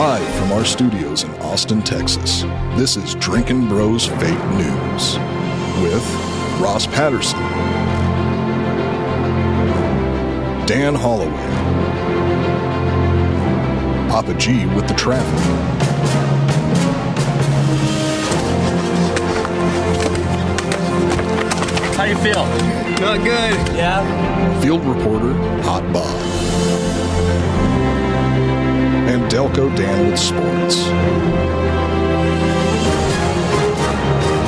Live from our studios in Austin, Texas, this is Drinkin' Bros Fake News with Ross Patterson, Dan Holloway, Papa G with the traffic, How you feel? Not good. Yeah. field reporter Hot Bob, Delco Dan with sports.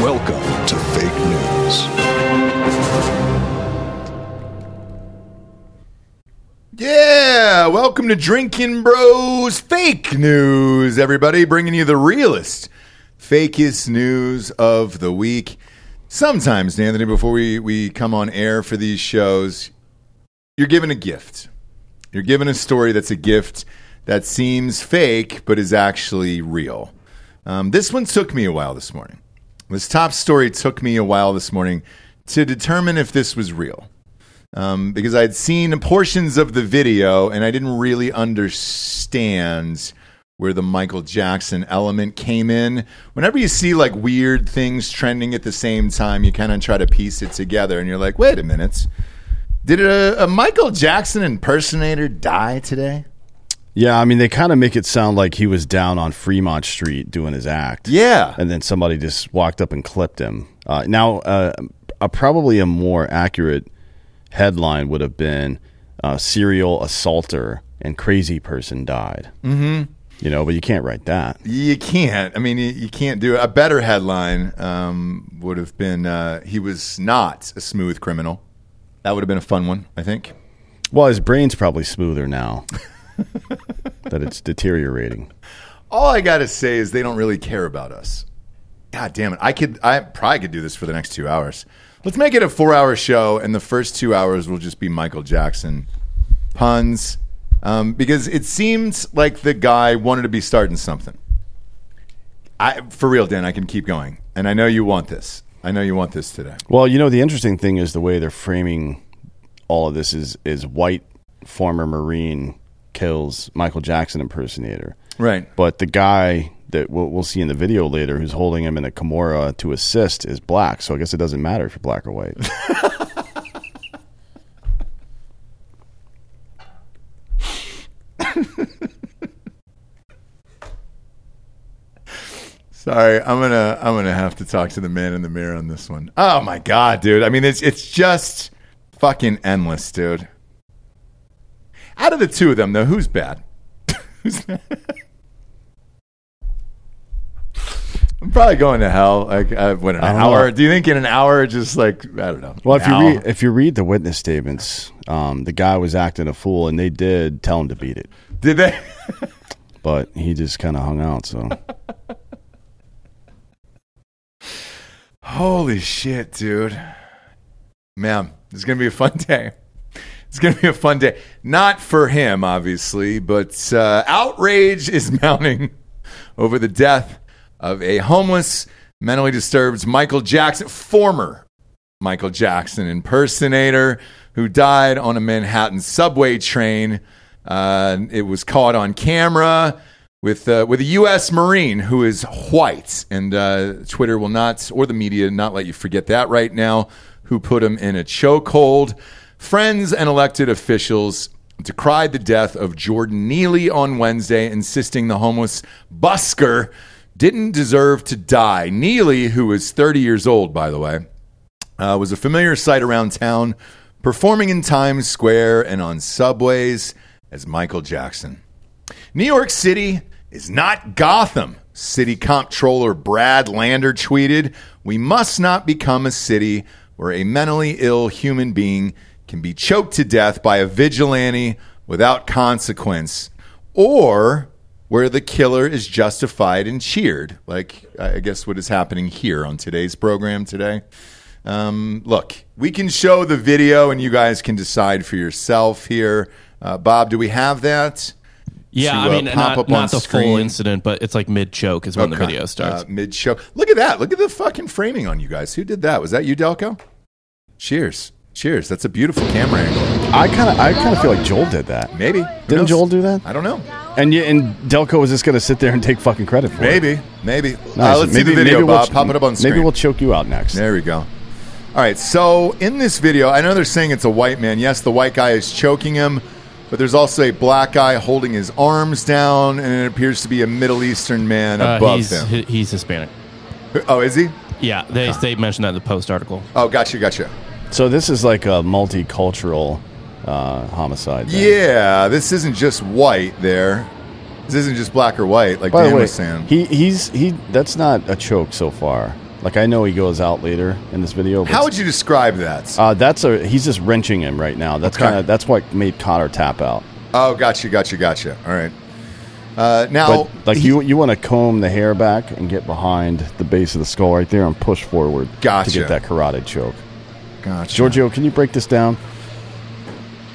Welcome to Fake News. Yeah, welcome to Drinkin' Bros Fake News, everybody, bringing you the realest, fakest news of the week. Sometimes, Anthony, before we, we come on air for these shows, you're given a gift. You're given a story that's a gift that seems fake, but is actually real. Um, this one took me a while this morning. This top story took me a while this morning to determine if this was real um, because I'd seen portions of the video and I didn't really understand where the Michael Jackson element came in. Whenever you see like weird things trending at the same time, you kind of try to piece it together and you're like, wait a minute. Did a, a Michael Jackson impersonator die today? Yeah, I mean, they kind of make it sound like he was down on Fremont Street doing his act. Yeah. And then somebody just walked up and clipped him. Uh, now, uh, a, probably a more accurate headline would have been uh, serial assaulter and crazy person died. Mm-hmm. You know, but you can't write that. You can't. I mean, you, you can't do it. A better headline um, would have been uh, he was not a smooth criminal. That would have been a fun one, I think. Well, his brain's probably smoother now that it's deteriorating. All I got to say is they don't really care about us. God damn it. I could I probably could do this for the next 2 hours. Let's make it a 4-hour show and the first 2 hours will just be Michael Jackson puns um, because it seems like the guy wanted to be starting something. I for real, Dan, I can keep going. And I know you want this. I know you want this today. Well, you know, the interesting thing is the way they're framing all of this is is white former Marine kills Michael Jackson impersonator. Right. But the guy that we'll, we'll see in the video later who's holding him in a Kimura to assist is black. So I guess it doesn't matter if you're black or white. Sorry, I'm gonna I'm gonna have to talk to the man in the mirror on this one. Oh my god, dude! I mean, it's it's just fucking endless, dude. Out of the two of them, though, who's bad? who's bad? I'm probably going to hell. Like, uh, what an hour? know. Do you think in an hour, just like I don't know? Well, if you hour? read if you read the witness statements, um, the guy was acting a fool, and they did tell him to beat it, did they? but he just kind of hung out. So Holy shit, dude. Man, it's going to be a fun day. It's going to be a fun day. Not for him, obviously, but uh, outrage is mounting over the death of a homeless, mentally disturbed Michael Jackson, former Michael Jackson impersonator who died on a Manhattan subway train. Uh, it was caught on camera with uh, with a U.S. Marine who is white, and uh, Twitter will not or the media not let you forget that right now. Who put him in a chokehold? Friends and elected officials decried the death of Jordan Neely on Wednesday, insisting the homeless busker didn't deserve to die. Neely, who is 30 years old, by the way, uh, was a familiar sight around town, performing in Times Square and on subways as Michael Jackson. New York City is not Gotham. City Comptroller Brad Lander tweeted, We must not become a city where a mentally ill human being can be choked to death by a vigilante without consequence, or where the killer is justified and cheered, like I guess what is happening here on today's program today. Um, look, we can show the video and you guys can decide for yourself here. Uh, Bob, do we have that? Yeah, to, I uh, mean, pop not, up not on the screen? full incident, but it's like mid choke is when the video starts. Uh, mid choke. Look at that. Look at the fucking framing on you guys. Who did that? Was that you, Delco? Cheers. Cheers. That's a beautiful camera angle. I kind of I kind of feel like Joel did that. Maybe. Who Didn't knows? Joel do that? I don't know. And you, and Delco was just going to sit there and take fucking credit for it. Maybe, maybe. Nice. Uh, let's see the video, we'll Bob. ch- Pop it up on screen. Maybe we'll choke you out next. There we go. All right. So in this video, I know they're saying it's a white man. Yes, the white guy is choking him, but there's also a black guy holding his arms down, and it appears to be a Middle Eastern man Uh, above he's him. he- he's Hispanic. Oh, is he? Yeah, they they mentioned that in the post article. Oh, gotcha, gotcha. So this is like a multicultural uh, homicide. then. Yeah, this isn't just white. There, this isn't just black or white, like By Dan the way, was saying. he he's he. That's not a choke so far. Like I know he goes out later in this video. But How would you describe that? Uh, that's a he's just wrenching him right now. That's Okay. kind of that's what made Cotter tap out. oh, gotcha, gotcha, gotcha. All right. Uh, now, But like you you want to comb the hair back and get behind the base of the skull right there and push forward Gotcha. to get that carotid choke. Gotcha. Giorgio, can you break this down?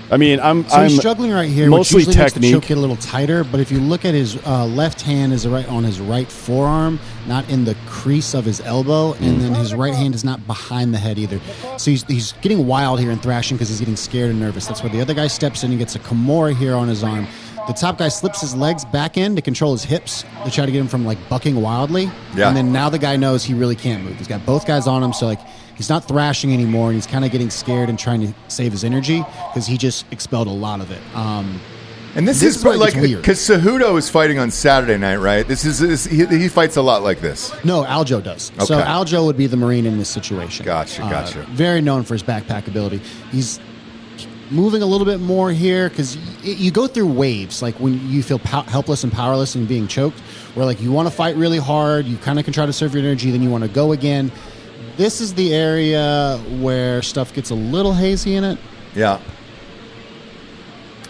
I mean, I'm So I'm he's struggling right here, mostly which usually makes the technique. choke get a little tighter. But if you look at his uh, left hand is right on his right forearm, not in the crease of his elbow, Mm. and then his right hand is not behind the head either. So he's, he's getting wild here and thrashing because he's getting scared and nervous. That's where the other guy steps in and gets a Kimura here on his arm. The top guy slips his legs back in to control his hips to try to get him from like bucking wildly. Yeah. And then now the guy knows he really can't move. He's got both guys on him, so like he's not thrashing anymore, and he's kind of getting scared and trying to save his energy because he just expelled a lot of it. Um, And this, This is is like because Cejudo is fighting on Saturday night, right? This is this, he, he fights a lot like this. no, Aljo does. So Aljo would be the Marine in this situation. Uh, Gotcha, gotcha. very known for his backpack ability. He's moving a little bit more here because you go through waves like when you feel pow- helpless and powerless and being choked where like you want to fight really hard you kind of can try to serve your energy then you want to go again this is the area where stuff gets a little hazy in it Yeah,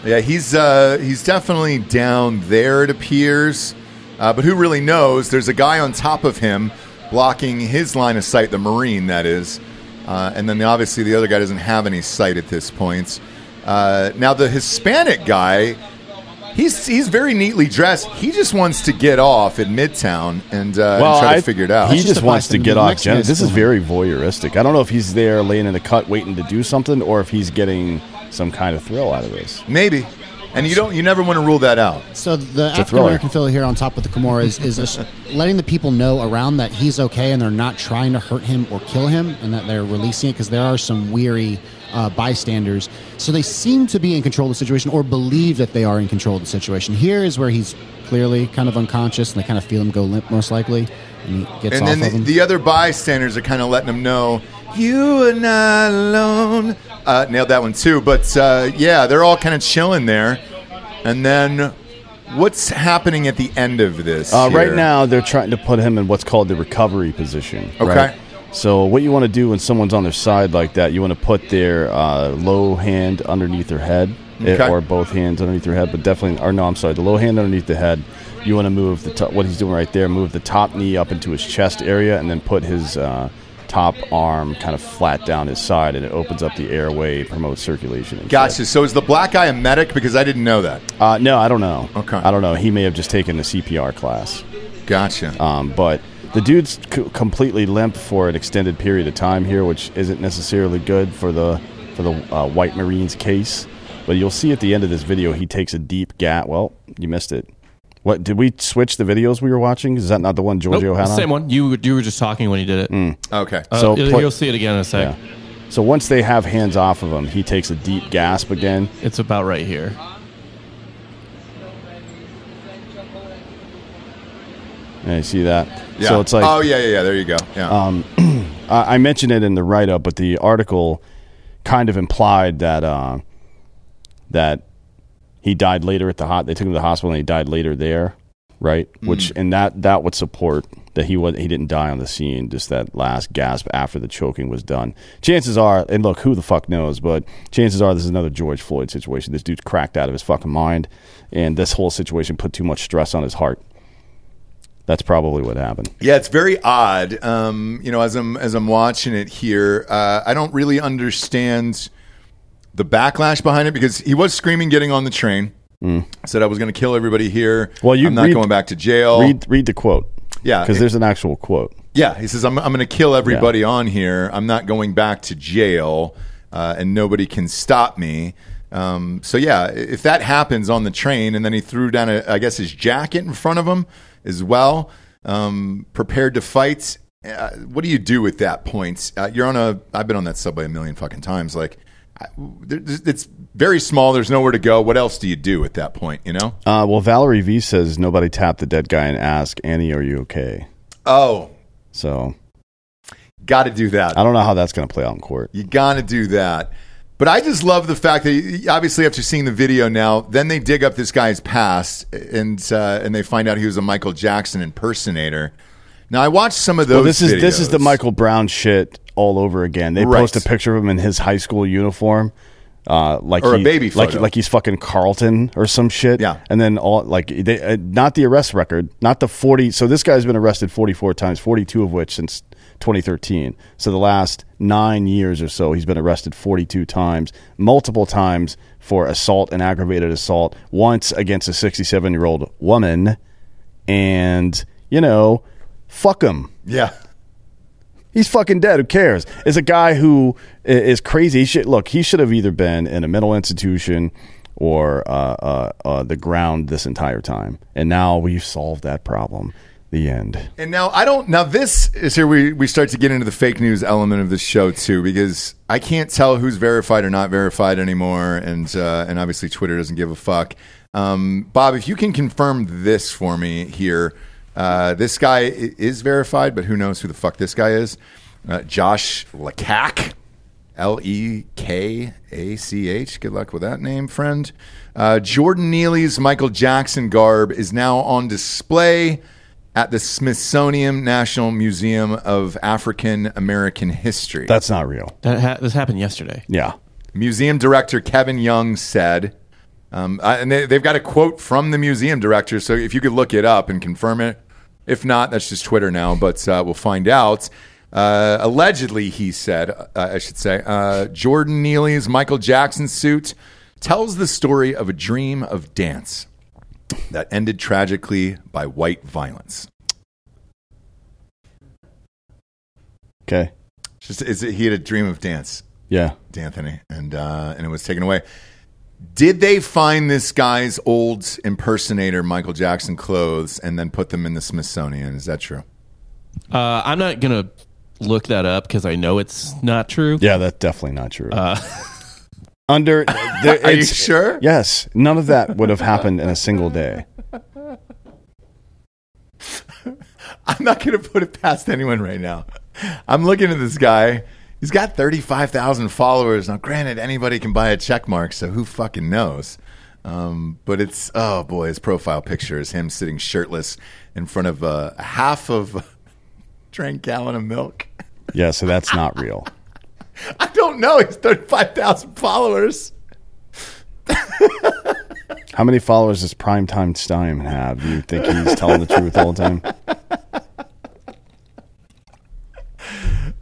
yeah. He's uh, he's definitely down there. It appears, uh, but who really knows? There's a guy on top of him blocking his line of sight, the Marine, that is, uh, and then obviously the other guy doesn't have any sight at this point. Uh, now the Hispanic guy. He's, he's very neatly dressed. He just wants to get off in Midtown and, uh, and try to figure it out. He just just wants to get off. Gen- this is very voyeuristic. I don't know if he's there laying in the cut waiting to do something, or if he's getting some kind of thrill out of this. Maybe, and you don't. You never want to rule that out. So the a African thriller. American fella here on top with the Kimura is, is just letting the people know around that he's okay and they're not trying to hurt him or kill him and that they're releasing it because there are some weary uh, bystanders. So they seem to be in control of the situation or believe that they are in control of the situation. Here is where he's clearly kind of unconscious and they kind of feel him go limp most likely and he gets and off then of the, him. the other bystanders are kind of letting him know you are not alone. Uh, nailed that one too. But uh, yeah, they're all kind of chilling there. And then what's happening at the end of this? Uh, right now, they're trying to put him in what's called the recovery position. Okay. right? So what you want to do when someone's on their side like that, you want to put their uh, low hand underneath their head, eh, Okay. or both hands underneath their head. But definitely, or no, I'm sorry, the low hand underneath the head. You want to move the top, what he's doing right there. Move the top knee up into his chest area, and then put his uh, top arm kind of flat down his side, and it opens up the airway, promotes circulation. Gotcha. shit. So is the black guy a medic? Because I didn't know that. Uh, no, I don't know. Okay. I don't know. He may have just taken the CPR class. Gotcha. Um, but the dude's c- completely limp for an extended period of time here, which isn't necessarily good for the for the uh, White Marines case. But you'll see at the end of this video, he takes a deep gat. Well, you missed it. What did we switch the videos we were watching? Is that not the one Nope, Giorgio had on? same one. You you were just talking when he did it. okay. Uh, So you'll, you'll see it again in a sec. Yeah. So once they have hands off of him, he takes a deep gasp again. It's about right here. And you see that? Yeah. So it's like oh yeah, yeah, yeah. There you go. Yeah. Um, I I mentioned it in the write up, but the article kind of implied that uh, that he died later at the hot. They took him to the hospital and he died later there, right? Which and that that would support that he was he didn't die on the scene. Just that last gasp after the choking was done. Chances are, and look, who the fuck knows? But chances are, this is another George Floyd situation. This dude's cracked out of his fucking mind, and this whole situation put too much stress on his heart. That's probably what happened. Yeah, it's very odd. Um, you know, as I'm as I'm watching it here, uh, I don't really understand the backlash behind it because he was screaming, getting on the train. Said I was going to kill everybody here. Mm. Well, you I'm not read- going back to jail. Read read the quote. Yeah, because there's an actual quote. Yeah, he says, I'm, I'm going to kill everybody on here. I'm not going back to jail, uh, and nobody can stop me. Um, so yeah, if that happens on the train, and then he threw down, a, I guess, his jacket in front of him as well, um, prepared to fight. Uh, what do you do with that point? Uh, you're on a. I've been on that subway a million fucking times. Like, I- it's very small. There's nowhere to go. What else do you do at that point? You know? Uh, well, Valerie V says nobody tap the dead guy and ask Annie, "Are you okay?" Oh, So got to do that. I don't know how that's going to play out in court. You got to do that. But I just love the fact that obviously after seeing the video now, then they dig up this guy's past and uh, and they find out he was a Michael Jackson impersonator. Now I watched some of those. Well, this is this is the. Michael Brown shit all over again. They Right. post a picture of him in his high school uniform, uh, like Or a he- baby like like he's fucking Carlton or some shit. Yeah. and then all like they, uh, not the arrest record, not the forty. So this guy's been arrested forty four times, forty two of which since 2013. So the last nine years or so, he's been arrested 42 times, multiple times for assault and aggravated assault. Once against a 67 year old woman, and you know, fuck him. Yeah. He's fucking dead. Who cares? It's a guy who is crazy. He should, look, he should have either been in a mental institution or uh, uh, uh, the ground this entire time. And now we've solved that problem. The end. And now I don't. Now this is here we we start to get into the fake news element of the show too, because I can't tell who's verified or not verified anymore, and uh, and obviously Twitter doesn't give a fuck. Um, Bob, if you can confirm this for me here, uh, this guy is verified, but who knows who the fuck this guy is? Uh, Josh Lekach. L E K A C H. Good luck with that name, friend. Uh, Jordan Neely's Michael Jackson garb is now on display at the Smithsonian National Museum of African American History. That's not real. That ha- this happened yesterday. Yeah. museum director Kevin Young said, um, uh, and they, they've got a quote from the museum director. So if you could look it up and confirm it, if not, that's just Twitter now. But uh, we'll find out. Uh, allegedly, he said, uh, I should say, uh, Jordan Neely's Michael Jackson suit tells the story of a dream of dance that ended tragically by white violence. Okay. Just is it, he had a dream of dance. Yeah. D'Anthony, and uh, and it was taken away. Did they find this guy's old impersonator Michael Jackson clothes and then put them in the Smithsonian? Is that true? Uh, I'm not gonna look that up because I know it's not true. Yeah, that's definitely not true. Under, there, Are you it's- sure? Yes, none of that would have happened in a single day. I'm not going to put it past anyone right now. I'm looking at this guy. He's got 35,000 followers. Now, granted, anybody can buy a check mark, so who fucking knows? Um, but it's, oh boy, his profile picture is him sitting shirtless in front of uh, half of a drank gallon of milk. Yeah, so that's not real. I don't know. He's 35,000 followers. How many followers does Primetime Stein have? Do you think he's telling the truth all the time?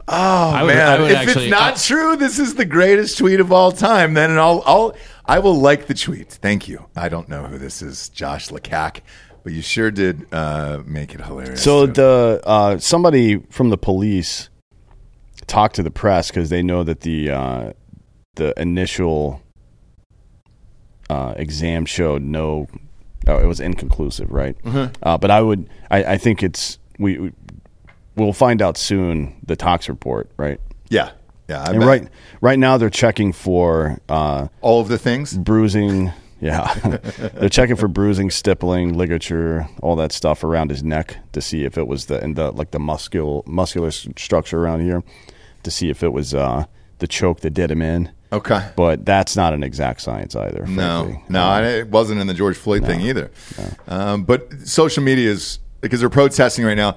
I would, Man, I would if actually, it's not I- true, this is the greatest tweet of all time. Then, and I'll, I'll, I will like the tweet. Thank you. I don't know who this is, Josh Lekach, but you sure did uh, make it hilarious. So dude. the uh, somebody from the police talked to the press because they know that the uh, the initial uh, exam showed no, oh, it was inconclusive, right? Uh, but I would, I, I think it's we, we we'll find out soon the tox report, right? yeah, yeah, I And bet. right right now they're checking for uh, all of the things. bruising. Yeah, they're checking for bruising, stippling, ligature, all that stuff around his neck to see if it was the and the like the muscular muscular structure around here to see if it was uh, the choke that did him in. Okay. But that's not an exact science either. No, frankly. no, and it wasn't in the George Floyd thing either. Um, but social media is because they're protesting right now.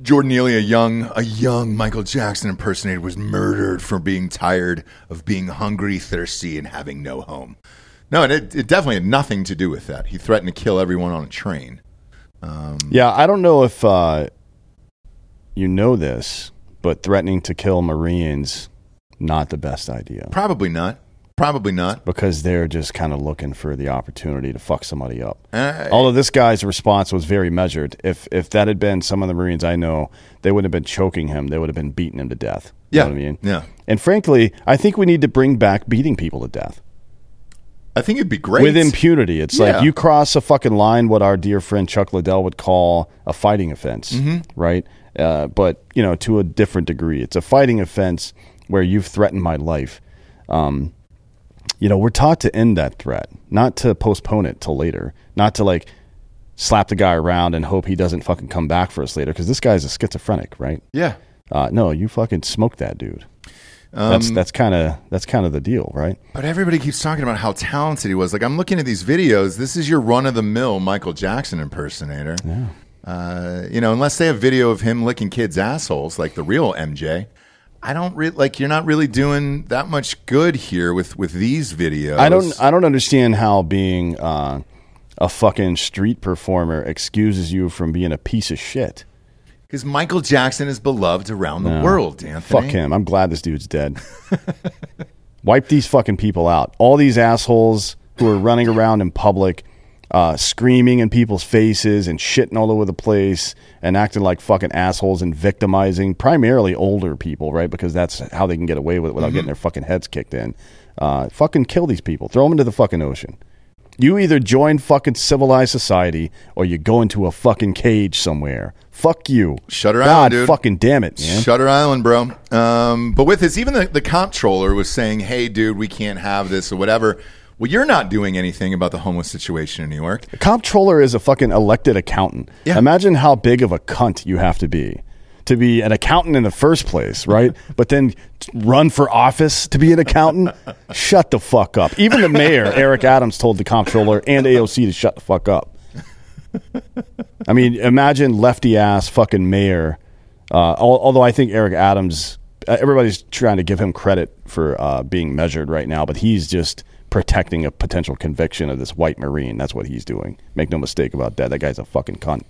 Jordan Neely, a young, a young Michael Jackson impersonator, was murdered for being tired of being hungry, thirsty, and having no home. No, and it, it definitely had nothing to do with that. He threatened to kill everyone on a train. Yeah, I don't know if uh, you know this, but threatening to kill Marines not the best idea Probably not. Probably not. because they're just kind of looking for the opportunity to fuck somebody up. Uh, Although this guy's response was very measured. If if that had been some of the Marines I know, they wouldn't have been choking him. They would have been beating him to death. You Yeah. know what I mean? Yeah. And frankly, I think we need to bring back beating people to death. I think it'd be great with impunity. It's Yeah. like you cross a fucking line, what our dear friend Chuck Liddell would call a fighting offense, Mm-hmm. right? Uh, but you know, to a different degree, it's a fighting offense where you've threatened my life. Um, you know, we're taught to end that threat, not to postpone it till later, not to like slap the guy around and hope he doesn't fucking come back for us later because this guy's a schizophrenic, right? Yeah. Uh, no, you fucking smoke that dude. Um, that's that's kind of that's kind of the deal, right? But everybody keeps talking about how talented he was. Like I'm looking at these videos. This is your run of the mill Michael Jackson impersonator. Yeah. Uh, you know, unless they have video of him licking kids' assholes, like the real MJ. I don't re- like. You're not really doing that much good here with with these videos. I don't I don't understand how being uh, a fucking street performer excuses you from being a piece of shit. because Michael Jackson is beloved around the world. Anthony, Fuck him. I'm glad this dude's dead. Wipe these fucking people out. All these assholes who are running around in public, uh, screaming in people's faces and shitting all over the place and acting like fucking assholes and victimizing primarily older people, right? Because that's how they can get away with it without getting their fucking heads kicked in. Uh, fucking kill these people. Throw them into the fucking ocean. You either join fucking civilized society or you go into a fucking cage somewhere. Fuck you. Shutter God Island, dude. fucking damn it, man. Shutter Island, bro. Um, but with this, even the, the comptroller was saying, "Hey, dude, we can't have this or whatever." Well, you're not doing anything about the homeless situation in New York. comptroller is a fucking elected accountant. Yeah. Imagine how big of a cunt you have to be to be an accountant in the first place, right? but then run for office to be an accountant? shut the fuck up. Even the mayor, Eric Adams, told the comptroller and AOC to shut the fuck up. I mean, imagine lefty ass fucking mayor. Uh, although I think Eric Adams, uh, everybody's trying to give him credit for uh, being measured right now, but he's just protecting a potential conviction of this white marine. That's what he's doing. Make no mistake about that. That guy's a fucking cunt.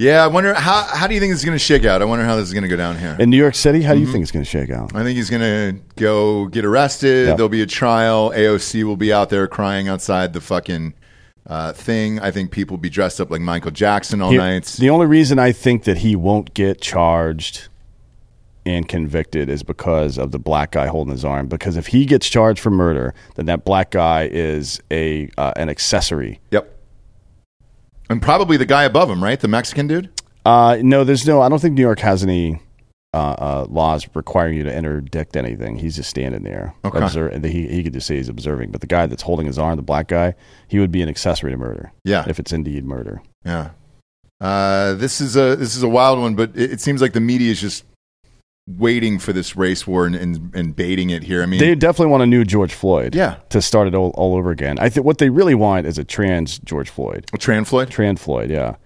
Yeah, I wonder how how do you think this is going to shake out? I wonder how this is going to go down here. In New York City, how do you think it's going to shake out? I think he's going to go get arrested. There'll be a trial. AOC will be out there crying outside the fucking uh, thing. I think people will be dressed up like Michael Jackson all Here- night. The only reason I think that he won't get charged and convicted is because of the black guy holding his arm. Because if he gets charged for murder, then that black guy is a uh, an accessory. Yep. And probably the guy above him, right? The Mexican dude. Uh, no, there's no. I don't think New York has any uh, uh, laws requiring you to interdict anything. He's just standing there. Okay. Obser- and he he could just say he's observing. But the guy that's holding his arm, the black guy, he would be an accessory to murder. Yeah. if it's indeed murder. Yeah. Uh, this is a this is a wild one, but it, it seems like the media is just waiting for this race war and, and, and baiting it here. I mean, They definitely want a new George Floyd. Yeah. to start it all, all over again. I think what they really want is a trans George Floyd. Tran Floyd. Trans Floyd, yeah.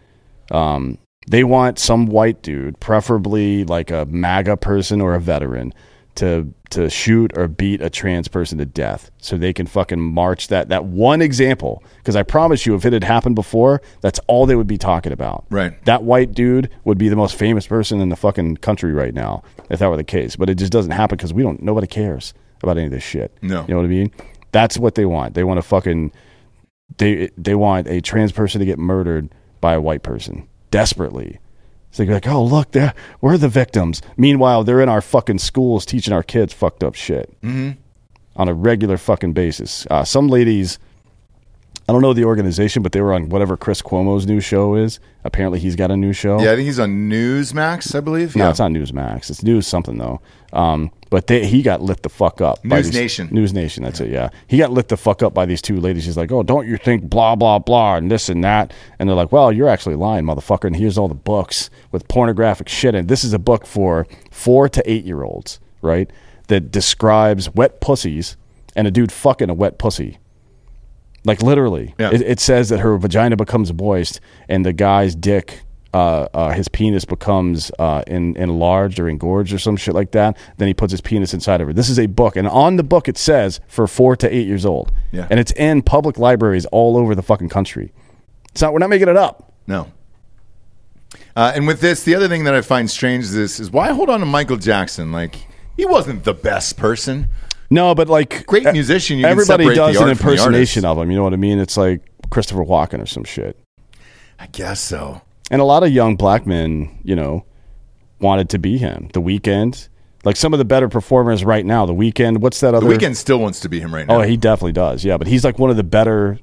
Um, they want some white dude, preferably like a MAGA person or a veteran, to to shoot or beat a trans person to death, so they can fucking march that that one example. Because I promise you, if it had happened before, that's all they would be talking about. Right. That white dude would be the most famous person in the fucking country right now, if that were the case. But it just doesn't happen because we don't. Nobody cares about any of this shit. No. you know what I mean. That's what they want. They want to fucking they they want a trans person to get murdered by a white person desperately. So they're like, oh look, there we're the victims. Meanwhile, they're in our fucking schools teaching our kids fucked up shit mm-hmm. on a regular fucking basis. Uh, some ladies, I don't know the organization, but they were on whatever Chris Cuomo's new show is. Apparently, he's got a new show. Yeah, I think he's on Newsmax, I believe. No, yeah. it's not Newsmax. It's News something though. Um, but they, he got lit the fuck up. by News these- Nation. News Nation. That's it. Yeah, he got lit the fuck up by these two ladies. He's like, "Oh, don't you think blah blah blah and this and that?" And they're like, "Well, you're actually lying, motherfucker." And here's all the books with pornographic shit. And this is a book for four to eight year olds, right? That describes wet pussies and a dude fucking a wet pussy. Like literally, Yeah. it, it says that her vagina becomes moist and the guy's dick, uh, uh, his penis becomes uh, in, enlarged or engorged or some shit like that. Then he puts his penis inside of her. This is a book, and on the book it says for four to eight years old. Yeah. and it's in public libraries all over the fucking country. It's not. We're not making it up. No. Uh, and with this, the other thing that I find strange is this is why hold on to Michael Jackson? Like he wasn't the best person. No, but like Great musician, you everybody does an art from the impersonation of him. You know what I mean? It's like Christopher Walken or some shit. I guess so. And a lot of young black men, you know, wanted to be him. The Weeknd, Like some of the better performers right now. The Weeknd. What's that other? The Weeknd still wants to be him right now. Oh, he definitely does. Yeah, but he's like one of the better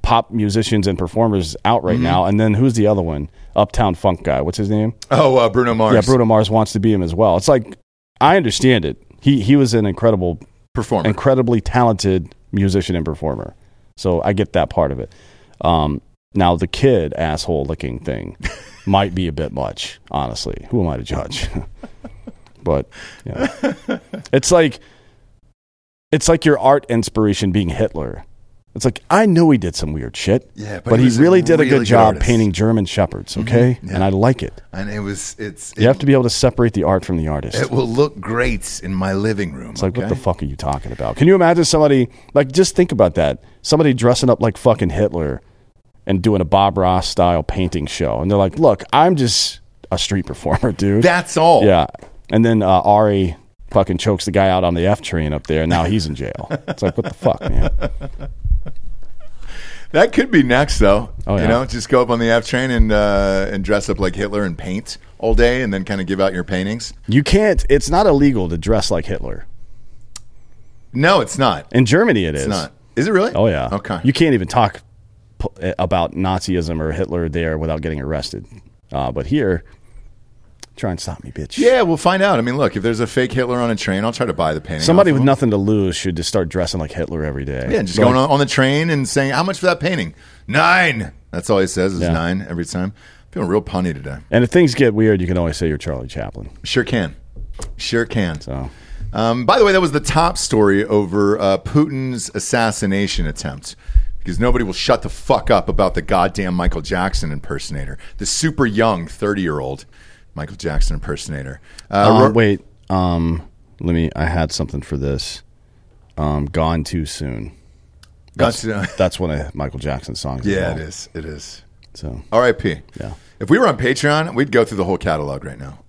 pop musicians and performers out right now. And then who's the other one? Uptown Funk guy. What's his name? oh uh, Bruno Mars. Yeah, Bruno Mars wants to be him as well. It's like I understand it. He he was an incredible, performer. incredibly talented musician and performer. So I get that part of it. Um, now the kid asshole looking thing might be a bit much. Honestly, who am I to judge? but yeah, it's like it's like your art inspiration being Hitler. It's like I know he did some weird shit. Yeah, but but, he he, really did a good good job artist. Mm-hmm. painting German shepherds. Okay, yeah. and I like it. and it was it's You have to be able to separate the art from the artist. it will look great in my living room. It's like, what the fuck are you talking about? Can you imagine somebody like just think about that? Somebody dressing up like fucking Hitler and doing a Bob Ross style painting show, and they're like, "Look, I'm just a street performer, dude." That's all. yeah. And then uh, Ari fucking chokes the guy out on the F train up there, and now he's in jail. it's like, what the fuck, man? That could be next, though. Oh, yeah. You know, just go up on the F train and uh, and dress up like Hitler and paint all day, and then kind of give out your paintings. You can't. It's not illegal to dress like Hitler. No, it's not. In Germany, it is. It's not. Is it really? Oh yeah. Okay. You can't even talk about Nazism or Hitler there without getting arrested. Uh, but here, try and stop me, bitch. yeah, we'll find out. I mean, look, if there's a fake Hitler on a train, I'll try to buy the painting. Somebody with him. nothing to lose should just start dressing like Hitler every day. Yeah, just Like, going on, on the train and saying, "How much for that painting?" Nine. That's all he says is Yeah. nine every time. Feeling real punny today. And if things get weird, you can always say you're Charlie Chaplin. Sure can. Sure can. So Um, by the way, that was the top story over uh, Putin's assassination attempt. Because nobody will shut the fuck up about the goddamn Michael Jackson impersonator, the super young thirty-year-old Michael Jackson impersonator. Uh, um, Ro- wait, um, let me. I had something for this. Um, Gone too soon. That's, Gone Too- that's one of Michael Jackson's songs. yeah, well. it is. It is. So R.I.P. Yeah. If we were on Patreon, we'd go through the whole catalog right now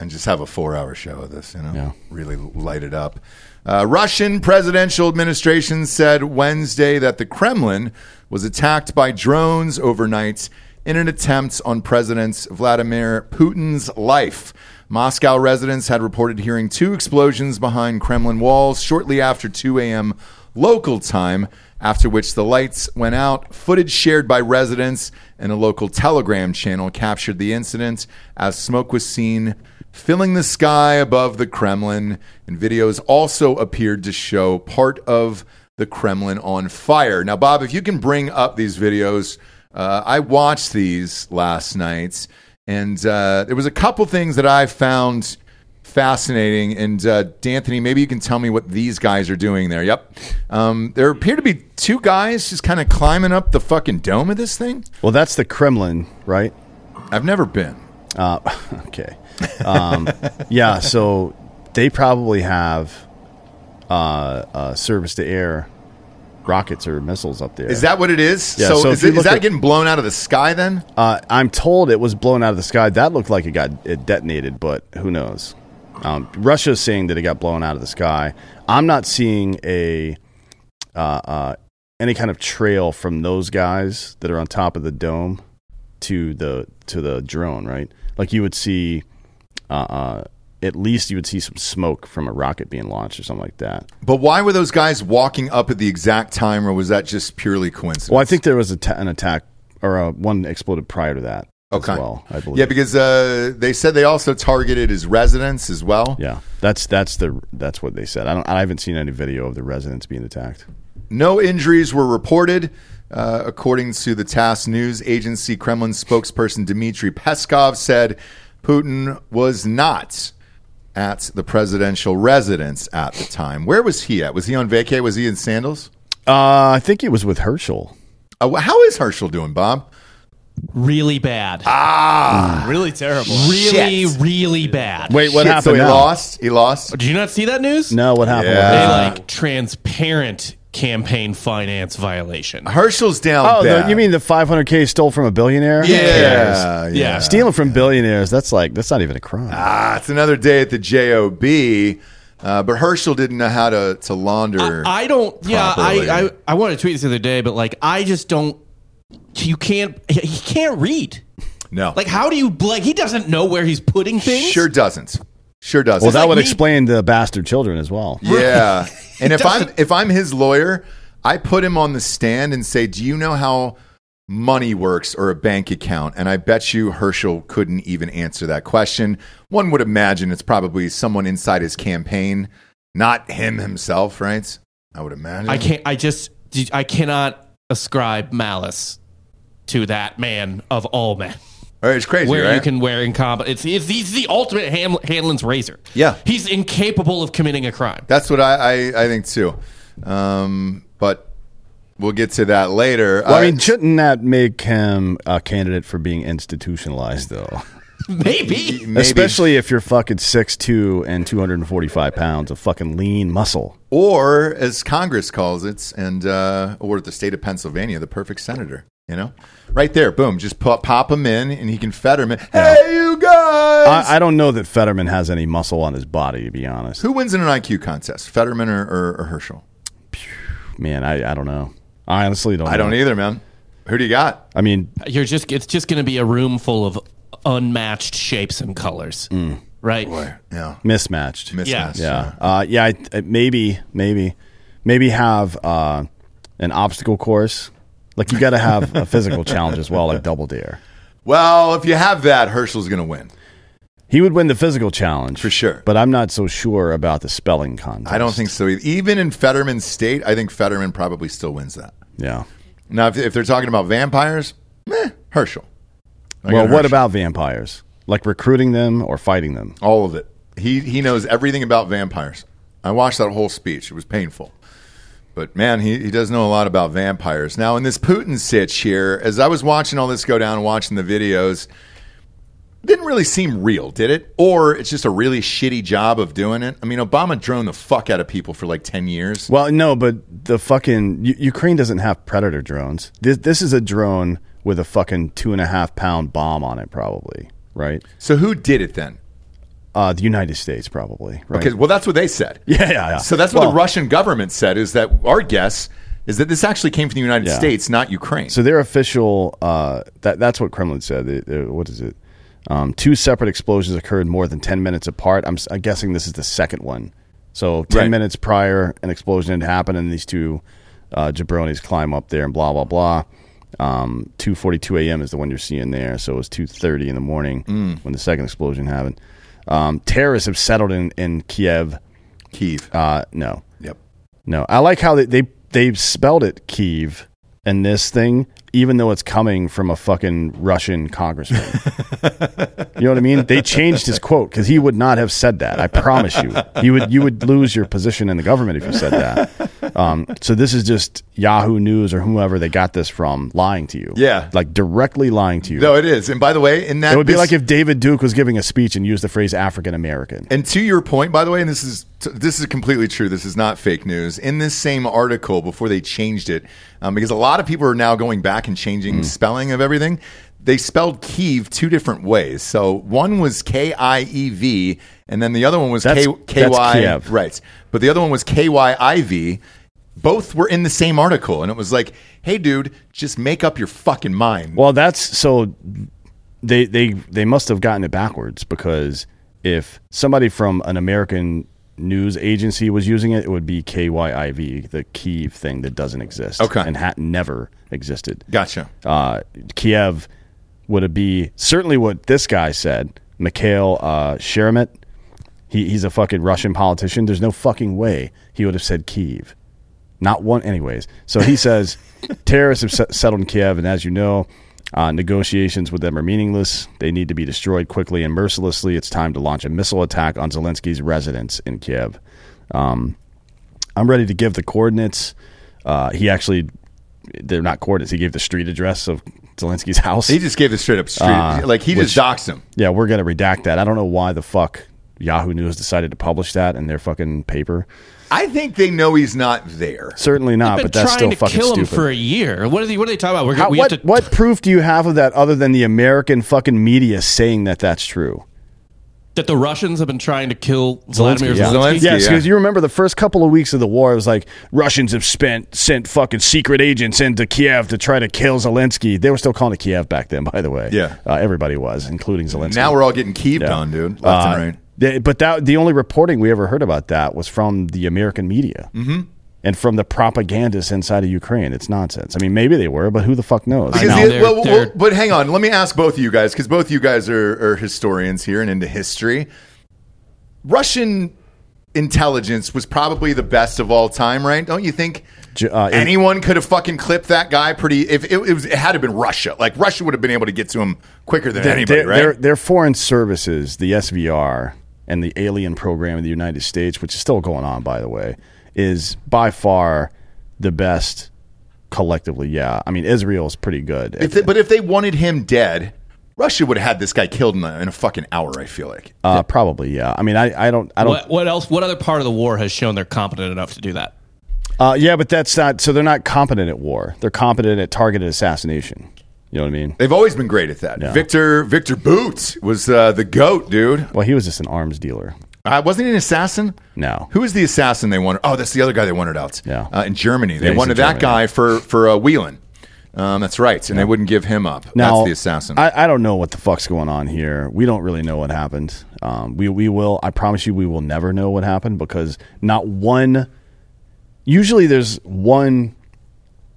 and just have a four-hour show of this. You know, Yeah. really light it up. Uh, Russian presidential administration said Wednesday that the Kremlin was attacked by drones overnight in an attempt on President Vladimir Putin's life. Moscow residents had reported hearing two explosions behind Kremlin walls shortly after 2 a.m. local time, after which the lights went out. Footage shared by residents and a local Telegram channel captured the incident as smoke was seen filling the sky above the Kremlin, and videos also appeared to show part of the Kremlin on fire. Now, Bob, if you can bring up these videos, uh, I watched these last night, and uh, there was a couple things that I found fascinating. And uh, D'Anthony, maybe you can tell me what these guys are doing there. Yep, um, there appear to be two guys just kind of climbing up the fucking dome of this thing. well, that's the Kremlin, right? I've never been. Uh, okay. Um, yeah, so they probably have uh, uh, surface to air rockets or missiles up there. Is that what it is? Yeah, so, so is, it, is that at- getting blown out of the sky then? Uh, I'm told it was blown out of the sky. That looked like it got it detonated, but who knows? Um, Russia's saying that it got blown out of the sky. I'm not seeing a uh, uh, any kind of trail from those guys that are on top of the dome to the to the drone. Right? Like you would see, uh, at least you would see some smoke from a rocket being launched or something like that. But why were those guys walking up at the exact time, or was that just purely coincidence? Well, I think there was a ta- an attack or uh, one exploded prior to that. Okay. As well, I believe. Yeah, because uh, they said they also targeted his residence as well. Yeah, that's that's the that's what they said. I don't. I haven't seen any video of the residents being attacked. No injuries were reported, uh, according to the TASS news agency. Kremlin spokesperson Dmitry Peskov said Putin was not at the presidential residence at the time. Where was he at? Was he on vacay? Was he in sandals? Uh, I think he was with Herschel. Uh, how is Herschel doing, Bob? Really bad. Ah, Really terrible. really, shit. really bad. Wait, what Shit, happened? So he now? lost. He lost. Did you not see that news? No, what happened? Yeah. They like transparent campaign finance violation. Herschel's down. Oh, the, bad. you mean the 500k stole from a billionaire? Who cares? Yeah, yeah. Yeah. Stealing from billionaires, that's like that's not even a crime. Ah, it's another day at the job. Uh, but Herschel didn't know how to to launder. I don't. Yeah. I, I I wanted to tweet this the other day, but like I just don't. You can't. He can't read. no, Like, how do you like? He doesn't know where he's putting things. sure doesn't. Sure does. Well, It's that like would me- explain the bastard children as well. Yeah. and if I'm if I'm his lawyer, I put him on the stand and say, "Do you know how money works or a bank account?" And I bet you Herschel couldn't even answer that question. One would imagine it's probably someone inside his campaign, not him himself, right? I would imagine. I can't. I just. I cannot ascribe malice to that man of all men. All right, it's crazy, where right? you can wear incompetent. It's, it's he's the ultimate Ham, Hanlon's razor. Yeah. he's incapable of committing a crime. That's what I, I, I think too. Um, but we'll get to that later. Well, I Uh, mean, shouldn't that make him a candidate for being institutionalized, though? Maybe. maybe. Especially if you're fucking 6'2 and 245 pounds of fucking lean muscle. or as Congress calls it, and uh, or the state of Pennsylvania, the perfect senator. You know, right there, boom, just pop, pop him in, and he can Fetterman. Hey, you guys! I, I don't know that Fetterman has any muscle on his body, to be honest. Who wins in an IQ contest, Fetterman or, or, or Herschel? Man, I, I don't know. I honestly don't I don't either, man. Who do you got? I mean, You're just. It's just going to be a room full of unmatched shapes and colors. Mm. Right. Yeah, mismatched. mismatch. yeah. Uh, yeah, I, I- maybe, maybe, maybe have uh, an obstacle course. Like, you got to have a physical challenge as well, like Double Deer. Well, if you have that, Herschel's going to win. He would win the physical challenge. For sure. But I'm not so sure about the spelling contest. I don't think so either. Even in Fetterman's state, I think Fetterman probably still wins that. Yeah. Now, if, if they're talking about vampires, meh, Herschel. I well, what Herschel. about vampires? Like recruiting them or fighting them? all of it? He he knows everything about vampires. I watched that whole speech. It was painful. But man, he, he does know a lot about vampires. Now, in this Putin sitch here, as I was watching all this go down and watching the videos, didn't really seem real, did it? Or it's just a really shitty job of doing it? I mean, Obama droned the fuck out of people for like 10 years. Well, no, but the fucking U- Ukraine doesn't have predator drones. This, this is a drone with a fucking two and a half pound bomb on it, probably. Right? So who did it then? Uh, the United States, probably. Right? Okay, well, that's what they said. Yeah, yeah, yeah. So that's what Well- the Russian government said is that our guess is that this actually came from the United Yeah. States, not Ukraine. So their official uh, that that's what Kremlin said. They- they- what is it? Um, two separate explosions occurred more than ten minutes apart. I'm, I'm guessing this is the second one. So ten Right. minutes prior, an explosion had happened, and these two uh, jabronis climb up there and blah blah blah. Um, two forty two a.m. is the one you're seeing there. So it was two thirty in the morning Mm. when the second explosion happened. Um, terrorists have settled in in Kiev. Kiev. Uh, no, yep. no, I like how they they they spelled it Kiev in this thing, even though it's coming from a fucking Russian congressman. you know what I mean? They changed his quote because he would not have said that. I promise you, you would you would lose your position in the government if you said that. Um, so this is just Yahoo News or whoever they got this from lying to you. Yeah. like directly lying to you. No, it is. And by the way, in that it would be this- like if David Duke was giving a speech and used the phrase African American. And to your point, by the way, and this is this is completely true. This is not fake news. In this same article, before they changed it, um, because a lot of people are now going back and changing Mm. spelling of everything. They spelled Kiev two different ways. So one was K I E V, and then the other one was K That's- K that's Y. Right, but the other one was K Y I V. Both were in the same article, and it was like, "Hey, dude, just make up your fucking mind." Well, that's so they they they must have gotten it backwards because if somebody from an American news agency was using it, it would be KYIV, the Kiev thing that doesn't exist. Okay. and had never existed. gotcha. Uh, Kiev would it be certainly what this guy said, Mikhail uh, Sheremet. He, he's a fucking Russian politician. There's no fucking way he would have said Kiev. Not one, anyways. So he says terrorists have set- settled in Kiev, and as you know, uh, negotiations with them are meaningless. They need to be destroyed quickly and mercilessly. It's time to launch a missile attack on Zelensky's residence in Kiev. Um, I'm ready to give the coordinates. Uh, he actually, they're not coordinates. He gave the street address of Zelensky's house. He just gave the straight up street, Uh, like he just which- doxed him. yeah, we're going to redact that. I don't know why the fuck Yahoo News decided to publish that in their fucking paper. I think they know he's not there. Certainly not, Been but that's trying still to fucking kill him stupid. for a year. What are they? What are they talking about? We're, How- we what, have to. what proof do you have of that other than the American fucking media saying that that's true? That the Russians have been trying to kill Vladimir yeah. Zelensky. Zelensky. Yes, yeah. because you remember the first couple of weeks of the war, it was like Russians have spent sent fucking secret agents into Kiev to try to kill Zelensky. They were still calling it Kiev back then, by the way. Yeah. uh, everybody was, including Zelensky. Now we're all getting keeved Yeah. on, dude. Left Uh, and right. They- but that the only reporting we ever heard about that was from the American media mm-hmm. and from the propagandists inside of Ukraine. It's nonsense. I mean, maybe they were, but who the fuck knows? Because know, the- they're- well, well, they're- but hang on. Let me ask both of you guys because both of you guys are, are historians here and into history. Russian intelligence was probably the best of all time, right? Don't you think? Uh, Anyone could have fucking clipped that guy pretty. If it, it was, it had to have been Russia. Like Russia would have been able to get to him quicker than anybody, their, right? Their, their foreign services, the SVR, and the alien program in the United States, which is still going on, by the way, is by far the best collectively. Yeah, I mean Israel is pretty good. If they, but if they wanted him dead, Russia would have had this guy killed in a, in a fucking hour. I feel like. uh, probably, yeah. I mean, I, I don't, I don't. What, what else? What other part of the war has shown they're competent enough to do that? Uh, yeah, but that's not. So they're not competent at war. They're competent at targeted assassination. You know what I mean? They've always been great at that. Yeah. Victor Victor Bout was uh, the goat, dude. Well, he was just an arms dealer. Uh, wasn't he an assassin? No. Who was the assassin they wanted? Oh, that's the other guy they wanted out. Yeah. Uh, in Germany, they Yeah, wanted that Germany. guy for for uh, Whelan. Um, that's right, and they wouldn't give him up. Now, that's the assassin. I, I don't know what the fuck's going on here. We don't really know what happened. Um, we we will. I promise you, we will never know what happened because not one. Usually, there's one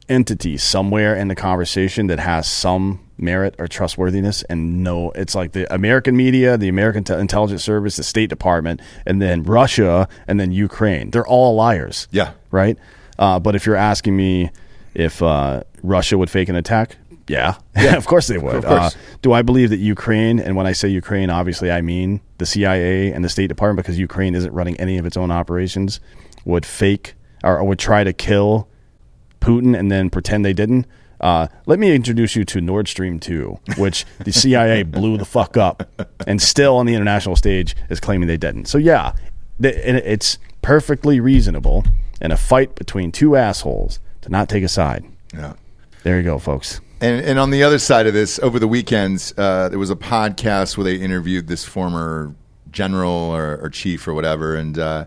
entity somewhere in the conversation that has some merit or trustworthiness, and no, it's like the American media, the American te- intelligence service, the State Department, and then Russia, and then Ukraine. They're all liars. Yeah. right. Uh, but if you're asking me if uh, Russia would fake an attack, yeah, yeah of course they would. Of course. Uh, do I believe that Ukraine, and when I say Ukraine, obviously I mean the CIA and the State Department, because Ukraine isn't running any of its own operations, would fake or, or would try to kill Putin and then pretend they didn't. Uh, let me introduce you to Nord Stream 2, which the CIA blew the fuck up and still on the international stage is claiming they didn't. So, yeah, th- it's perfectly reasonable in a fight between two assholes to not take a side. yeah. There you go, folks. And, and on the other side of this, over the weekends, uh, there was a podcast where they interviewed this former general or, or chief or whatever, and uh,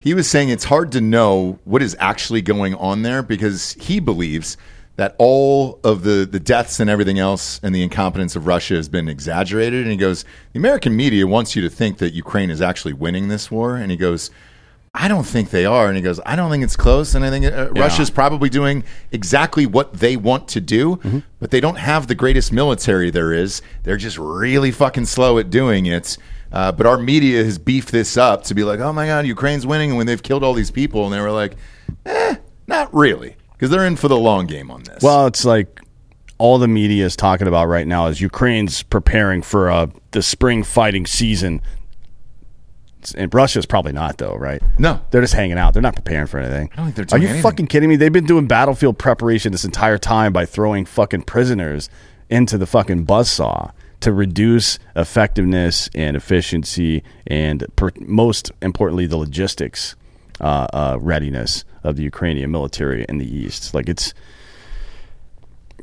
he was saying it's hard to know what is actually going on there because he believes that all of the, the deaths and everything else and the incompetence of Russia has been exaggerated. And he goes, the American media wants you to think that Ukraine is actually winning this war. And he goes, I don't think they are. And he goes, I don't think it's close. And I think uh, Russia's probably doing exactly what they want to do, Mm-hmm. but they don't have the greatest military there is. They're just really fucking slow at doing it. Uh, but our media has beefed this up to be like, oh my God, Ukraine's winning. And when they've killed all these people, and they were like, eh, not really. Because they're in for the long game on this. Well, it's like all the media is talking about right now is Ukraine's preparing for uh, the spring fighting season. And Russia's probably not, though, right? No. they're just hanging out. They're not preparing for anything. I don't think they're Are you anything. fucking kidding me? They've been doing battlefield preparation this entire time by throwing fucking prisoners into the fucking buzzsaw to reduce effectiveness and efficiency, and per, most importantly, the logistics uh, uh, readiness of the Ukrainian military in the east. Like it's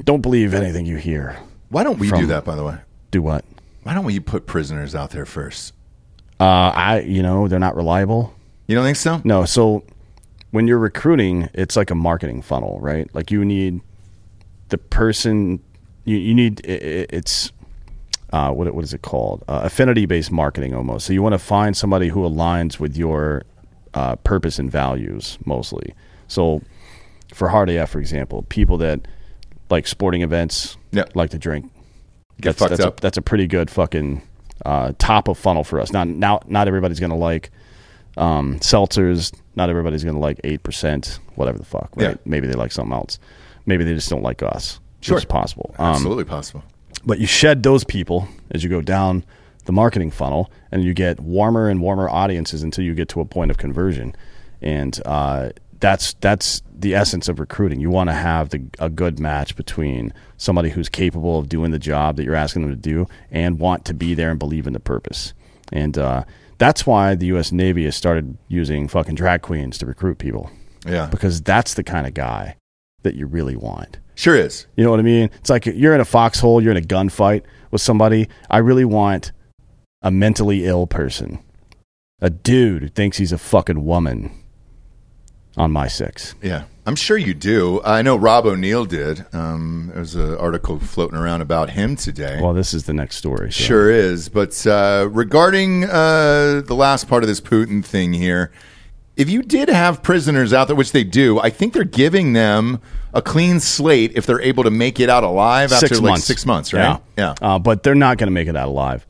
don't believe anything you hear. Why don't we do that, by the way? Do what? Why don't we put prisoners out there first? Uh, I you know they're not reliable. You don't think so? No, so when you're recruiting, it's like a marketing funnel, right? Like you need the person you, you need i- i it's uh, what what is it called? Uh, affinity based marketing almost. So you want to find somebody who aligns with your uh, purpose and values mostly. So for Hard AF, for example, people that like sporting events, Yeah. like to drink. Get that's, fucked that's up. A, that's a pretty good fucking uh, top of funnel for us. Not now, not everybody's gonna like um, seltzers. Not everybody's gonna like eight percent, whatever the fuck. Right? Yeah. Maybe they like something else. Maybe they just don't like us. Sure. it's possible. Um, Absolutely possible. But you shed those people as you go down the marketing funnel, and you get warmer and warmer audiences until you get to a point of conversion, and uh, that's that's the essence of recruiting. You want to have the, a good match between somebody who's capable of doing the job that you're asking them to do and want to be there and believe in the purpose, and uh, that's why the U.S. Navy has started using fucking drag queens to recruit people Yeah. because that's the kind of guy that you really want. Sure is. You know what I mean? It's like you're in a foxhole, you're in a gunfight with somebody. I really want a mentally ill person, a dude who thinks he's a fucking woman on my six. Yeah. I'm sure you do. I know Rob O'Neill did. Um, there's an article floating around about him today. Well, this is the next story. so- Sure is. But uh, regarding uh, the last part of this Putin thing here, if you did have prisoners out there, which they do, I think they're giving them a clean slate if they're able to make it out alive after six like months. six months, right? Yeah, Uh, but they're not going to make it out alive.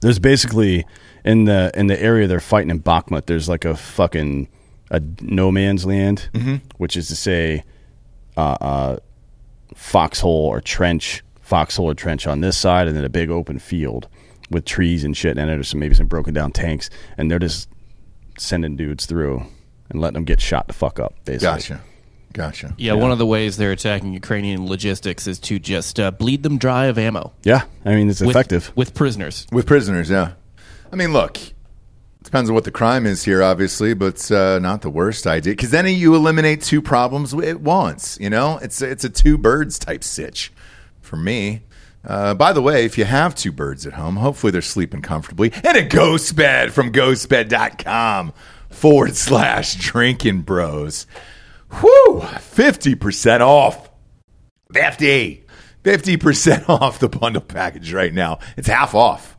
There's basically in the in the area they're fighting in Bakhmut. There's like a fucking a no man's land, Mm-hmm. which is to say, uh, uh, foxhole or trench, foxhole or trench on this side, and then a big open field with trees and shit, in it, or some maybe some broken down tanks, and they're just sending dudes through and letting them get shot the fuck up. Basically, Gotcha. Gotcha. Yeah, one of the ways they're attacking Ukrainian logistics is to just uh, bleed them dry of ammo. Yeah, I mean it's with- effective. with prisoners. With prisoners, yeah. I mean, look, it depends on what the crime is here, obviously, but uh, not the worst idea. Because then you eliminate two problems at once. You know, it's it's a two birds type sitch for me. Uh, by the way, if you have two birds at home, hopefully they're sleeping comfortably in a ghost bed from ghostbed.com forward slash drinking bros. Whew, 50% off. 50. 50% off the bundle package right now. It's half off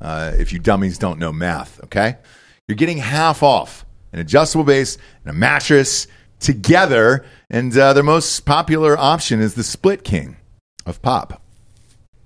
uh, if you dummies don't know math, okay? You're getting half off an adjustable base and a mattress together. And uh, their most popular option is the Split King of Pop.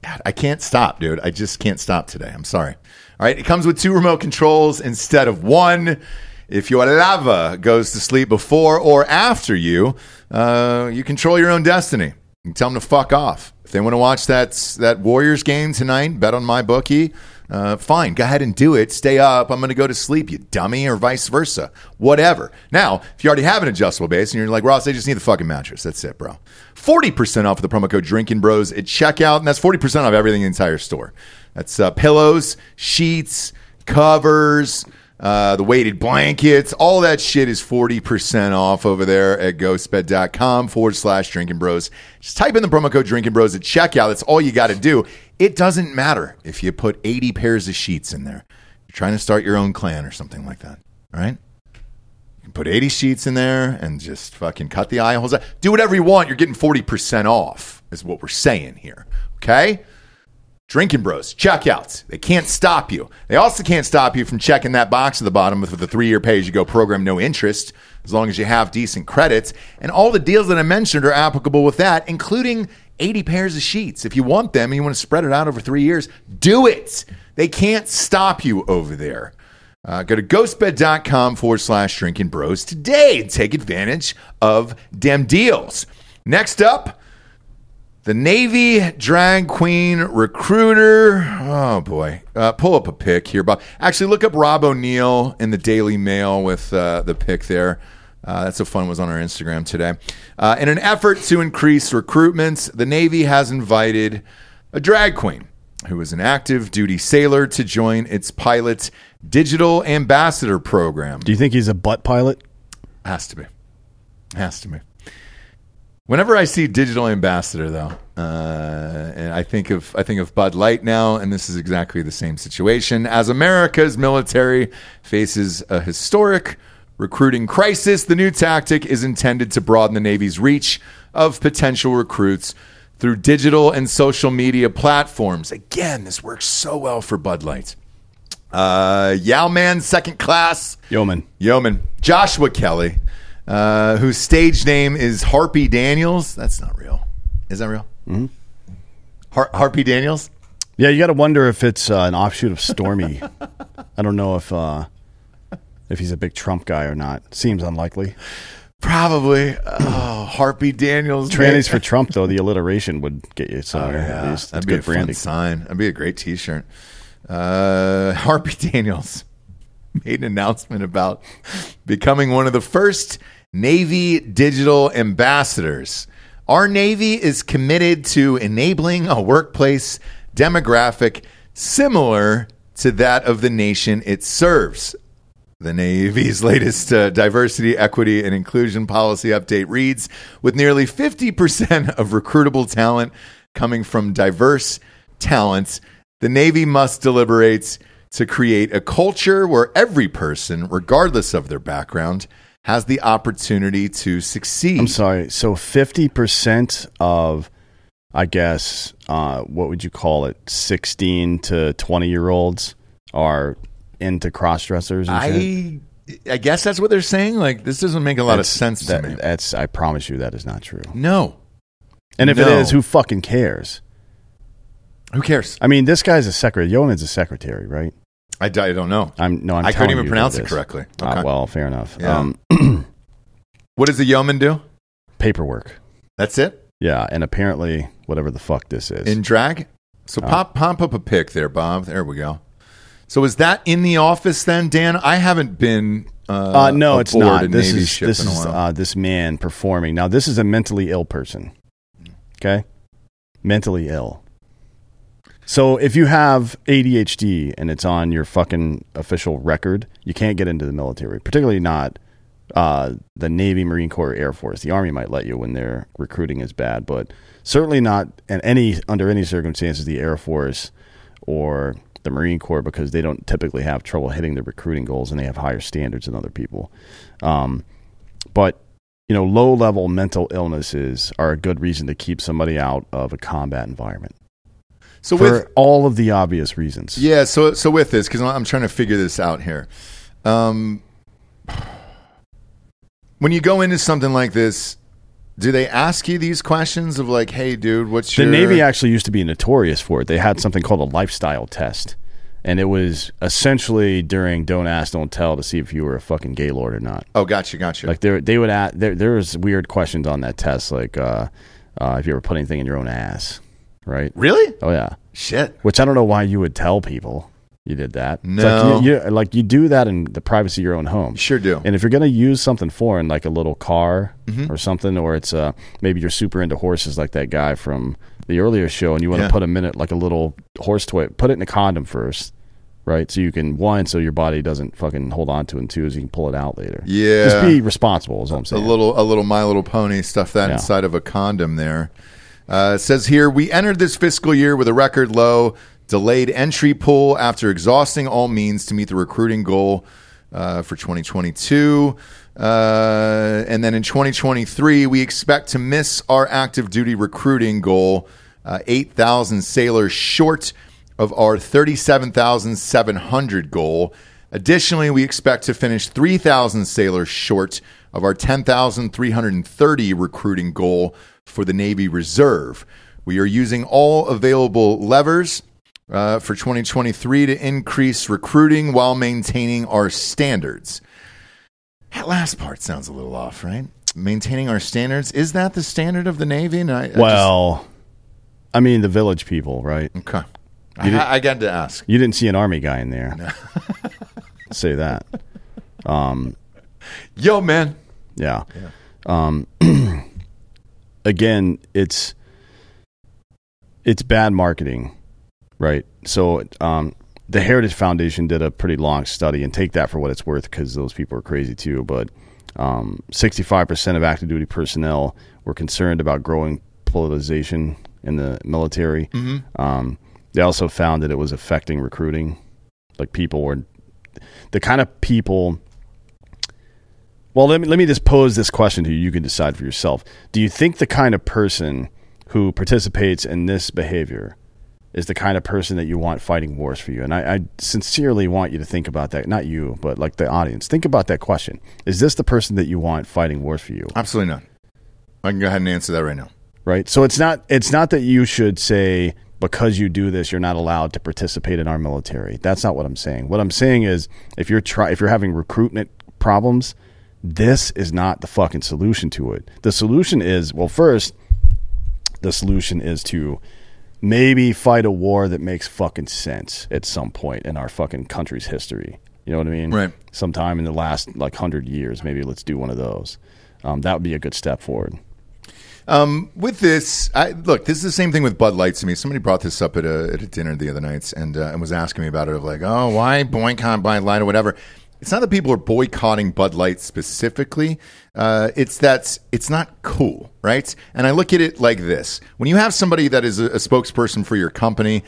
God, I can't stop, dude. I just can't stop today. I'm sorry. All right, it comes with two remote controls instead of one. If your lava goes to sleep before or after you, uh, you control your own destiny. You tell them to fuck off. If they want to watch that that Warriors game tonight, bet on my bookie. Uh, fine, go ahead and do it. Stay up. I'm going to go to sleep, you dummy, or vice versa. Whatever. Now, if you already have an adjustable base and you're like, Ross, I just need the fucking mattress. That's it, bro. 40% off with the promo code Drinkin' Bros at checkout, and that's 40% off everything in the entire store. That's uh, pillows, sheets, covers, uh, the weighted blankets, all that shit is 40% off over there at ghostbed.com forward slash drinking bros. Just type in the promo code drinking bros at checkout. That's all you got to do. It doesn't matter if you put 80 pairs of sheets in there. You're trying to start your own clan or something like that. Right? You can put 80 sheets in there and just fucking cut the eye holes out. Do whatever you want. You're getting 40% off, is what we're saying here. Okay? Drinkin' Bros, checkouts. They can't stop you. They also can't stop you from checking that box at the bottom with the three year pay as you go program, no interest, as long as you have decent credits. And all the deals that I mentioned are applicable with that, including 80 pairs of sheets. If you want them and you want to spread it out over three years, do it. They can't stop you over there. Uh, go to ghostbed.com forward slash drinking bros today and take advantage of dem deals. Next up, the Navy drag queen recruiter. Oh boy, uh, pull up a pic here, Bob. Actually, look up Rob O'Neill in the Daily Mail with uh, the pic there. Uh, that's so fun. Was on our Instagram today. Uh, in an effort to increase recruitments, the Navy has invited a drag queen who is an active duty sailor to join its pilot digital ambassador program. Do you think he's a butt pilot? Has to be. Has to be. Whenever I see digital ambassador, though, uh, and I think of I think of Bud Light now, and this is exactly the same situation. As America's military faces a historic recruiting crisis, the new tactic is intended to broaden the Navy's reach of potential recruits through digital and social media platforms. Again, this works so well for Bud Light. Uh, Yowman, second class. Yeoman. Yeoman, Joshua Kelly, uh, whose stage name is Harpy Daniels. That's not real. Is that real? Mm-hmm. Har- Harpy Daniels? Yeah, you got to wonder if it's uh, an offshoot of Stormy. I don't know if uh, if he's a big Trump guy or not. Seems unlikely. Probably. Oh, Harpy Daniels. Trannies for Trump, though, the alliteration would get you somewhere. at Yeah, least. that'd be a good fun sign. That'd be a great T-shirt. Uh, Harpy Daniels made an announcement about becoming one of the first Navy digital ambassadors. Our Navy is committed to enabling a workplace demographic similar to that of the nation it serves. The Navy's latest uh, diversity, equity, and inclusion policy update reads with nearly 50% of recruitable talent coming from diverse talents, the Navy must deliberate to create a culture where every person, regardless of their background, has the opportunity to succeed. I'm sorry. So 50% of, I guess, uh, what would you call it? 16 to 20 year olds are into cross dressers? I I guess that's what they're saying. Like this doesn't make a lot of sense that, to me. That's, I promise you that is not true. no, And if No. it is, who fucking cares? who cares? I mean, this guy's a secretary. Yeoman's a secretary, right? I, I don't know. I'm no, I'm I couldn't even pronounce it, it correctly. Ah, Okay. well, fair enough. Yeah. Um, What does the yeoman do? paperwork. That's it Yeah, and apparently, whatever the fuck this is. in drag. So Oh. pop pop up a pic there, Bob. There we go. So is that in the office then, Dan? I haven't been. Uh, Uh, no, it's not. This Navy is this is uh, this man performing. Now, this is a mentally ill person. Okay, mentally ill. So if you have ADHD and it's on your fucking official record, you can't get into the military. Particularly not uh, the Navy, Marine Corps, Air Force. The Army might let you when their recruiting is bad, but certainly not in any under any circumstances the Air Force or the Marine Corps because they don't typically have trouble hitting the recruiting goals and they have higher standards than other people. Um, but you know, low level mental illnesses are a good reason to keep somebody out of a combat environment so for with all of the obvious reasons. yeah, so so with this because I'm trying to figure this out here. Um, when you go into something like this, do they ask you these questions of like, "Hey, dude, what's The your Navy actually used to be notorious for it. They had something called a lifestyle test. And it was essentially during don't ask, don't tell to see if you were a fucking gaylord or not. Oh, gotcha, gotcha. Like they they would ask, there there was weird questions on that test, like uh, uh, if you ever put anything in your own ass, right? really? Oh yeah, Shit. which I don't know why you would tell people you did that. It's No. like you, you like you do that in the privacy of your own home. Sure do. And if you're going to use something foreign, like a little car Mm-hmm. or something, or it's uh, maybe you're super into horses, like that guy from the earlier show, and you want to Yeah. put a minute like a little horse toy, put it in a condom first, right? So you can one, so your body doesn't fucking hold on to it, and two, is you can pull it out later. Yeah. just be responsible. Is all I'm saying. a little a little My Little Pony stuff that Yeah. inside of a condom there. Uh, says here we entered this fiscal year with a record low delayed entry pool after exhausting all means to meet the recruiting goal uh, for 2022. Uh, and then in 2023, we expect to miss our active duty recruiting goal, uh, 8,000 sailors short of our 37,700 goal. Additionally, we expect to finish 3,000 sailors short of our 10,330 recruiting goal for the Navy Reserve. We are using all available levers uh, for 2023 to increase recruiting while maintaining our standards. That last part sounds a little off, right? Maintaining our standards. Is that the standard of the Navy? And I, I well, I mean the village people, right? okay. I, I got to ask. You didn't see an army guy in there. Say that. Yo, man. Yeah. Um, again, it's it's bad marketing, right? So, um, the Heritage Foundation did a pretty long study, and take that for what it's worth, because those people are crazy too. But um, sixty-five percent of active duty personnel were concerned about growing politicization in the military. Um, they also found that it was affecting recruiting. Like people were the kind of people well, let me let me just pose this question to you. You can decide for yourself. Do you think the kind of person who participates in this behavior is the kind of person that you want fighting wars for you? And I, I sincerely want you to think about that. Not you, but like the audience. Think about that question. Is this the person that you want fighting wars for you? Absolutely not. I can go ahead and answer that right now. Right. So it's not it's not that you should say because you do this you're not allowed to participate in our military. That's not what I'm saying. What I'm saying is if you're try if you're having recruitment problems, this is not the fucking solution to it. The solution is well first the solution is to maybe fight a war that makes fucking sense at some point in our fucking country's history. You know what I mean? Right. Sometime in the last like hundred years, maybe let's do one of those. Um, that would be a good step forward. Um, with this, I, look, this is the same thing with Bud Light to me. Somebody brought this up at a, at a dinner the other night and, uh, and was asking me about it of like, oh, why boycott Bud Light or whatever. It's not that people are boycotting Bud Light specifically. Uh, it's that it's not cool, right? And I look at it like this: when you have somebody that is a, a spokesperson for your company,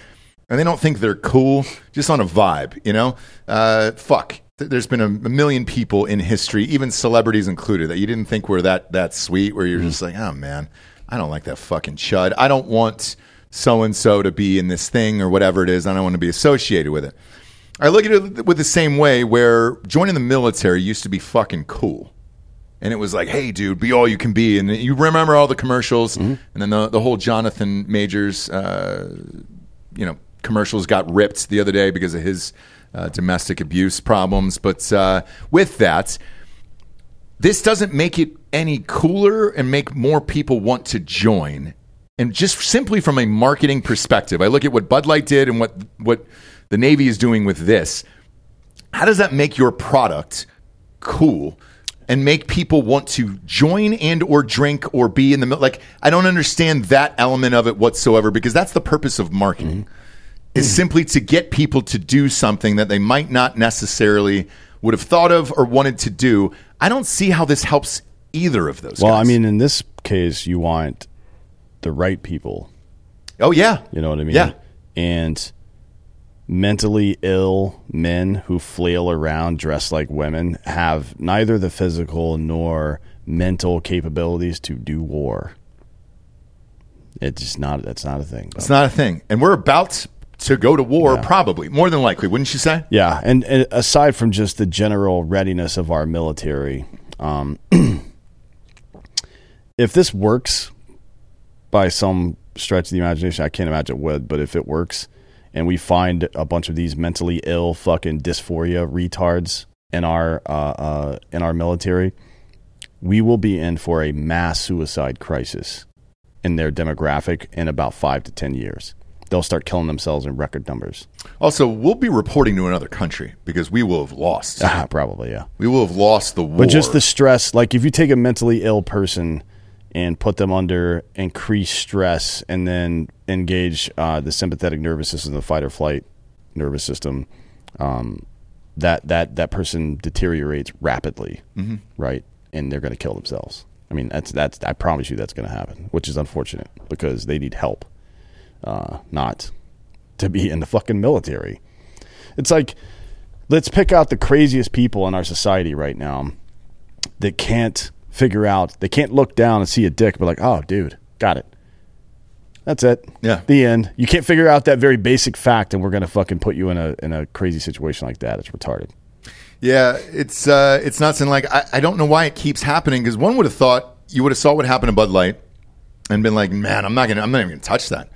and they don't think they're cool, just on a vibe, you know, uh, fuck. Th- there's been a, million people in history, even celebrities included, that you didn't think were that that sweet. Where you're just like, oh man, I don't like that fucking chud. I don't want so and so to be in this thing or whatever it is. I don't want to be associated with it. I look at it with the same way where joining the military used to be fucking cool. And it was like, hey, dude, be all you can be. And you remember all the commercials. And then the, the whole Jonathan Majors, uh, you know, commercials got ripped the other day because of his uh, domestic abuse problems. But uh, with that, this doesn't make it any cooler and make more people want to join. And just simply from a marketing perspective, I look at what Bud Light did and what what the Navy is doing with this. How does that make your product cool and make people want to join and or drink or be in the like I don't understand that element of it whatsoever because that's the purpose of marketing is simply to get people to do something that they might not necessarily would have thought of or wanted to do. I don't see how this helps either of those. Well, I mean, in this case, you want the right people. oh yeah, You know what I mean? Yeah. And mentally ill men who flail around dressed like women have neither the physical nor mental capabilities to do war. It's just not. That's not a thing. it's not a thing, and we're about to go to war, probably more than likely, wouldn't you say? Yeah, and, and aside from just the general readiness of our military, um, if this works by some stretch of the imagination, I can't imagine it would, but if it works, and we find a bunch of these mentally ill fucking dysphoria retards in our uh, uh, in our military, we will be in for a mass suicide crisis in their demographic in about five to ten years. They'll start killing themselves in record numbers. Also, we'll be reporting to another country because we will have lost. Ah, probably, yeah. we will have lost the war. But just the stress, like if you take a mentally ill person and put them under increased stress and then engage uh, the sympathetic nervous system, the fight or flight nervous system, um, that that that person deteriorates rapidly, Mm-hmm. right? And they're going to kill themselves. I mean, that's that's I promise you that's going to happen, which is unfortunate because they need help, uh, not to be in the fucking military. It's like let's pick out the craziest people in our society right now that can't figure out they can't look down and see a dick but like oh dude got it that's it Yeah. the end you can't figure out that very basic fact and we're gonna fucking put you in a in a crazy situation like that it's retarded Yeah, it's uh, it's nuts, and like I, I don't know why it keeps happening because one would have thought you would have saw what happened to Bud Light and been like, man, I'm not gonna, I'm not even gonna touch that.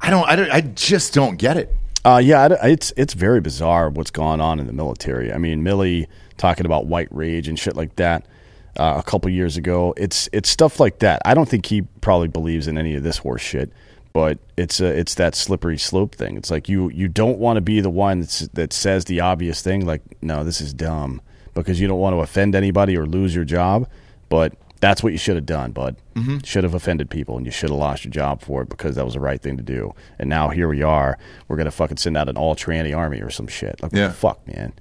I don't, I don't, I just don't get it. Uh, yeah, it's it's very bizarre what's going on in the military. I mean, Milley talking about white rage and shit like that uh, a couple years ago. It's it's stuff like that. I don't think he probably believes in any of this horse shit, but it's uh, it's that slippery slope thing. It's like you you don't want to be the one that's, that says the obvious thing, like no, this is dumb, because you don't want to offend anybody or lose your job, but. That's what you should have done, bud. Mm-hmm. Should have offended people, and you should have lost your job for it because that was the right thing to do. And now here we are. We're gonna fucking send out an all tranny army or some shit. Like, Yeah. fuck, man.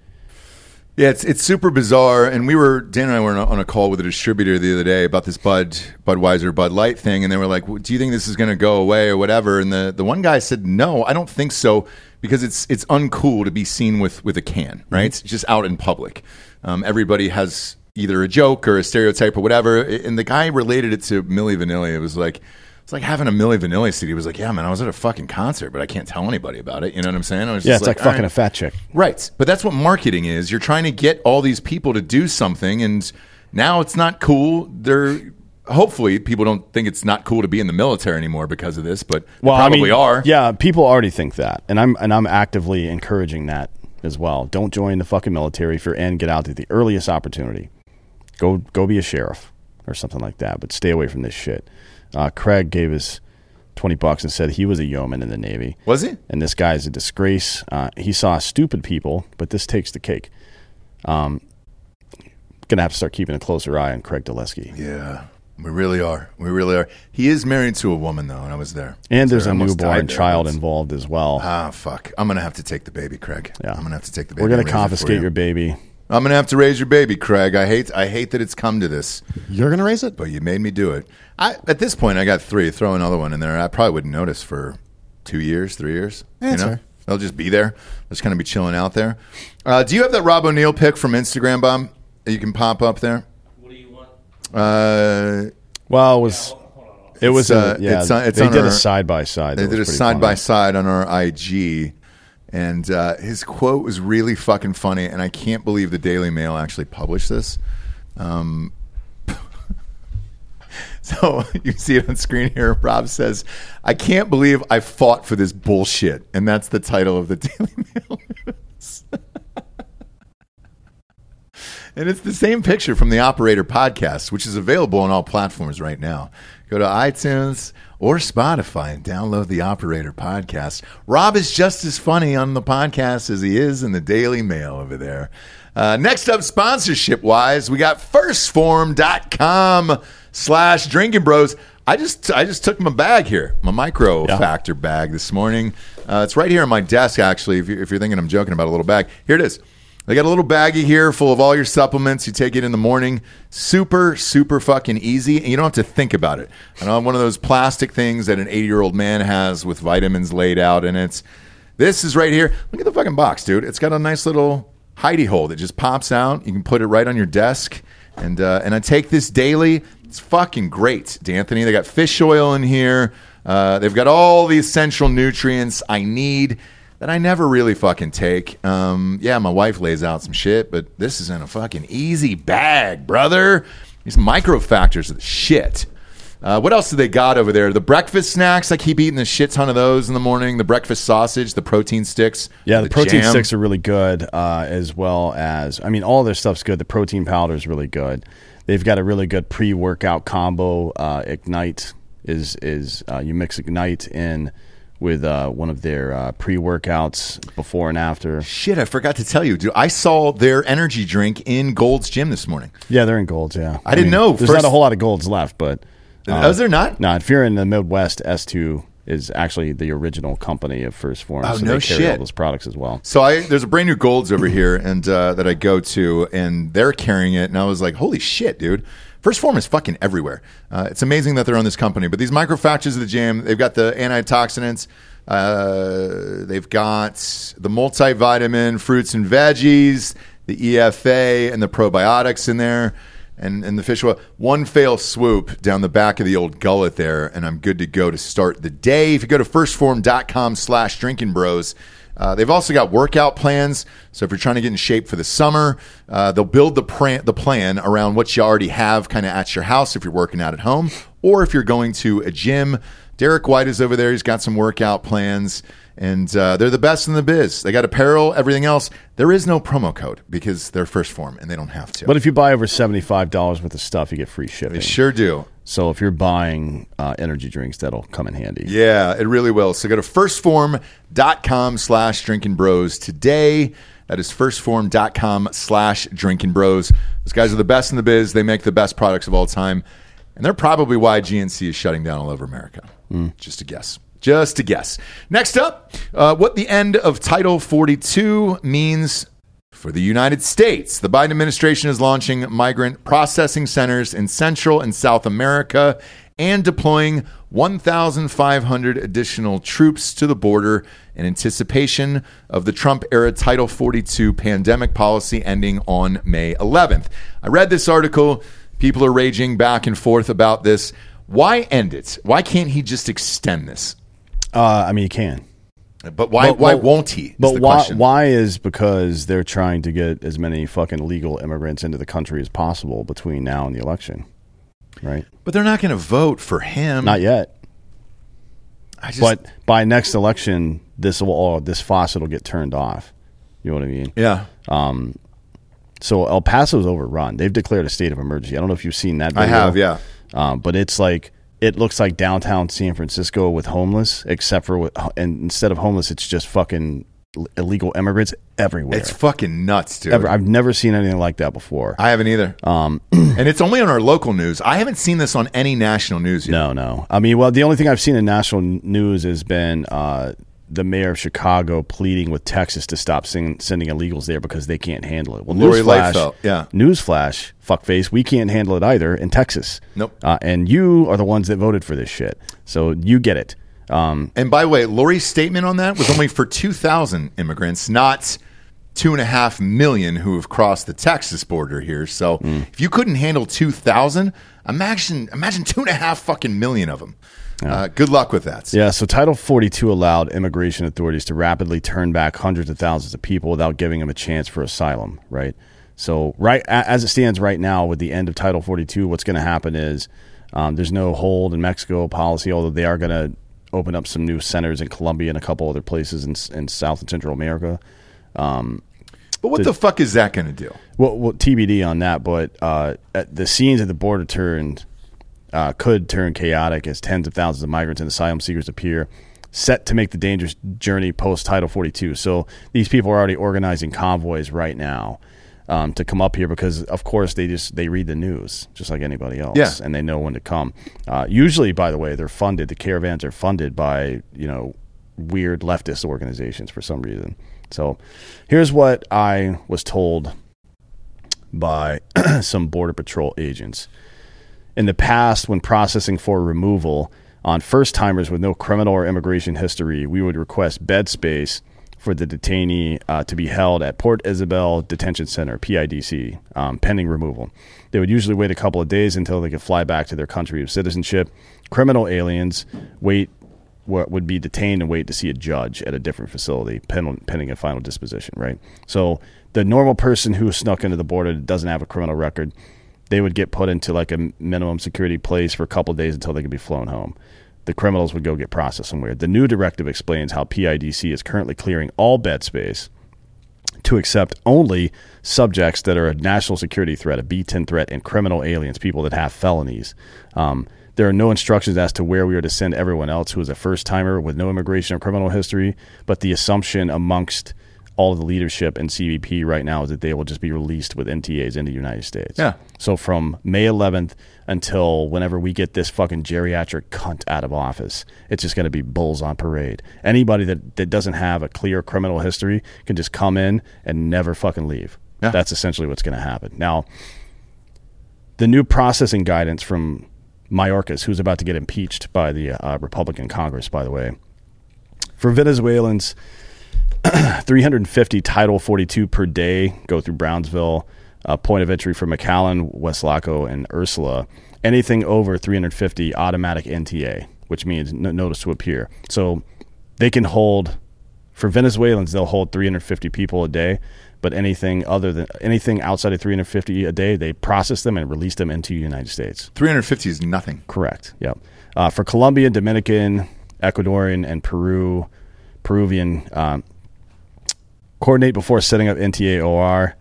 Yeah, it's it's super bizarre. And we were Dan and I were on a, call with a distributor the other day about this Bud Budweiser Bud Light thing, and they were like, well, "Do you think this is going to go away or whatever?" And the, the one guy said, "No, I don't think so because it's it's uncool to be seen with with a can, right? It's just out in public. Um, everybody has either a joke or a stereotype or whatever." And the guy related it to Milli Vanilli. It was like. It's like having a Milli Vanilli CD. He was like, "Yeah, man, I was at a fucking concert, but I can't tell anybody about it." You know what I'm saying? I was Yeah, just it's like, "All fucking right." a fat chick. Right. But that's what marketing is. You're trying to get all these people to do something and now it's not cool. They're hopefully people don't think it's not cool to be in the military anymore because of this, but they Well, probably I mean, are. Yeah, people already think that, and I'm and I'm actively encouraging that as well. Don't join the fucking military if you're in. Get out at the earliest opportunity. Go go be a sheriff or something like that, but stay away from this shit. Uh, Craig gave us twenty bucks and said he was a yeoman in the Navy. Was he? and this guy is a disgrace. Uh, he saw stupid people, but this takes the cake. Um, gonna have to start keeping a closer eye on Craig Dulesky. Yeah. We really are. We really are. He is married to a woman though, and I was there. And there's I a newborn there, child involved as well. Ah, fuck. I'm going to have to take the baby, Craig. Yeah. I'm going to have to take the baby. We're gonna and raise it for confiscate you. your baby. I'm going to have to raise your baby, Craig. I hate I hate that it's come to this. You're gonna raise it? but you made me do it. I at this point I got three. Throw another one in there. I probably wouldn't notice for two years, three years. Yeah, that's you know? fair. They'll just be there. They'll just kind of be chilling out there. Uh, do you have that Rob O'Neill pic from Instagram, Bob? That you can pop up there. What do you want? Uh, Well, it was. It was It's, uh, a, yeah. it's on- it's they on did our- a side by side. They did a side by side on our IG, and uh, his quote was really fucking funny. And I can't believe the Daily Mail actually published this. Um, so you see it on screen here. Rob says, "I can't believe I fought for this bullshit," and that's the title of the Daily Mail. And it's the same picture from the Operator podcast, which is available on all platforms right now. Go to iTunes or Spotify and download the Operator podcast. Rob is just as funny on the podcast as he is in the Daily Mail over there. Uh, next up, sponsorship wise, we got 1stphorm.com slash drinking bros. I just I just took my bag here, my micro Yeah. factor bag this morning. Uh, it's right here on my desk, actually. If, you, if you're thinking I'm joking about a little bag, here it is. They got a little baggie here full of all your supplements. You take it in the morning. Super, super fucking easy. And you don't have to think about it. I know one of those plastic things that an 80 year old man has with vitamins laid out in it. This is right here. Look at the fucking box, dude. It's got a nice little hidey hole that just pops out. You can put it right on your desk. And, uh, and I take this daily. It's fucking great, D'Anthony. They got fish oil in here. Uh, they've got all the essential nutrients I need that I never really fucking take. Um, yeah, my wife lays out some shit, but this is in a fucking easy bag, brother. These Micro-Factors are the shit. Uh, what else do they got over there? The breakfast snacks. I keep eating a shit ton of those in the morning. The breakfast sausage, the protein sticks. Yeah, the, protein jam. sticks are really good, uh, as well as I mean, all their stuff's good. The protein powder is really good. They've got a really good pre-workout combo. Uh, Ignite is is uh, you mix Ignite in with uh, one of their uh, pre-workouts before and after. Shit, I forgot to tell you, dude. I saw their energy drink in Gold's Gym this morning. Yeah, they're in golds. Yeah, I didn't know. There's First- not a whole lot of golds left, but uh, Oh, is there not? No, if you're in the Midwest, S2 is actually the original company of 1st Phorm. Oh, so no they carry all those products as well. So I there's a brand new Golds over here, and uh, that I go to, and they're carrying it, and I was like, holy shit, dude. 1st Phorm is fucking everywhere. Uh, it's amazing that they're on this company, but these Micro-Factors of the jam, they've got the antioxidants, uh, they've got the multivitamin, fruits and veggies, the EFA, and the probiotics in there. And, and the fish oil, one fail swoop down the back of the old gullet there, and I'm good to go to start the day. If you go to 1stphorm.com slash drinking bros, uh, they've also got workout plans. So if you're trying to get in shape for the summer, uh, they'll build the, pran- the plan around what you already have kind of at your house if you're working out at home or if you're going to a gym. Derek White is over there. He's got some workout plans. And uh, they're the best in the biz. They got apparel, everything else. There is no promo code because they're 1st Phorm and they don't have to. But if you buy over seventy-five dollars worth of stuff, you get free shipping. they sure do. So if you're buying uh, energy drinks, that'll come in handy. Yeah, it really will. So go to 1stphorm.com slash drinking bros today. That is 1stphorm.com slash drinking bros. Those guys are the best in the biz. They make the best products of all time. And they're probably why GNC is shutting down all over America. Just a guess. Just a guess. Next up, uh, what the end of Title 42 means for the United States. The Biden administration is launching migrant processing centers in Central and South America and deploying 1,500 additional troops to the border in anticipation of the Trump era Title 42 pandemic policy ending on May 11th. I read this article. People are raging back and forth about this. Why end it? Why can't he just extend this? Uh, I mean, he can. But why, But- why but- won't he? But the why? question. Why is because they're trying to get as many fucking legal immigrants into the country as possible between now and the election, right? But they're not going to vote for him. Not yet. I just, But by next election, this will all this faucet will get turned off. You know what I mean? yeah. So El Paso's overrun. They've declared a state of emergency. I don't know if you've seen that. Video, I have, yeah. Um, but it's like it looks like downtown San Francisco with homeless, except for with, and instead of homeless, it's just fucking illegal immigrants everywhere. It's fucking nuts, dude. Ever, I've never seen anything like that before. I haven't either. Um, and it's only on our local news. I haven't seen this on any national news yet. No, no. I mean, well, the only thing I've seen in national news has been uh, the mayor of Chicago pleading with Texas to stop sing- sending illegals there because they can't handle it. Well, Lori newsflash, yeah. newsflash, fuckface, we can't handle it either in Texas. Nope. Uh, and you are the ones that voted for this shit, so you get it. And by the way, Lori's statement on that was only for 2,000 immigrants, not two and a half million who have crossed the Texas border here. So if you couldn't handle 2,000, imagine, imagine two and a half fucking million of them. Uh, good luck with that. Yeah, so Title 42 allowed immigration authorities to rapidly turn back hundreds of thousands of people without giving them a chance for asylum, right? So, right as it stands right now, with the end of Title 42, what's going to happen is um, there's no hold in Mexico policy, although they are going to open up some new centers in Colombia and a couple other places in, in South and Central America. But what the fuck is that going to do? Well, well, TBD on that, but uh, at the scenes at the border turned uh, could turn chaotic as tens of thousands of migrants and asylum seekers appear, set to make the dangerous journey post Title 42. So these people are already organizing convoys right now um, to come up here because, of course, they just they read the news just like anybody else, Yeah. and they know when to come. Uh, usually, by the way, they're funded. The caravans are funded by you know weird leftist organizations for some reason. So here's what I was told by some Border Patrol agents. In the past, when processing for removal on first timers with no criminal or immigration history, we would request bed space for the detainee uh, to be held at Port Isabel Detention Center, PIDC, um, pending removal. They would usually wait a couple of days until they could fly back to their country of citizenship. Criminal aliens wait what would be detained and wait to see a judge at a different facility pending a final disposition, right? So the normal person who snuck into the border doesn't have a criminal record, they would get put into like a minimum security place for a couple days until they could be flown home. The criminals would go get processed somewhere. The new directive explains how PIDC is currently clearing all bed space to accept only subjects that are a national security threat, a B-10 threat, and criminal aliens, people that have felonies. Um, there are no instructions as to where we are to send everyone else who is a first timer with no immigration or criminal history, but the assumption amongst all of the leadership in CBP right now is that they will just be released with NTAs into the United States. Yeah. So from May 11th until whenever we get this fucking geriatric cunt out of office, it's just going to be bulls on parade. Anybody that, that doesn't have a clear criminal history can just come in and never fucking leave. Yeah. That's essentially what's going to happen. Now, the new processing guidance from Mayorkas, who's about to get impeached by the uh, Republican Congress, by the way, for Venezuelans, 350 Title 42 per day go through Brownsville. Uh, point of entry for McAllen, Weslaco, and Ursula. Anything over 350 automatic NTA, which means no notice to appear. So they can hold for Venezuelans, they'll hold 350 people a day. But anything other than anything outside of 350 a day, they process them and release them into the United States. 350 is nothing. Correct. Yep. Uh, for Colombian, Dominican, Ecuadorian, and Peru, Peruvian, um, coordinate before setting up NTAOR.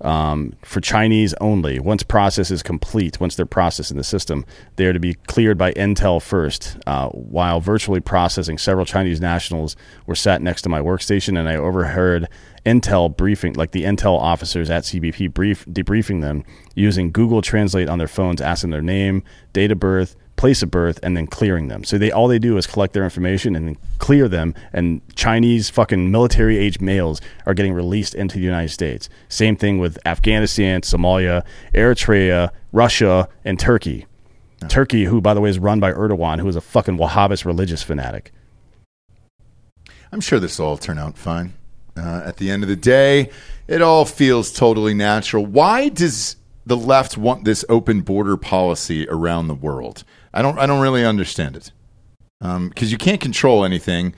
Um, for Chinese only, once process is complete, once they're processed in the system, they are to be cleared by Intel first. Uh, while virtually processing, several Chinese nationals were sat next to my workstation, and I overheard Intel briefing, like the Intel officers at CBP, brief debriefing them using Google Translate on their phones, asking their name, date of birth, place of birth, and then clearing them. So they all they do is collect their information and then clear them. And Chinese fucking military age males are getting released into the United States. Same thing with Afghanistan, Somalia, Eritrea, Russia, and Turkey. Turkey, who by the way is run by Erdogan, who is a fucking Wahhabist religious fanatic. I'm sure this will all turn out fine. Uh, at the end of the day, it all feels totally natural. Why does the left want this open border policy around the world? I don't. I don't really understand it. Because you can't control anything.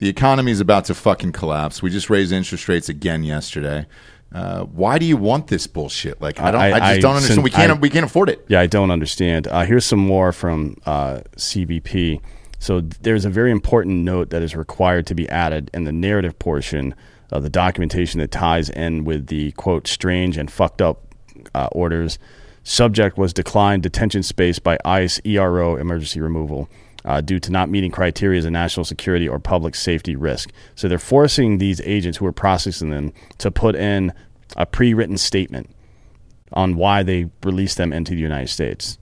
The economy is about to fucking collapse. We just raised interest rates again yesterday. Uh, why do you want this bullshit? Like I don't. I, I- just I- don't understand. We can't. We can't afford it. Yeah, I don't understand. Uh, here's some more from uh, CBP. So there's a very important note that is required to be added in the narrative portion of the documentation that ties in with the quote strange and fucked up uh, orders. Subject was declined detention space by ICE ERO emergency removal uh, due to not meeting criteria as a national security or public safety risk. So they're forcing these agents who are processing them to put in a pre-written statement on why they released them into the United States,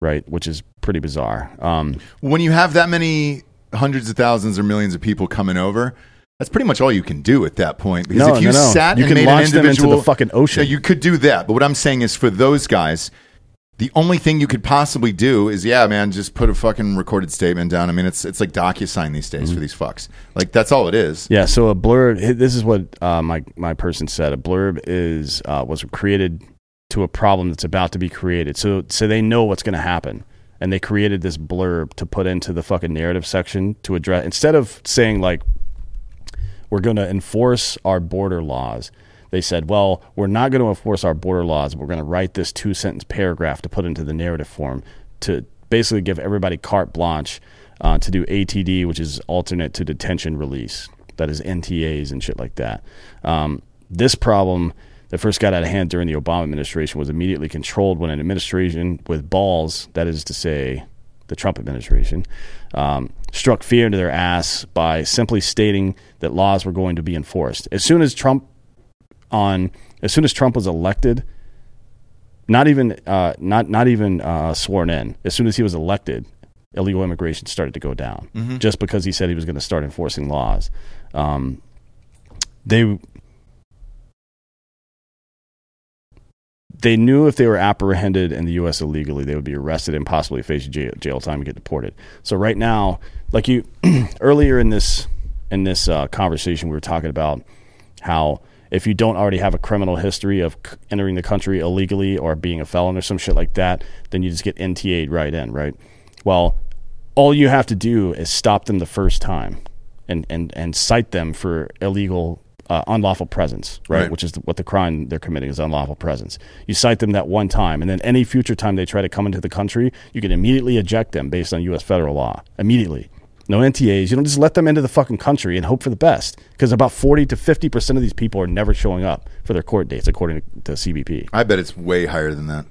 right? Which is pretty bizarre. Um, when you have that many hundreds of thousands or millions of people coming over, that's pretty much all you can do at that point. Because No, if you no, no. sat You and can made launch an them into individual, the fucking ocean. You could do that. But what I'm saying is, for those guys, the only thing you could possibly do is, yeah, man, just put a fucking recorded statement down. I mean, it's it's like DocuSign these days for these fucks. Like that's all it is. Yeah, so a blurb. This is what uh, my my person said. A blurb is uh, was created to a problem that's about to be created. So so they know what's going to happen, and they created this blurb to put into the fucking narrative section to address instead of saying like we're going to enforce our border laws. They said, well, we're not going to enforce our border laws. We're going to write this two sentence paragraph to put into the narrative form to basically give everybody carte blanche uh, to do ATD, which is alternate to detention release. That is NTAs and shit like that. Um, this problem that first got out of hand during the Obama administration was immediately controlled when an administration with balls, that is to say, the Trump administration, um, struck fear into their ass by simply stating that laws were going to be enforced. As soon as Trump on as soon as Trump was elected, not even uh, not not even uh, sworn in. As soon as he was elected, illegal immigration started to go down, just because he said he was going to start enforcing laws. Um, they they knew if they were apprehended in the U.S. illegally, they would be arrested and possibly face jail, jail time and get deported. So right now, like you earlier in this in this uh, conversation, we were talking about how if you don't already have a criminal history of entering the country illegally or being a felon or some shit like that, then you just get NTA'd right in, right? Well, all you have to do is stop them the first time and, and, and cite them for illegal, uh, unlawful presence, right? Right. Which is what the crime they're committing is unlawful presence. You cite them that one time, and then any future time they try to come into the country, you can immediately eject them based on U.S. federal law. Immediately. No NTAs. You don't just let them into the fucking country and hope for the best. Because about 40 to 50% of these people are never showing up for their court dates, according to CBP. I bet it's way higher than that.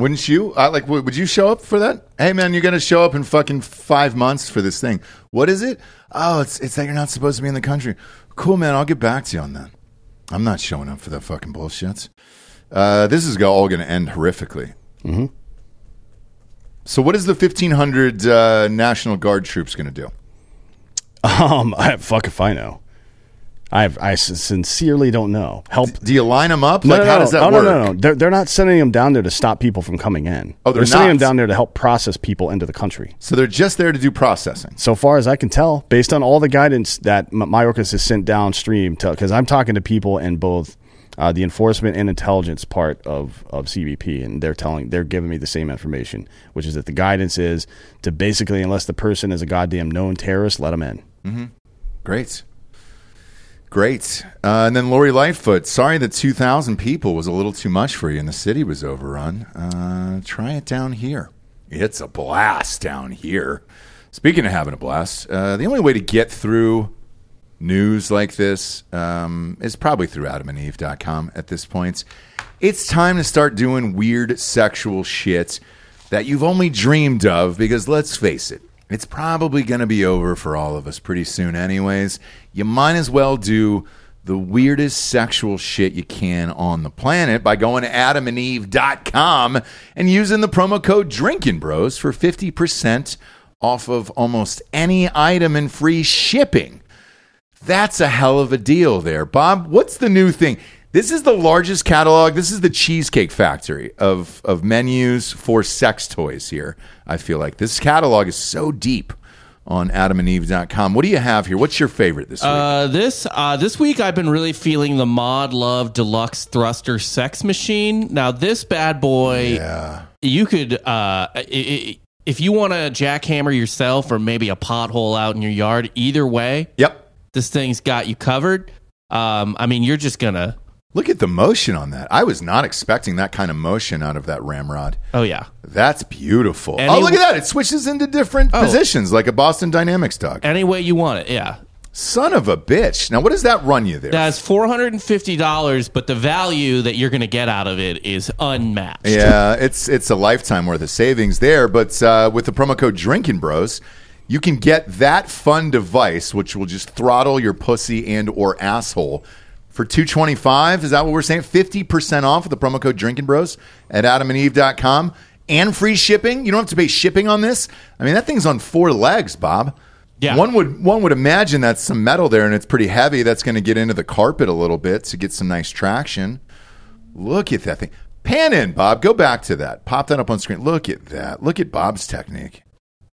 Wouldn't you? I, like, would you show up for that? Hey, man, you're going to show up in fucking five months for this thing. What is it? Oh, it's it's that you're not supposed to be in the country. Cool, man. I'll get back to you on that. I'm not showing up for that fucking bullshit. Uh, this is all going to end horrifically. Mm-hmm. So, what is the 1,500 uh, National Guard troops going to do? Um, I, fuck if I know. I I sincerely don't know. Help. Do you line them up? No, Like, no, how no, does that no, work? no, no, no. They're, they're not sending them down there to stop people from coming in. Oh, they're sending not? them down there to help process people into the country. So they're just there to do processing. So far as I can tell, based on all the guidance that Mayorkas has sent downstream, because I'm talking to people in both uh, the enforcement and intelligence part of, of CBP, and they're telling, they're giving me the same information, which is that the guidance is to basically, unless the person is a goddamn known terrorist, let them in. Great. Great. Uh, and then Lori Lightfoot, sorry that 2,000 people was a little too much for you and the city was overrun. Uh, try it down here. It's a blast down here. Speaking of having a blast, uh, the only way to get through news like this um, is probably through adamandeve.com at this point. It's time to start doing weird sexual shit that you've only dreamed of because let's face it, it's probably going to be over for all of us pretty soon, anyways. You might as well do the weirdest sexual shit you can on the planet by going to adamandeve.com and using the promo code Drinkin' Bros for 50% off of almost any item and free shipping. That's a hell of a deal there. Bob, what's the new thing? This is the largest catalog. This is the Cheesecake Factory of, of menus for sex toys here. I feel like this catalog is so deep on adamandeve.com. What do you have here? What's your favorite this week? Uh, this uh, this week I've been really feeling the Mod Love Deluxe Thruster Sex Machine. Now this bad boy, yeah. you could uh, if you want to jackhammer yourself or maybe a pothole out in your yard. Either way, Yep. this thing's got you covered. Um, I mean, you're just gonna. Look at the motion on that. I was not expecting that kind of motion out of that ramrod. Oh yeah, That's beautiful. Any- oh, look at that. It switches into different Oh. positions like a Boston Dynamics dog. any way you want it. Yeah, Son of a bitch. Now, what does that run you there? that's four hundred and fifty dollars, but the value that you're gonna get out of it is unmatched. Yeah, it's it's a lifetime worth of savings there. But uh, with the promo code Drinkin' Bros, you can get that fun device, which will just throttle your pussy and or asshole for two twenty five. Is that what we're saying? Fifty percent off with the promo code Drinkin' Bros at AdamandEve.com and free shipping. You don't have to pay shipping on this. I mean, that thing's on four legs, Bob. Yeah. One would one would imagine that's some metal there, and it's pretty heavy. That's going to get into the carpet a little bit to get some nice traction. Look at that thing. Pan in, Bob. Go back to that. Pop that up on screen. Look at that. Look at Bob's technique.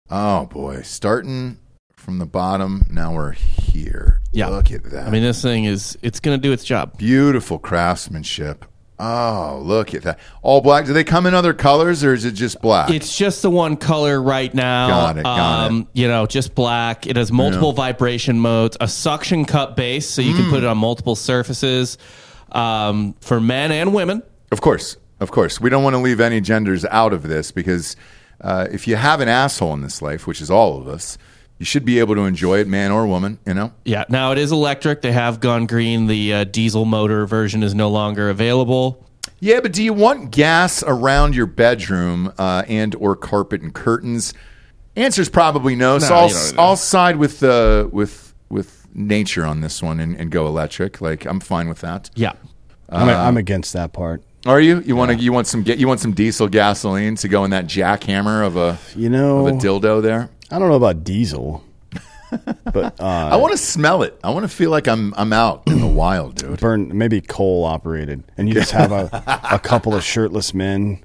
Oh boy, starting from the bottom. Now we're here. Yeah. Look at that. I mean, this thing is it's going to do its job. beautiful craftsmanship. Oh, look at that. All black. Do they come in other colors or is it just black? It's just the one color right now. Got it, got um, You know, just black. It has multiple vibration modes, a suction cup base, so you Mm. can put it on multiple surfaces um, for men and women. Of course, of course. We don't want to leave any genders out of this because uh, if you have an asshole in this life, which is all of us, you should be able to enjoy it, man or woman. You know. Yeah, now it is electric. They have gone green. The uh, diesel motor version is no longer available. Yeah, but do you want gas around your bedroom uh, and or carpet and curtains? Answer's probably no. so No, I'll, I'll side with uh, with with nature on this one and, and go electric. Like I'm fine with that. Yeah. I'm, I'm against that part. Are you? You want to? You want some? Get you want some diesel gasoline to go in that jackhammer of a You know, of a dildo there? I don't know about diesel, but uh, I want to smell it. I want to feel like I'm I'm out in the wild, dude. burn maybe coal operated, and you just have a, a couple of shirtless men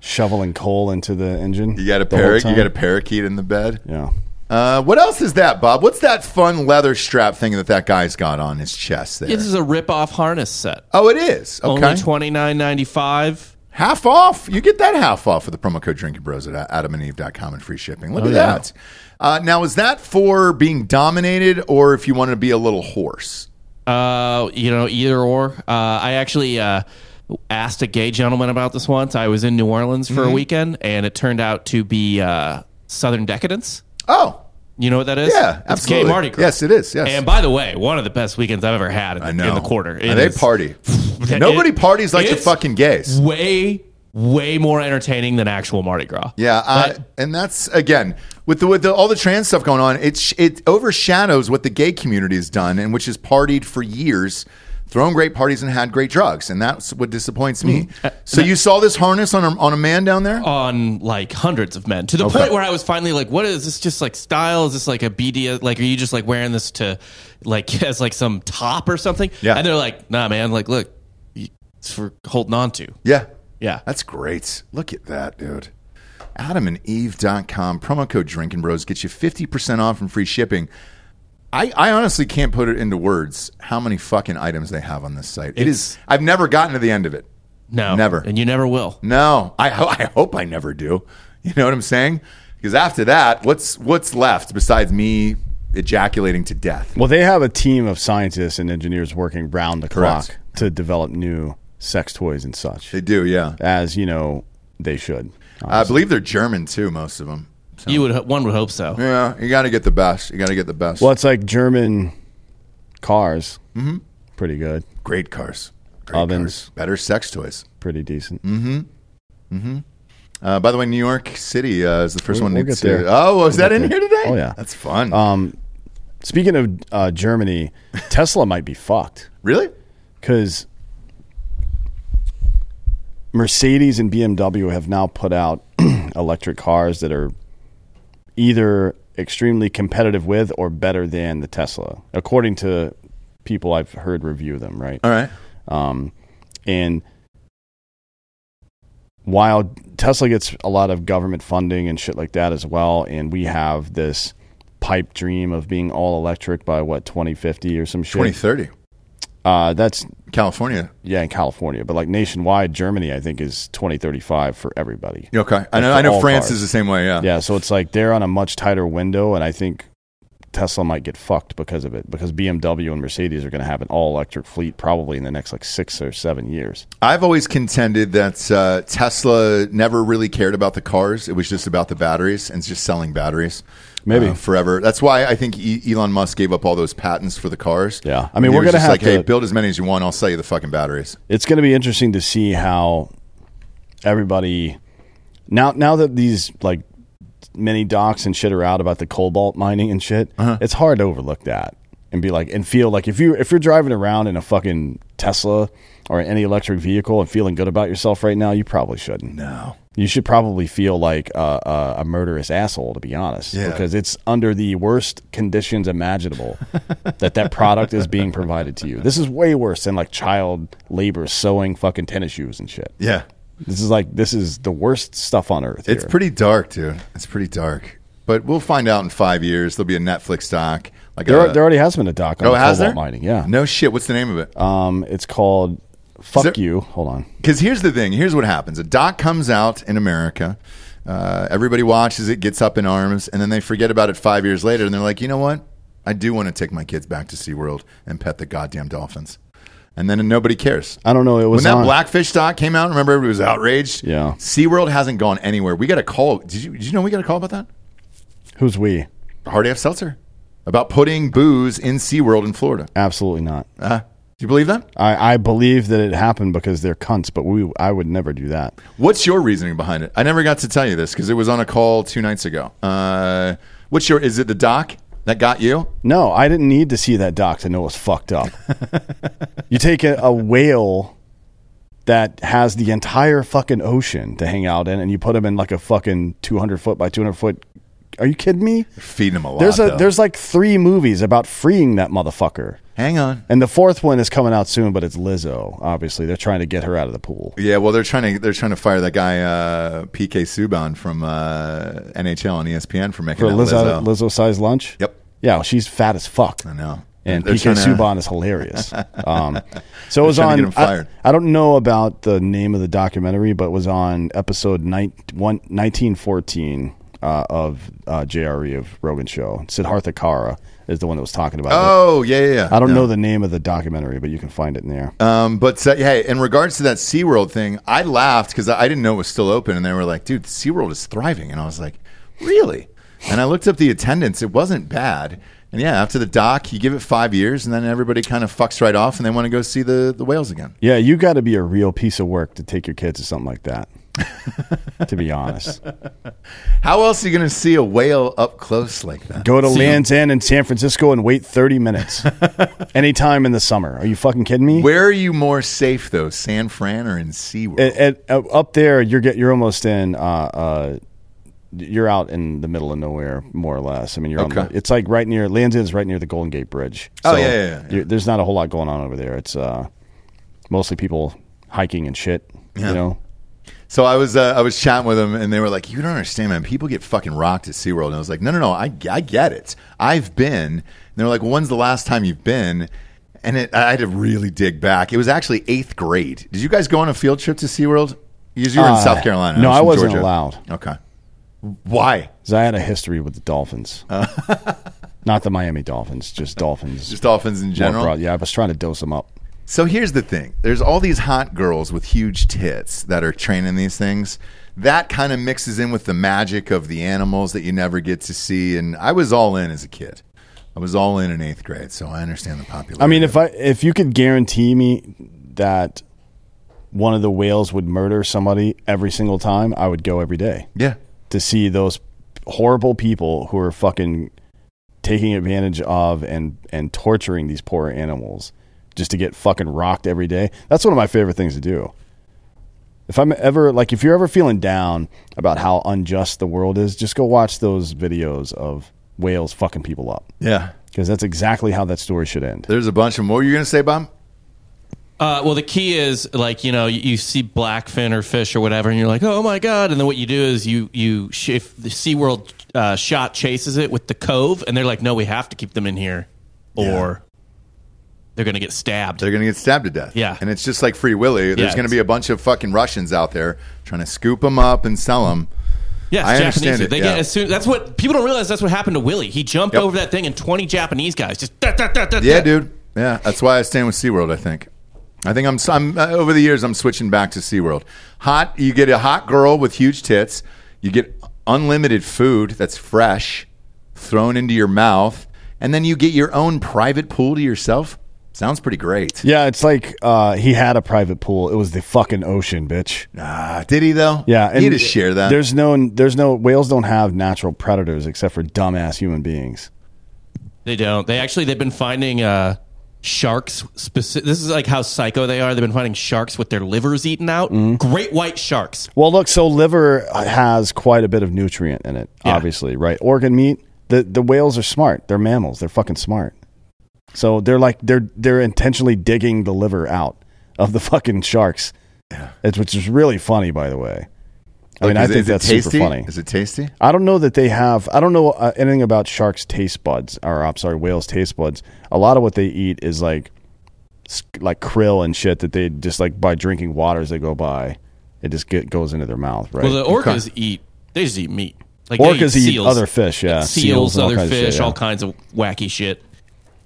shoveling coal into the engine. You got a the whole parakeet. You time. got a parakeet in the bed. yeah. Uh, what else is that, Bob? What's that fun leather strap thing that that guy's got on his chest there? This is a rip-off harness set. oh, it is. Okay, Only twenty nine ninety five. Half off. You get that half off with the promo code Drinkin' Bros at adamandeve.com and free shipping. Look Oh, at yeah. that. Uh, now, is that for being dominated, or if you want to be a little horse? Uh, you know, either or. Uh, I actually uh, asked a gay gentleman about this once. I was in New Orleans Mm-hmm. for a weekend, and it turned out to be uh, Southern Decadence. Oh, You know what that is? yeah, it's absolutely. gay Mardi Gras. Yes, it is. Yes, And by the way, one of the best weekends I've ever had in the, I know in the quarter. It they is party. Nobody it- parties like the it's fucking gays. Way, way more entertaining than actual Mardi Gras. Yeah, uh, But- and that's again with the with the, all the trans stuff going on. It it overshadows what the gay community has done, and which has partied for years, thrown great parties and had great drugs, and that's what disappoints me. Uh, So you saw this harness on a, on a man down there? on like hundreds of men to the Okay. point where I was finally like, what is this just like style? Is this like a BD? Like, are you just like wearing this to like as like some top or something? Yeah. And they're like, nah, man, like, look, it's for holding on to. Yeah, Yeah. that's great. Look at that, dude. AdamandEve.com promo code Drinkin' Bros gets you fifty percent off and free shipping. I, I honestly can't put it into words how many fucking items they have on this site. It is. It's- I've never gotten to the end of it. No. Never. And you never will. No, I, ho- I hope I never do. You know what I'm saying? Because after that, what's what's left besides me ejaculating to death? Well, they have a team of scientists and engineers working round the Correct. clock to develop new sex toys and such, They do, yeah. as you know they should. I believe they're German too, most of them. So, You would, ho- one would hope so. yeah, you got to get the best. You got to get the best. Well, it's like German cars. Mm-hmm. Pretty good, Great cars, Great Ovens. cars. better sex toys. pretty decent. Hmm. Uh, by the way, New York City uh, is the 1st We'll- one we'll to get there. Oh, was We'll that in there. here today? Oh, yeah. that's fun. Um, speaking of uh, Germany, Tesla might be fucked really? because Mercedes and BMW have now put out electric cars that are either extremely competitive with or better than the Tesla, according to people I've heard review them. Right. All right. Um, and while Tesla gets a lot of government funding and shit like that as well, and we have this pipe dream of being all electric by what 2050 or some shit. 2030, Uh, that's California. yeah in California, but like nationwide, Germany I think is 2035 for everybody. Okay, I know. I know France cars. is the same way. Yeah. Yeah, so it's like they're on a much tighter window, and I think Tesla might get fucked because of it because BMW and Mercedes are going to have an all electric fleet probably in the next like six or seven years. I've always contended that uh, Tesla never really cared about the cars. It was just about the batteries and it's just selling batteries. Maybe. uh, forever. That's why I think e- Elon Musk gave up all those patents for the cars. Yeah. I mean, we're was gonna have like, hey, to- build as many as you want. I'll sell you the fucking batteries. it's going to be interesting to see how everybody now now that these like many docs and shit are out about the cobalt mining and shit Uh-huh. it's hard to overlook that and be like and feel like if you if you're driving around in a fucking tesla or any electric vehicle and feeling good about yourself right now you probably shouldn't No, You should probably feel like uh, uh, a murderous asshole, to be honest, Yeah. because it's under the worst conditions imaginable that that product is being provided to you. This is way worse than like child labor sewing fucking tennis shoes and shit. Yeah. This is like this is the worst stuff on earth. It's here. pretty dark, dude. It's pretty dark. But we'll find out in five years. There'll be a Netflix doc. Like There, a, there already has been a doc on oh, cobalt there? mining. Yeah. No shit. What's the name of it? Um, it's called "Fuck there- You." Hold on. Because here's the thing. Here's what happens. A doc comes out in America. Uh, everybody watches it, gets up in arms, and then they forget about it five years later, and they're like, you know what? I do want to take my kids back to SeaWorld and pet the goddamn dolphins. And then nobody cares. I don't know. It was When that on- Blackfish doc came out, remember everybody was outraged? Yeah. SeaWorld hasn't gone anywhere. We got a call. Did you, did you know we got a call about that? Who's we? Hard AF Seltzer. About putting booze in SeaWorld in Florida. Absolutely not. Uh, do you believe that? I, I believe that it happened because they're cunts, but we I would never do that. What's your reasoning behind it? I never got to tell you this because it was on a call two nights ago. Uh, what's your? Is it the doc that got you? No, I didn't need to see that doc to know it was fucked up. you take a, a whale that has the entire fucking ocean to hang out in, and you put him in like a fucking two hundred foot by two hundred foot. Are you kidding me? Feeding them a lot. There's a though. there's like three movies about freeing that motherfucker, Hang on. and the fourth one is coming out soon, but it's Lizzo. Obviously, they're trying to get her out of the pool. Yeah, well, they're trying to they're trying to fire that guy uh, PK Subban from uh, NHL and ESPN for making For that Lizzo, Lizzo. Lizzo sized lunch. Yep. Yeah, well, she's fat as fuck. I know. and They're PK trying to- Subban is hilarious. Um, so it was on. get fired. I, I don't know about the name of the documentary, but it was on episode nine, one, 1914 uh, of uh, JRE of Rogan Show. Siddhartha Kara is the one that was talking about it. Oh yeah, yeah. yeah. I don't No. know the name of the documentary, but you can find it in there. Um, but uh, hey, in regards to that SeaWorld thing, I laughed because I I didn't know it was still open, and they were like, "Dude, SeaWorld is thriving," and I was like, "Really?" And I looked up the attendance; it wasn't bad. And yeah, after the doc, you give it five years, and then everybody kind of fucks right off, and they want to go see the the whales again. yeah, you got to be a real piece of work to take your kids to something like that. to be honest, How else are you going to see a whale up close like that? go to Land's End in San Francisco and wait 30 minutes anytime in the summer. Are you fucking kidding me? Where are you more safe though, San Fran or in SeaWorld? at, at, uh, up there you're get you're almost in uh, uh, you're out in the middle of nowhere more or less i mean you're on the, it's like right near lands End is right near the golden gate bridge Oh, yeah, yeah, yeah, yeah. there's not a whole lot going on over there it's uh, mostly people hiking and shit Yeah. you know So I was uh, I was chatting with them, and they were like, "You don't understand, man. People get fucking rocked at SeaWorld." And I was like, "No, no, no. I, I get it. I've been." And they were like, well, "When's the last time you've been?" And it, I had to really dig back. It was actually eighth grade. Did you guys go on a field trip to SeaWorld? You you were in Uh, South Carolina. no, was I wasn't Georgia. allowed. Okay. Why? Because i had a history with the dolphins not the miami dolphins just dolphins Just dolphins in general. broad. yeah i was trying to dose them up So here's the thing: there's all these hot girls with huge tits that are training these things. That kind of mixes in with the magic of the animals that you never get to see. And I was all in as a kid. I was all in in eighth grade, so I understand the popularity. I mean, if I if you could guarantee me that one of the whales would murder somebody every single time, I would go every day yeah, to see those horrible people who are fucking taking advantage of and and torturing these poor animals just to get fucking rocked every day. That's one of my favorite things to do. If I'm ever like if you're ever feeling down about how unjust the world is, just go watch those videos of whales fucking people up yeah. because that's exactly how that story should end. There's a bunch of them. What were you going to say, Bob? Uh, well, the key is like you know you, you see blackfin or fish or whatever, and you're like, oh my god, and then what you do is you you sh- if the SeaWorld uh, shot chases it with the cove, and they're like, no, we have to keep them in here, or they're gonna get stabbed. They're going to get stabbed to death. Yeah. and it's just like Free Willy. There's going to be a bunch of fucking Russians out there trying to scoop them up and sell them. Yeah, I Japanese. it, They yeah. get as soon. That's what people don't realize. That's what happened to Willie. He jumped Yep. over that thing, and twenty Japanese guys just. Da, da, da, Yeah, dude. Yeah, that's why I stand with SeaWorld, I think. I think I'm, I'm uh, over the years I'm switching back to SeaWorld. Hot, you get a hot girl with huge tits. You get unlimited food that's fresh thrown into your mouth, and then you get your own private pool to yourself. Sounds pretty great. Yeah, it's like uh, he had a private pool. It was the fucking ocean, bitch. Ah, did he though? Yeah, he had to share that. There's no, there's no whales don't have natural predators except for dumbass human beings. They don't. They actually they've been finding uh, sharks. Speci- this is like how psycho they are. They've been finding sharks with their livers eaten out. Mm-hmm. Great white sharks. Well, look, so liver has quite a bit of nutrient in it, Yeah. obviously, right? Organ meat. The the whales are smart. They're mammals. They're fucking smart. So they're like they're they're intentionally digging the liver out of the fucking sharks. It's, which is really funny, by the way. I mean, I think it that's tasty? super funny. Is it tasty? I don't know that they have. I don't know uh, anything about sharks' taste buds, or I'm sorry, whales' taste buds. A lot of what they eat is like, like krill and shit that they just like by drinking water as they go by, it just get, goes into their mouth. Right? Well, the orcas eat. They just eat meat. Like Orcas eat seals. other fish, yeah. Seals, Seals other fish, shit, yeah. all kinds of wacky shit,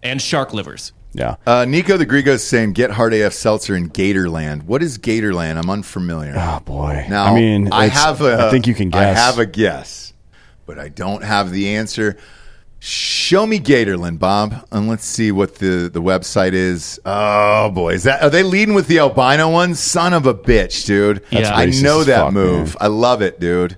and shark livers. yeah. Uh, Nico the Grigo is saying, get hard AF seltzer in Gatorland. What is Gatorland? I'm unfamiliar. Oh boy. Now, I mean, I have a. I think you can guess. I have a guess, but I don't have the answer. Show me Gatorland, Bob, and let's see what the, the website is. Oh boy, is that are they leading with the albino one? Son of a bitch, dude! That's I know that fuck, move. man. I love it, dude.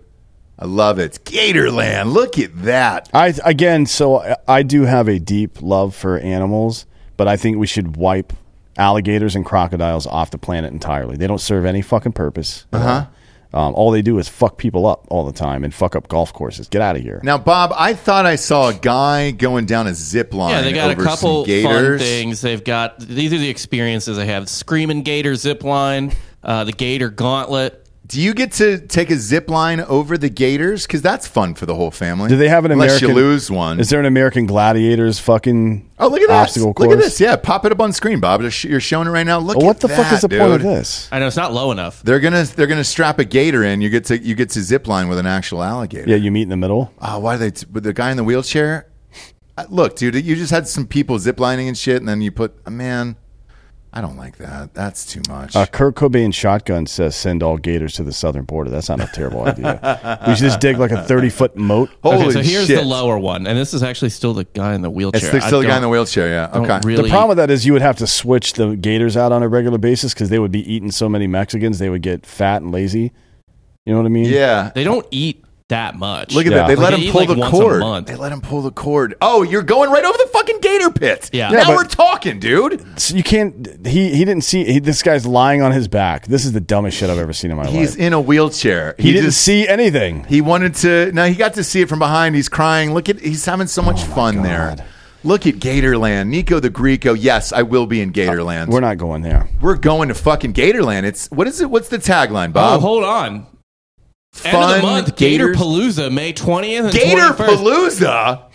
I love it. Gatorland. Look at that. I again, so I- I do have a deep love for animals, but I think we should wipe alligators and crocodiles off the planet entirely. They don't serve any fucking purpose. Uh huh. Um, all they do is fuck people up all the time and fuck up golf courses. Get out of here. Now, Bob, I thought I saw a guy going down a zip line. Yeah, they got a over couple some gators. fun things. They've got these are the experiences they have: Screaming Gator zip line, uh, the Gator Gauntlet. Do you get to take a zip line over the gators? Because that's fun for the whole family. Do they have an Unless American? you lose one. Is there an American Gladiators fucking? oh, look at that! obstacle course? Look at this. Yeah, pop it up on screen, Bob. You're showing it right now. Look Well, what at the fuck is the point of this? I know it's not low enough. They're gonna they're gonna strap a gator in. You get to you get to zip line with an actual alligator. Yeah, you meet in the middle. Oh, why are they? T- with the guy in the wheelchair? Uh, Look, dude, you just had some people ziplining and shit, and then you put a man. I don't like that. That's too much. Uh, Kurt Cobain shotgun says send all gators to the southern border. That's not a terrible idea. We should just dig like a thirty foot moat. Holy okay, so here's shit! the lower one, and this is actually still the guy in the wheelchair. It's the, I still the guy in the wheelchair. Yeah. Okay. Really, The problem with that is you would have to switch the gators out on a regular basis because they would be eating so many Mexicans they would get fat and lazy. You know what I mean? Yeah. they don't eat that much. Look at Yeah. that. They Like, let they him eat, pull like, the once a cord. month. They let him pull the cord. Oh, you're going right over the fucking gator pit. Yeah. Now Yeah, but- we're talking, dude. So you can't. He he didn't see. He, this guy's lying on his back. This is the dumbest shit I've ever seen in my life. He's life. in a wheelchair. He, didn't just- see anything. He wanted to. No, he got to see it from behind. He's crying. Look at. He's having so much oh fun there. Look at Gatorland. Nico the Greco. Oh, yes, I will be in uh, Gatorland. We're not going there. We're going to fucking Gatorland. It's what is it? What's the tagline, Bob? oh, Bob? hold on. End Fun of the month, Gator Palooza, May twentieth and Gator Palooza.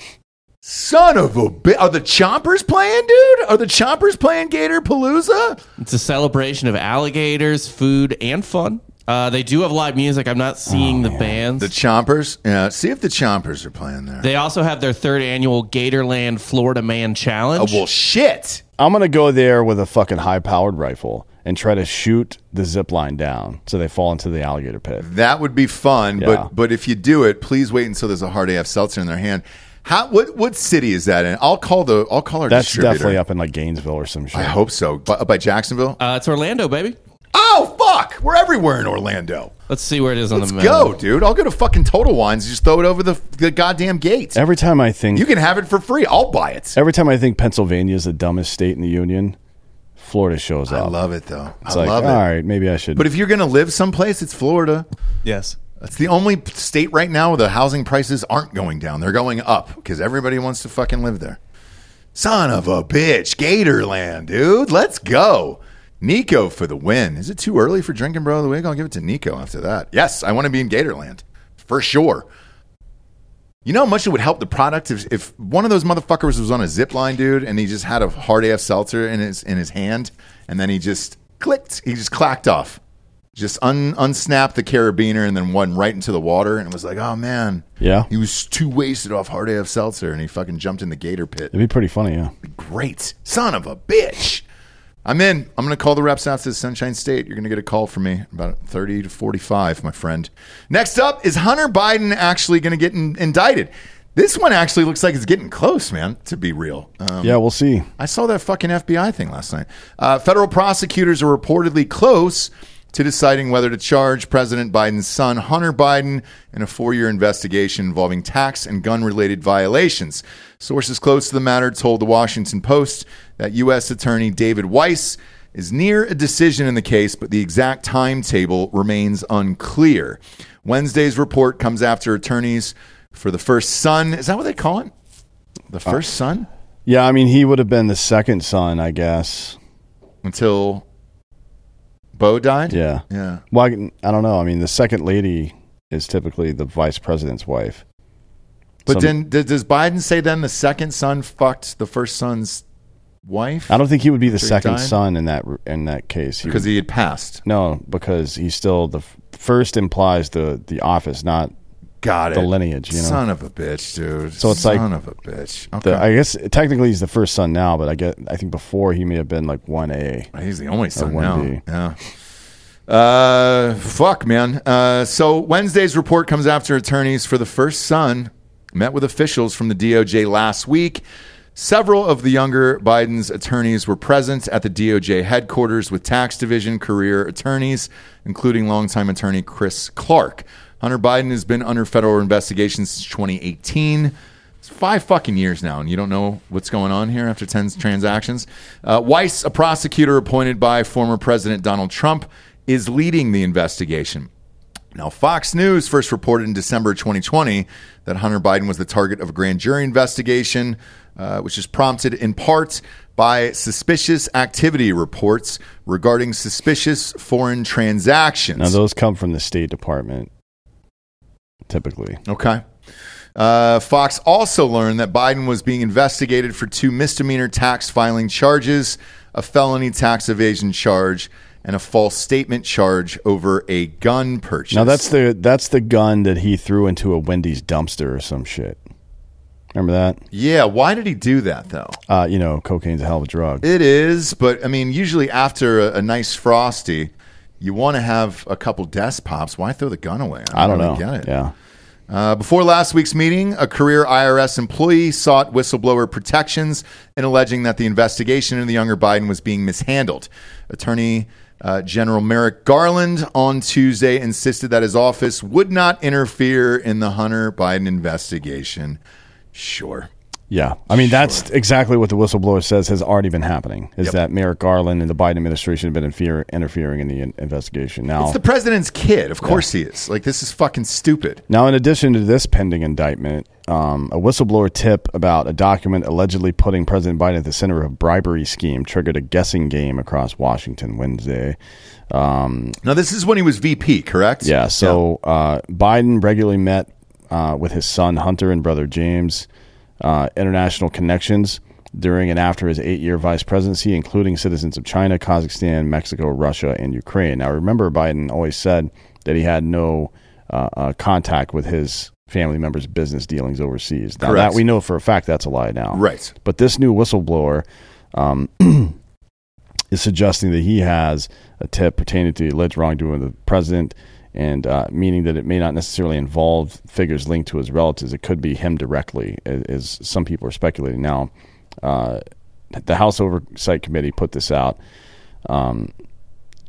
Son of a bit. Are the Chompers playing, dude? Are the Chompers playing Gator Palooza? It's a celebration of alligators, food, and fun. Uh, they do have live music. I'm not seeing the bands. The Chompers. Yeah. See if the Chompers are playing there. they also have their third annual Gatorland Florida Man Challenge. oh well, shit. I'm gonna go there with a fucking high powered rifle and try to shoot the zip line down so they fall into the alligator pit. That would be fun, Yeah. but but if you do it, please wait until there's a hard AF seltzer in their hand. How what what city is that in? I'll call the I'll call our That's distributor. definitely up in like Gainesville or some shit. I hope so. By, by Jacksonville. uh, it's Orlando, baby. oh fuck, we're everywhere in Orlando. Let's see where it is on the map. Let's the map. go, dude. I'll go to fucking Total Wines. Just throw it over the the goddamn gate. Every time I think You can have it for free. I'll buy it. every time I think Pennsylvania is the dumbest state in the union, Florida shows up. I love it though. It's I like, love it. all right, maybe I should. But if you're gonna live someplace, it's Florida. Yes. It's the only state right now where the housing prices aren't going down. They're going up because everybody wants to fucking live there. Son of a bitch. Gatorland, dude. Let's go. Nico for the win. Is it too early for Drinkin' Bro of the Week? I'll give it to Nico after that. Yes, I want to be in Gatorland. For sure. You know how much it would help the product if, if one of those motherfuckers was on a zip line, dude, and he just had a hard AF seltzer in his in his hand, and then he just clicked, he just clacked off just un, unsnapped the carabiner and then went right into the water and was like, oh man, Yeah. he was too wasted off hard AF seltzer and he fucking jumped in the gator pit. It'd be pretty funny, yeah. Great, son of a bitch. I'm in. I'm going to call the reps out to the Sunshine State. You're going to get a call from me about 30 to 45, my friend. Next up is Hunter Biden actually going to get in, indicted. This one actually looks like it's getting close, man. To be real, um, Yeah, we'll see. I saw that fucking FBI thing last night. Uh, federal prosecutors are reportedly close to deciding whether to charge President Biden's son, Hunter Biden, in a four year investigation involving tax and gun related violations. Sources close to the matter told the Washington Post that U.S. Attorney David Weiss is near a decision in the case, but the exact timetable remains unclear. Wednesday's report comes after attorneys for the first son. Is that what they call it? The uh, first son? Yeah, I mean, he would have been the second son, I guess. Until Bo died? Yeah. Yeah. Well, I, I don't know. I mean, the second lady is typically the vice president's wife. But Some- then does, Biden say then the second son fucked the first son's wife? I don't think he would be the second died? son in that in that case. He because would- he had passed. no, because he's still the first implies the the office, not Got it. the lineage. You know, Son of a bitch, dude. So it's Son like- of a bitch. Okay. the, I guess technically he's the first son now, but I get I think before he may have been like one A. He's the only son now. 1B. Yeah. Uh, fuck, man. Uh, so Wednesday's report comes after attorneys for the first son met with officials from the DOJ last week. Several of the younger Biden's attorneys were present at the DOJ headquarters with tax division career attorneys, including longtime attorney Chris Clark. Hunter Biden has been under federal investigation since 2018. It's five fucking years now, and you don't know what's going on here after 10 transactions. Uh, Weiss, a prosecutor appointed by former President Donald Trump, is leading the investigation. Now, Fox News first reported in December 2020 that Hunter Biden was the target of a grand jury investigation, uh, which is prompted in part by suspicious activity reports regarding suspicious foreign transactions. Now those come from the State Department, typically. Okay. Uh, Fox also learned that Biden was being investigated for two misdemeanor tax filing charges, a felony tax evasion charge, and a false statement charge over a gun purchase. Now that's the that's the gun that he threw into a Wendy's dumpster or some shit. Remember that? yeah. Why did he do that though? Uh, you know, cocaine's a hell of a drug. It is, but I mean, usually after a, a nice frosty, you want to have a couple desk pops. Why throw the gun away? I don't know. really Get it? Yeah. Uh, before last week's meeting, a career IRS employee sought whistleblower protections in alleging that the investigation into the younger Biden was being mishandled. Attorney uh, General Merrick Garland on Tuesday insisted that his office would not interfere in the Hunter Biden investigation. Sure. Yeah, I mean that's exactly what the whistleblower says has already been happening. Is Yep. that Merrick Garland and the Biden administration have been interfere, interfering in the in- investigation? Now, It's the president's kid. Of course he is. Like, this is fucking stupid. now in addition to this pending indictment, um, a whistleblower tip about a document allegedly putting President Biden at the center of a bribery scheme triggered a guessing game across Washington Wednesday. Um, Now, this is when he was VP, correct? Yeah. So Uh, Biden regularly met uh, with his son Hunter and brother James. Uh, international connections during and after his eight-year vice presidency, including citizens of China, Kazakhstan, Mexico, Russia, and Ukraine. Now, remember, Biden always said that he had no uh, uh, contact with his family members' business dealings overseas. Now, Correct. that we know for a fact that's a lie now. Right. But this new whistleblower um, is suggesting that he has a tip pertaining to the alleged wrongdoing of the president, and uh, meaning that it may not necessarily involve figures linked to his relatives. It could be him directly, as some people are speculating now. Uh, the House Oversight Committee put this out. Um,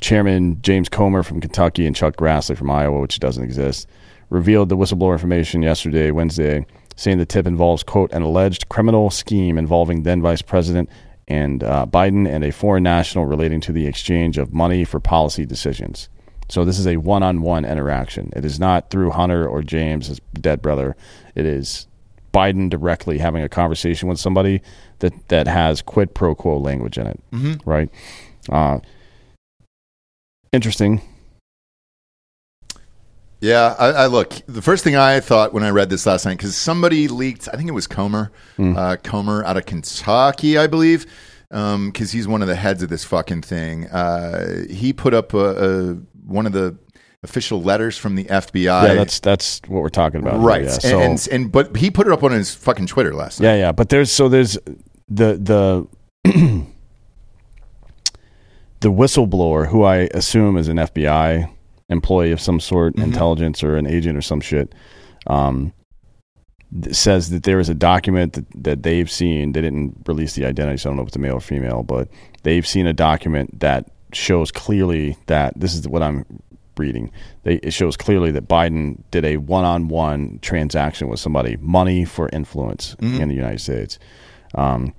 Chairman James Comer from Kentucky and Chuck Grassley from Iowa, which doesn't exist, revealed the whistleblower information yesterday, Wednesday, saying the tip involves, quote, an alleged criminal scheme involving then Vice President and uh, Biden and a foreign national relating to the exchange of money for policy decisions. So this is a one-on-one interaction. It is not through Hunter or James, his dead brother. It is Biden directly having a conversation with somebody that that has quid pro quo language in it, mm-hmm. right? Uh, interesting. Yeah, I, I look. The first thing I thought when I read this last night, because somebody leaked, I think it was Comer, uh, Comer out of Kentucky, I believe, because he's one of the heads of this fucking thing. Uh, he put up a, a, one of the official letters from the FBI. Yeah, that's that's what we're talking about, right. Yeah, and, so, and and but he put it up on his fucking Twitter last night. yeah, yeah, but there's so there's the the the whistleblower who I assume is an FBI employee of some sort, Mm-hmm. intelligence or an agent or some shit. Um, says that there is a document that, that they've seen. They didn't release the identity, so I don't know if it's a male or female, but they've seen a document that shows clearly that this is what I'm reading. They, it shows clearly that Biden did a one-on-one transaction with somebody, money for influence in the United States. Um,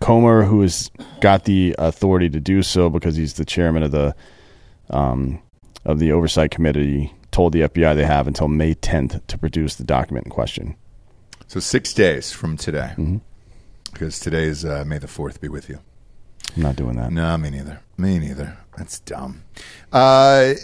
Comer, who has got the authority to do so because he's the chairman of the um, of the oversight committee, told the FBI they have until May 10th to produce the document in question. So six days from today, Mm-hmm. because today is uh, May the Fourth. Be with you. I'm not doing that. No, me neither. Me neither. That's dumb. Uh,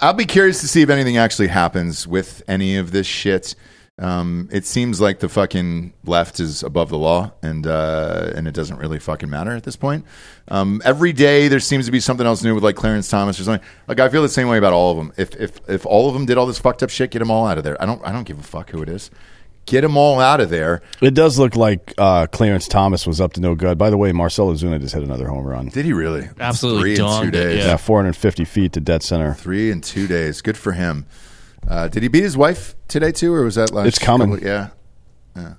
I'll be curious to see if anything actually happens with any of this shit. Um, it seems like the fucking left is above the law, and uh, and it doesn't really fucking matter at this point. Um, every day there seems to be something else new with like Clarence Thomas or something. Like I feel the same way about all of them. If if if all of them did all this fucked up shit, get them all out of there. I don't I don't give a fuck who it is. Get them all out of there. It does look like uh, Clarence Thomas was up to no good. By the way, Marcell Ozuna just hit another home run. Did he really? Absolutely three in two donged it, days. yeah. Yeah, 450 feet to dead center. Three in two days. Good for him. Uh, did he beat his wife today too, or was that last? It's coming. couple- yeah,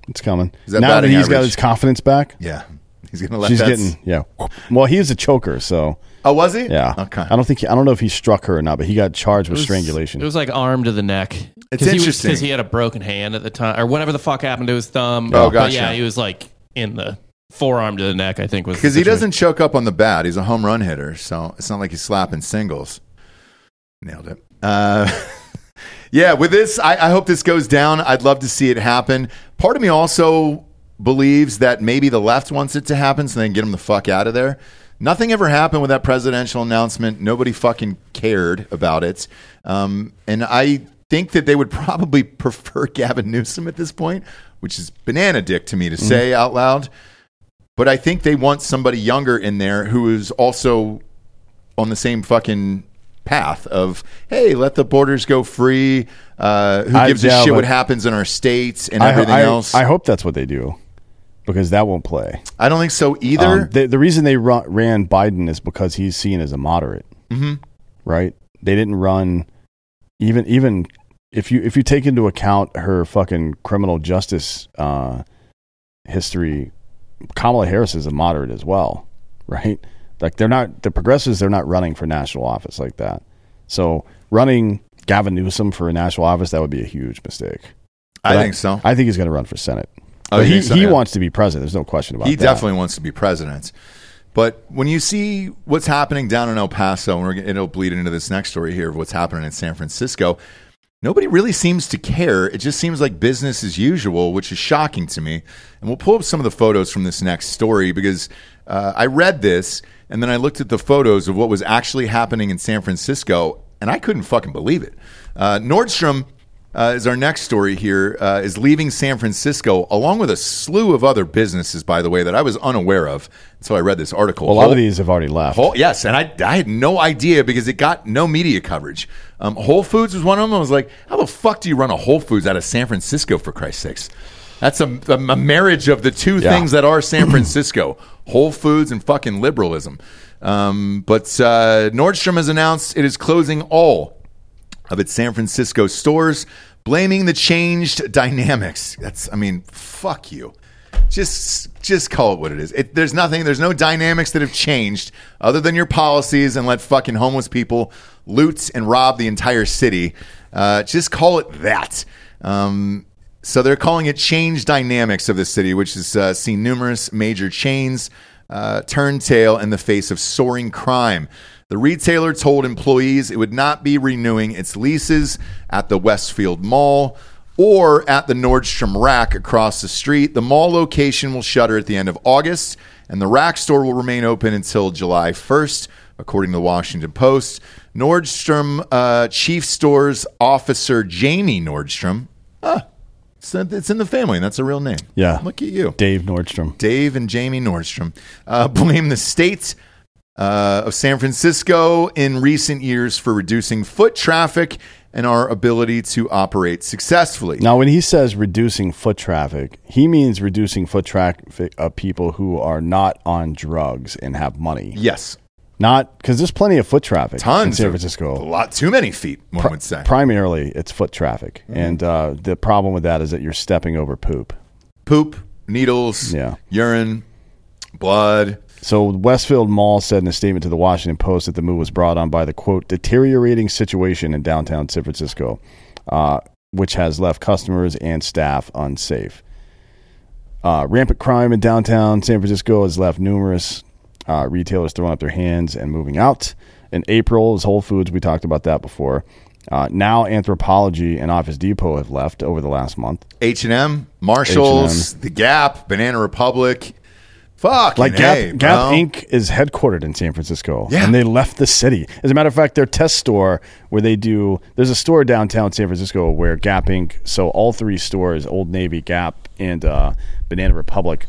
It's coming. Is that now that batting he's got his confidence back, yeah. He's gonna let. she's that getting yeah. Well, he was a choker, so Oh, was he? yeah. Okay. I don't think he, I don't know if he struck her or not, but he got charged with It was- strangulation. It was like arm to the neck. It's he interesting. because he had a broken hand at the time, or whatever the fuck happened to his thumb. Oh, But gotcha. yeah, he was like in the forearm to the neck. I think was Because he doesn't choke up on the bat. He's a home run hitter, so it's not like he's slapping singles. Nailed it. Uh, yeah, with this, I, I hope this goes down. I'd love to see it happen. Part of me also believes that maybe the left wants it to happen so they can get him the fuck out of there. Nothing ever happened with that presidential announcement. Nobody fucking cared about it. Um, and I think that they would probably prefer Gavin Newsom at this point, which is banana dick to me to say out loud. But I think they want somebody younger in there who is also on the same fucking path of hey, let the borders go free. Uh, who I- gives a shit what happens in our states and I, everything I- else? I hope that's what they do because that won't play. I don't think so either. Um, the, the reason they ru- ran Biden is because he's seen as a moderate, mm-hmm. right? They didn't run even even if you if you take into account her fucking criminal justice uh, history. Kamala Harris is a moderate as well, right? Like they're not the progressives. They're not running for national office like that. So running Gavin Newsom for a national office that would be a huge mistake. I But think so. I think he's going to run for Senate. Oh, he so? he Yeah. wants to be president. There's no question about he that. definitely wants to be president. But when you see what's happening down in El Paso, and it'll bleed into this next story here of what's happening in San Francisco, nobody really seems to care. It just seems like business as usual, which is shocking to me. And we'll pull up some of the photos from this next story because uh, I read this and then I looked at the photos of what was actually happening in San Francisco, and I couldn't fucking believe it. Uh, Nordstrom uh, is our next story here. Uh, is leaving San Francisco along with a slew of other businesses, by the way, that I was unaware of. So I read this article. Well, a lot Whole- of these have already left. Whole, yes, and I, I had no idea because it got no media coverage. Um, Whole Foods was one of them. I was like, how the fuck do you run a Whole Foods out of San Francisco, for Christ's sakes? That's a, a, a marriage of the two Yeah. things that are San Francisco Whole Foods and fucking liberalism. Um, but uh, Nordstrom has announced it is closing all of its San Francisco stores, blaming the changed dynamics. That's, I mean, fuck you. Just, just call it what it is. It, there's nothing. There's no dynamics that have changed other than your policies and let fucking homeless people loot and rob the entire city. Uh, just call it that. Um, so they're calling it change dynamics of the city, which has uh, seen numerous major chains uh, turn tail in the face of soaring crime. The retailer told employees it would not be renewing its leases at the Westfield Mall or at the Nordstrom Rack across the street. The mall location will shutter at the end of August, and the Rack store will remain open until July 1st, according to the Washington Post. Nordstrom uh, Chief Stores Officer Jamie Nordstrom. It's, it's in the family, and that's a real name. Yeah. Look at you. Dave Nordstrom. Dave and Jamie Nordstrom uh, blame the state uh, of San Francisco in recent years for reducing foot traffic and our ability to operate successfully. Now, when he says reducing foot traffic, he means reducing foot traffic of people who are not on drugs and have money. Yes, Not because there's plenty of foot traffic in tons. San of- Francisco. a lot too many feet. One would say. Primarily, it's foot traffic, Mm-hmm. and uh, the problem with that is that you're stepping over poop. Poop, needles, Yeah. urine, blood. So Westfield Mall said in a statement to the Washington Post that the move was brought on by the quote deteriorating situation in downtown San Francisco, uh, which has left customers and staff unsafe. Uh, rampant crime in downtown San Francisco has left numerous uh, retailers throwing up their hands and moving out. In April, is Whole Foods. We talked about that before. Uh, now, Anthropologie and Office Depot have left over the last month. H and M, Marshalls, H&M. The Gap, Banana Republic. Fuck, Like Gap, Gap. Inc. is headquartered in San Francisco, Yeah. and they left the city. As a matter of fact, their test store where they do there's a store downtown San Francisco where Gap Inc. So all three stores, Old Navy, Gap, and uh, Banana Republic,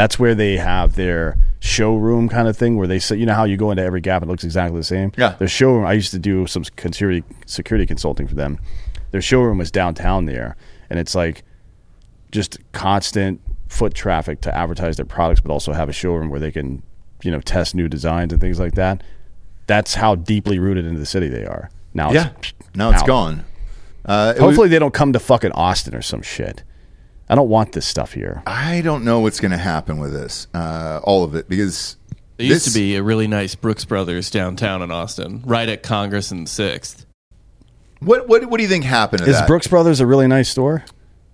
that's where they have their showroom kind of thing where they say you know how you go into every Gap and it looks exactly the same. Yeah. their showroom. I used to do some security security consulting for them. Their showroom was downtown there, and it's like just constant foot traffic to advertise their products, but also have a showroom where they can, you know, test new designs and things like that. That's how deeply rooted into the city they are. Now, Yeah, it's, now it's out. gone. Uh, Hopefully, was- they don't come to fucking Austin or some shit. I don't want this stuff here. I don't know what's going to happen with this, uh, all of it, because There used this- to be a really nice Brooks Brothers downtown in Austin, right at Congress and Sixth. What what what do you think happened to Is that? Brooks Brothers a really nice store?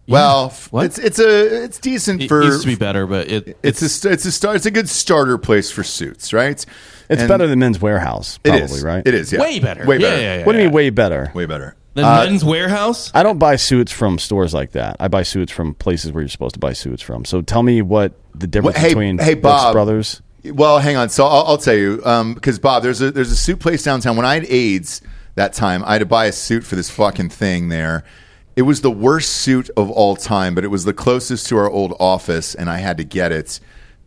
Well, What? it's it's a it's decent It for used to be better, but it it's a it's a start it's a good starter place for suits, right? It's And better than Men's Wearhouse, probably, is, right? It is, yeah, way better. way better, yeah, yeah. What do you mean, way better? way better. The Uh, Men's Wearhouse. I don't buy suits from stores like that. I buy suits from places where you're supposed to buy suits from. So tell me what the difference Well, hey- between hey, Brooks Bob. Brothers. Well, hang on. So I'll, I'll tell you because Bob, there's a there's a suit place downtown. When I had AIDS that time, I had to buy a suit for this fucking thing there. It was the worst suit of all time, but it was the closest to our old office, and I had to get it.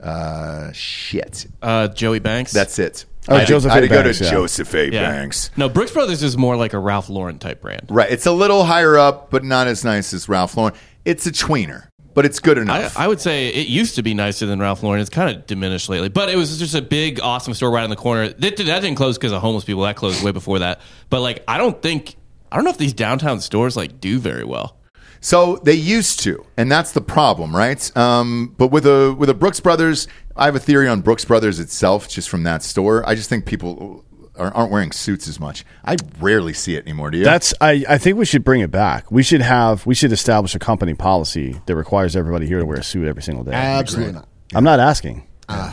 Uh, shit, Uh, Joey Banks. that's it. Oh, I had to- Joseph I had A. to go to yeah. Joseph A. yeah. Banks. No, Brooks Brothers is more like a Ralph Lauren type brand. Right, it's a little higher up, but not as nice as Ralph Lauren. It's a tweener, but it's good I, enough. I would say it used to be nicer than Ralph Lauren. It's kind of diminished lately, but it was just a big, awesome store right on the corner. That, that didn't close because of homeless people. That closed way before that. But like, I don't think I don't know if these downtown stores like do very well. So they used to, and that's the problem, right? Um, but with a with a Brooks Brothers, I have a theory on Brooks Brothers itself, just from that store. I just think people are, aren't wearing suits as much. I rarely see it anymore. Do you? That's I, I think we should bring it back. We should have we should establish a company policy that requires everybody here to wear a suit every single day. Absolutely not. I'm not asking.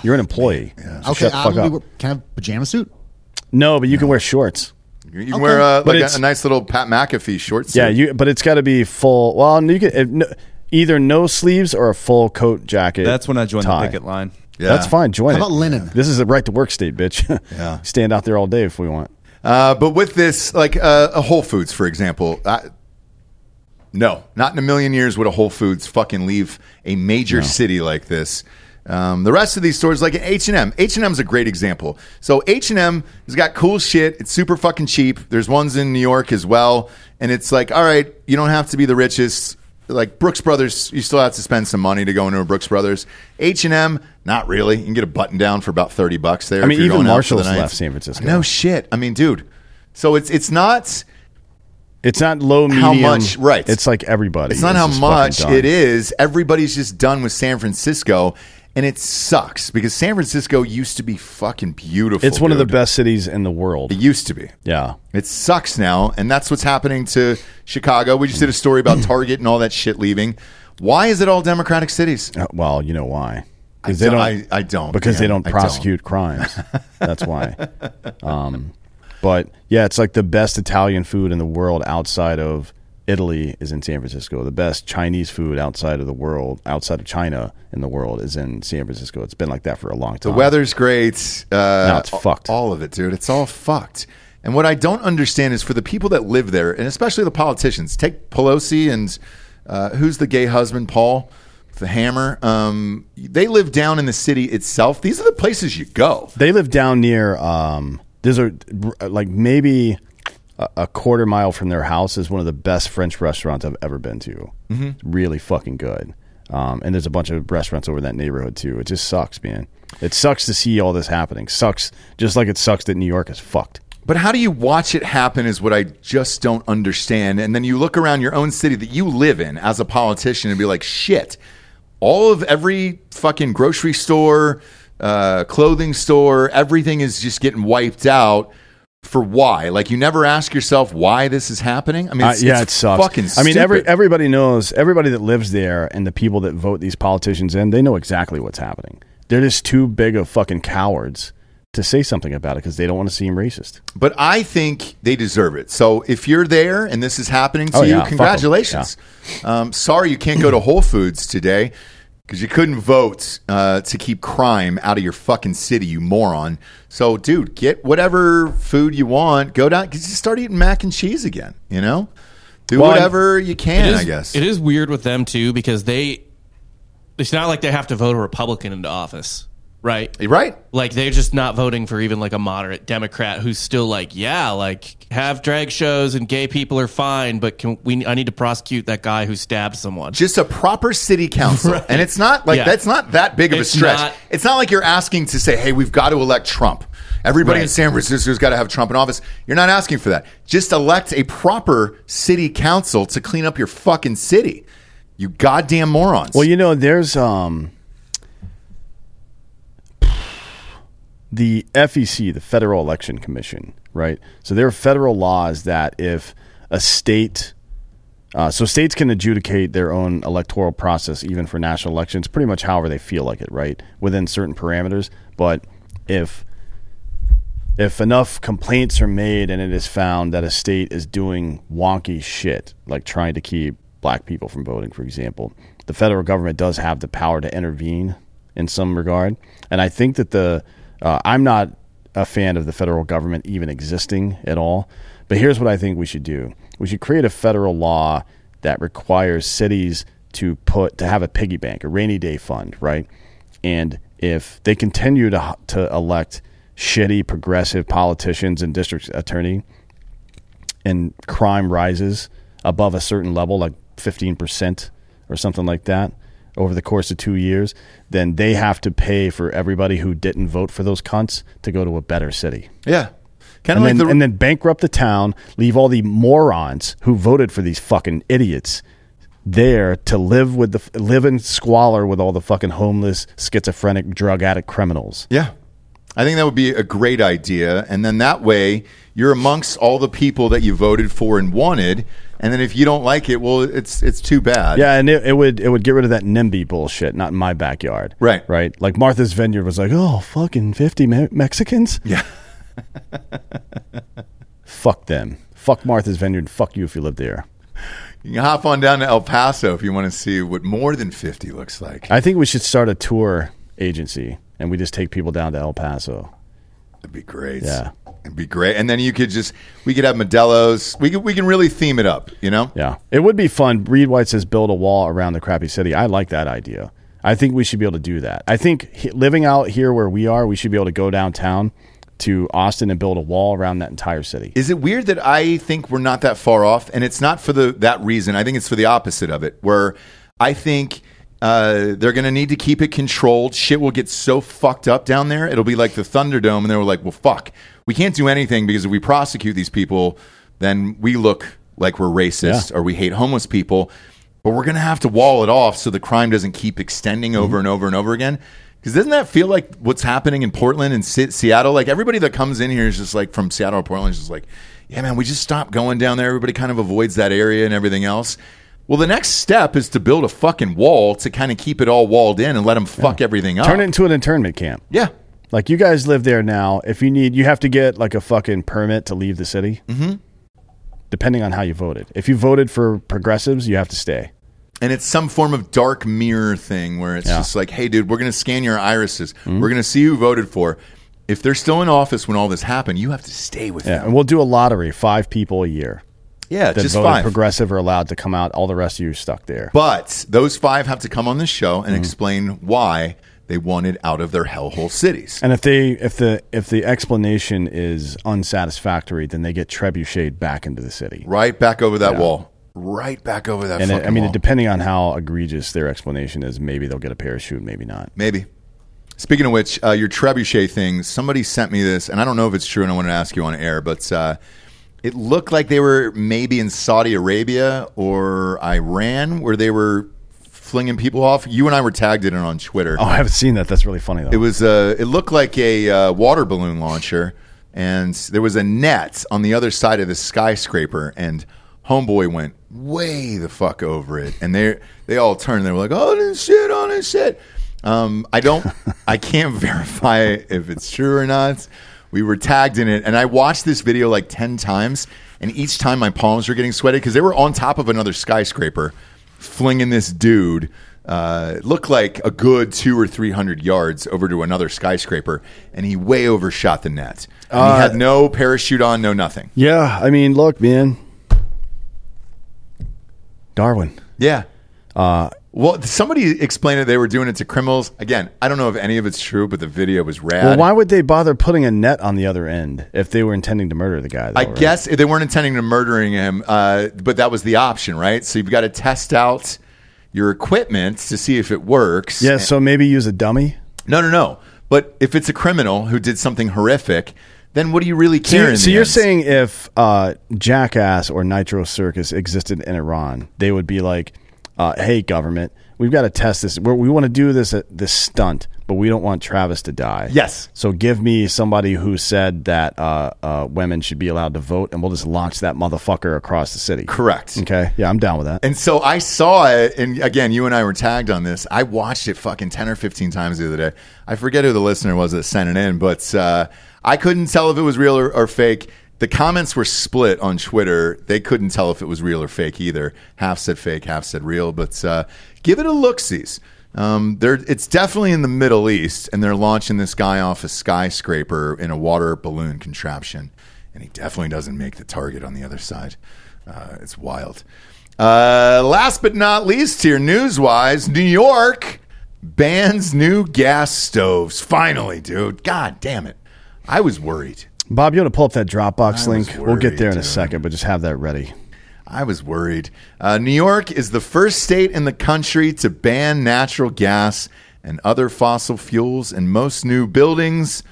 You're an employee. So Okay, shut the fuck I'm- up. can I have a pajama suit? No, but you can wear shorts. You can wear uh, like a, a nice little Pat McAfee short suit. Yeah, you but it's got to be full. Well, you can if, no, either no sleeves or a full coat jacket. That's when I joined tie. the picket line. Yeah. That's fine. Join How it. about linen? This is a right to work state, bitch. Yeah. Stand out there all day if we want. Uh, but with this, like uh, a Whole Foods, for example, I, no, not in a million years would a Whole Foods fucking leave a major city like this. Um, the rest of these stores, like H and M, H and M is a great example. So H and M has got cool shit. It's super fucking cheap. There's ones in New York as well, and it's like, all right, you don't have to be the richest. Like Brooks Brothers, you still have to spend some money to go into a Brooks Brothers. H and M, not really. You can get a button down for about thirty bucks there. I mean, even going out for Marshalls left San Francisco. No shit. I mean, dude. So it's it's not It's not low medium. How much- right. It's like everybody. it's not how much it is. Everybody's just done with San Francisco, and it sucks because San Francisco used to be fucking beautiful. It's one of the best cities in the world. It used to be. Yeah. It sucks now, and that's what's happening to Chicago. We just did a story about Target and all that shit leaving. Why is it all Democratic cities? Uh, Well, you know why? Because they don't-. I- I don't, Because they don't I don't. prosecute crimes. That's why. Um, but yeah, it's like the best Italian food in the world outside of Italy is in San Francisco. The best Chinese food outside of the world, outside of China in the world, is in San Francisco. It's been like that for a long time. The weather's great. Uh, Now it's fucked. All of it, dude. It's all fucked. And what I don't understand is for the people that live there, and especially the politicians. Take Pelosi and uh, who's the gay husband, Paul, the hammer. Um, they live down in the city itself. These are the places you go. They live down near. Um, there's a like maybe a, quarter mile from their house is one of the best French restaurants I've ever been to. Mm-hmm. It's really fucking good. Um, and there's a bunch of restaurants over in that neighborhood too. It just sucks, man. It sucks to see all this happening. Sucks just like it sucks that New York is fucked. But how do you watch it happen is what I just don't understand. And then you look around your own city that you live in as a politician and be like, shit, all of every fucking grocery store, uh, clothing store. Everything is just getting wiped out. For why? Like you never ask yourself why this is happening. I mean, Uh, yeah, it's it sucks. Fucking. I mean, every everybody knows. Everybody that lives there and the people that vote these politicians in, they know exactly what's happening. They're just too big of fucking cowards to say something about it because they don't want to seem racist. but I think they deserve it. So if you're there and this is happening to Oh, you, yeah, congratulations. Um, sorry you can't go to Whole Foods today because you couldn't vote uh, to keep crime out of your fucking city, you moron. So, dude, get whatever food you want. Go down. Just start eating mac and cheese again. You know, do Well, whatever you can. Is- I guess. it is weird with them too because they. It's not like they have to vote a Republican into office, right? Right. Like they're just not voting for even like a moderate Democrat who's still like, yeah, like have drag shows and gay people are fine, but can we? I need to prosecute that guy who stabbed someone. just a proper city council. Right. And it's not like Yeah. that's not that big of a stretch. not- it's not like you're asking to say, "Hey, we've got to elect Trump." Everybody in San Francisco's got to have Trump in office. You're not asking for that. Just elect a proper city council to clean up your fucking city. You goddamn morons. Well, you know, there's um the FEC, the Federal Election Commission, right? So there are federal laws that if a state uh, so states can adjudicate their own electoral process even for national elections pretty much however they feel like it, right? Within certain parameters, but if if enough complaints are made and it is found that a state is doing wonky shit, like trying to keep black people from voting, for example, the federal government does have the power to intervene in some regard. And I think that the uh, I'm not a fan of the federal government even existing at all. But here's what I think we should do: we should create a federal law that requires cities to put to have a piggy bank, a rainy day fund, right? And if they continue to to elect shitty progressive politicians and district attorney, and crime rises above a certain level, like fifteen percent or something like that, over the course of two years, then they have to pay for everybody who didn't vote for those cunts to go to a better city. yeah. Kind And of like then, the and then bankrupt the town, leave all the morons who voted for these fucking idiots there to live with the live in squalor with all the fucking homeless, schizophrenic, drug addict criminals. Yeah. I think that would be a great idea. And then that way you're amongst all the people that you voted for and wanted. And then if you don't like it, well, it's it's too bad. Yeah, and it, it would it would get rid of that NIMBY bullshit, not in my backyard. Right. right. Like Martha's Vineyard was like, oh, fucking fifty Me- Mexicans. Yeah. Fuck them. Fuck Martha's Vineyard. Fuck you if you live there. You can hop on down to El Paso if you want to see what more than 50 looks like. I think we should start a tour agency, and we just take people down to El Paso. It'd be great. Yeah. It'd be great. And then you could just, we could have Modelo's. We, could, we can really theme it up, you know? Yeah, it would be fun. Reed White says build a wall around the crappy city. I like that idea. I think we should be able to do that. I think living out here where we are, we should be able to go downtown to Austin and build a wall around that entire city. Is it weird that I think we're not that far off? And it's not for the that reason. I think it's for the opposite of it, where I think uh, they're going to need to keep it controlled. Shit will get so fucked up down there. It'll be like the Thunderdome, and they were like, "Well, fuck, we can't do anything because if we prosecute these people, then we look like we're racist Yeah. or we hate homeless people." But we're going to have to wall it off so the crime doesn't keep extending over and over and over again. Because doesn't that feel like what's happening in Portland and Se- Seattle? Like everybody that comes in here is just like from Seattle or Portland is just like, yeah, man, we just stopped going down there. Everybody kind of avoids that area and everything else. Well, the next step is to build a fucking wall to kind of keep it all walled in and let them fuck everything up. Turn it into an internment camp. yeah. Like you guys live there now. If you need, you have to get like a fucking permit to leave the city. Mm-hmm. Depending on how you voted. If you voted for progressives, you have to stay. And it's some form of dark mirror thing where it's Yeah. just like, hey, dude, we're going to scan your irises. We're going to see who voted for. If they're still in office when all this happened, you have to stay with Yeah, them. and we'll do a lottery. Five people a year Yeah, that just voted five. progressive are allowed to come out. All the rest of you are stuck there. But those five have to come on the show Mm-hmm. and explain why they wanted out of their hellhole cities. And if they if the if the explanation is unsatisfactory, then they get trebucheted back into the city. Right back over that wall. Right back over that And it, I mean, wall. depending on how egregious their explanation is, maybe they'll get a parachute, maybe not. Maybe. Speaking of which, uh, your trebuchet thing, somebody sent me this, and I don't know if it's true, and I want to ask you on air, but uh, it looked like they were maybe in Saudi Arabia or Iran, where they were flinging people off. You and I were tagged in it on Twitter. Oh, I haven't seen that. That's really funny though. It was uh, it looked like a uh, water balloon launcher, and there was a net on the other side of the skyscraper, and homeboy went way the fuck over it, and they they all turned. And they were like, "Oh, this shit on this shit." Um, I don't, I can't verify if it's true or not. We were tagged in it, and I watched this video like ten times, and each time my palms were getting sweaty because they were on top of another skyscraper, flinging this dude. Uh, looked like a good two or three hundred yards over to another skyscraper, and he way overshot the net. And he had no parachute on, no nothing. yeah, I mean, look, man. Darwin. Yeah. Uh, well, somebody explained it. They were doing it to criminals. Again, I don't know if any of it's true, but the video was rad. Well, why would they bother putting a net on the other end if they were intending to murder the guy? though, I right? guess they weren't intending to murdering him, uh, but that was the option, right? So you've got to test out your equipment to see if it works. Yeah, so maybe use a dummy. No, no, no. But if it's a criminal who did something horrific, then what do you really So, care? you're, in so you're end? saying if uh, Jackass or Nitro Circus existed in Iran, they would be like, uh, "Hey, government, we've got to test this. We're, we want to do this this stunt, but we don't want Travis to die. Yes. So give me somebody who said that uh, uh, women should be allowed to vote, and we'll just launch that motherfucker across the city. correct? Okay. Yeah, I'm down with that. And so I saw it, and again, you and I were tagged on this. I watched it fucking 10 or 15 times the other day. I forget who the listener was that sent it in, but uh, I couldn't tell if it was real or, or fake. The comments were split on Twitter. They couldn't tell if it was real or fake either. Half said fake, half said real. But uh, give it a look, sees. Um, it's definitely in the Middle East, and they're launching this guy off a skyscraper in a water balloon contraption. And he definitely doesn't make the target on the other side. Uh, it's wild. Uh, last but not least, here, news wise, New York bans new gas stoves. Finally, dude. God damn it. I was worried. Bob, you want to pull up that Dropbox I link? we'll get there in a second, but just have that ready. I was worried. Uh, New York is the first state in the country to ban natural gas and other fossil fuels in most new buildings.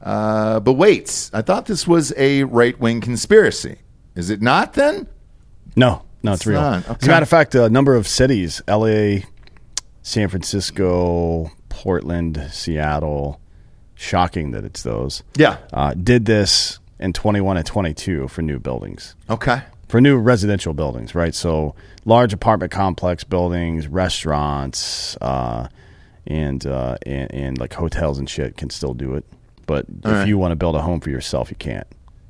Uh, but wait, I thought this was a right wing conspiracy. Is it not then? No, no, it's, It's real. not. As a matter of fact, a number of cities, LA, San Francisco, Portland, Seattle, shocking that it's those, Yeah. uh, did this in 21 and 22 for new buildings. Okay. For new residential buildings, right? So large apartment complex buildings, restaurants, uh, and, uh, and and like hotels and shit can still do it. But if right. you want to build a home for yourself, you can't.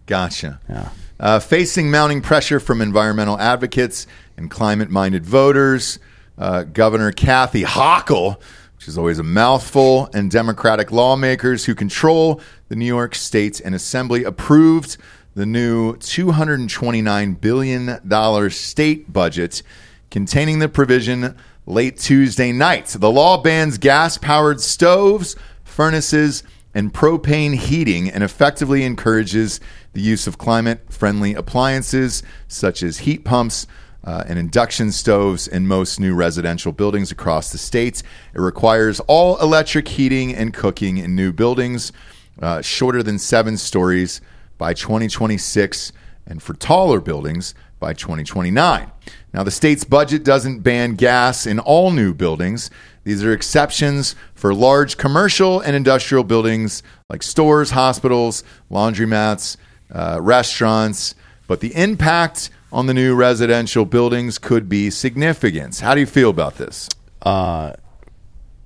Gotcha. Yeah. Uh, facing mounting pressure from environmental advocates and climate minded voters, uh, Governor Kathy Hochul, which is always a mouthful, and Democratic lawmakers who control the New York State and Assembly approved the new $229 billion state budget containing the provision late Tuesday night. The law bans gas powered stoves, furnaces, and propane heating and effectively encourages the use of climate friendly appliances such as heat pumps. Uh, and induction stoves in most new residential buildings across the state. It requires all electric heating and cooking in new buildings uh, shorter than seven stories by 2026, and for taller buildings by 2029. Now, the state's budget doesn't ban gas in all new buildings. These are exceptions for large commercial and industrial buildings like stores, hospitals, laundromats, uh, restaurants. But the impact on the new residential buildings could be significant. How do you feel about this?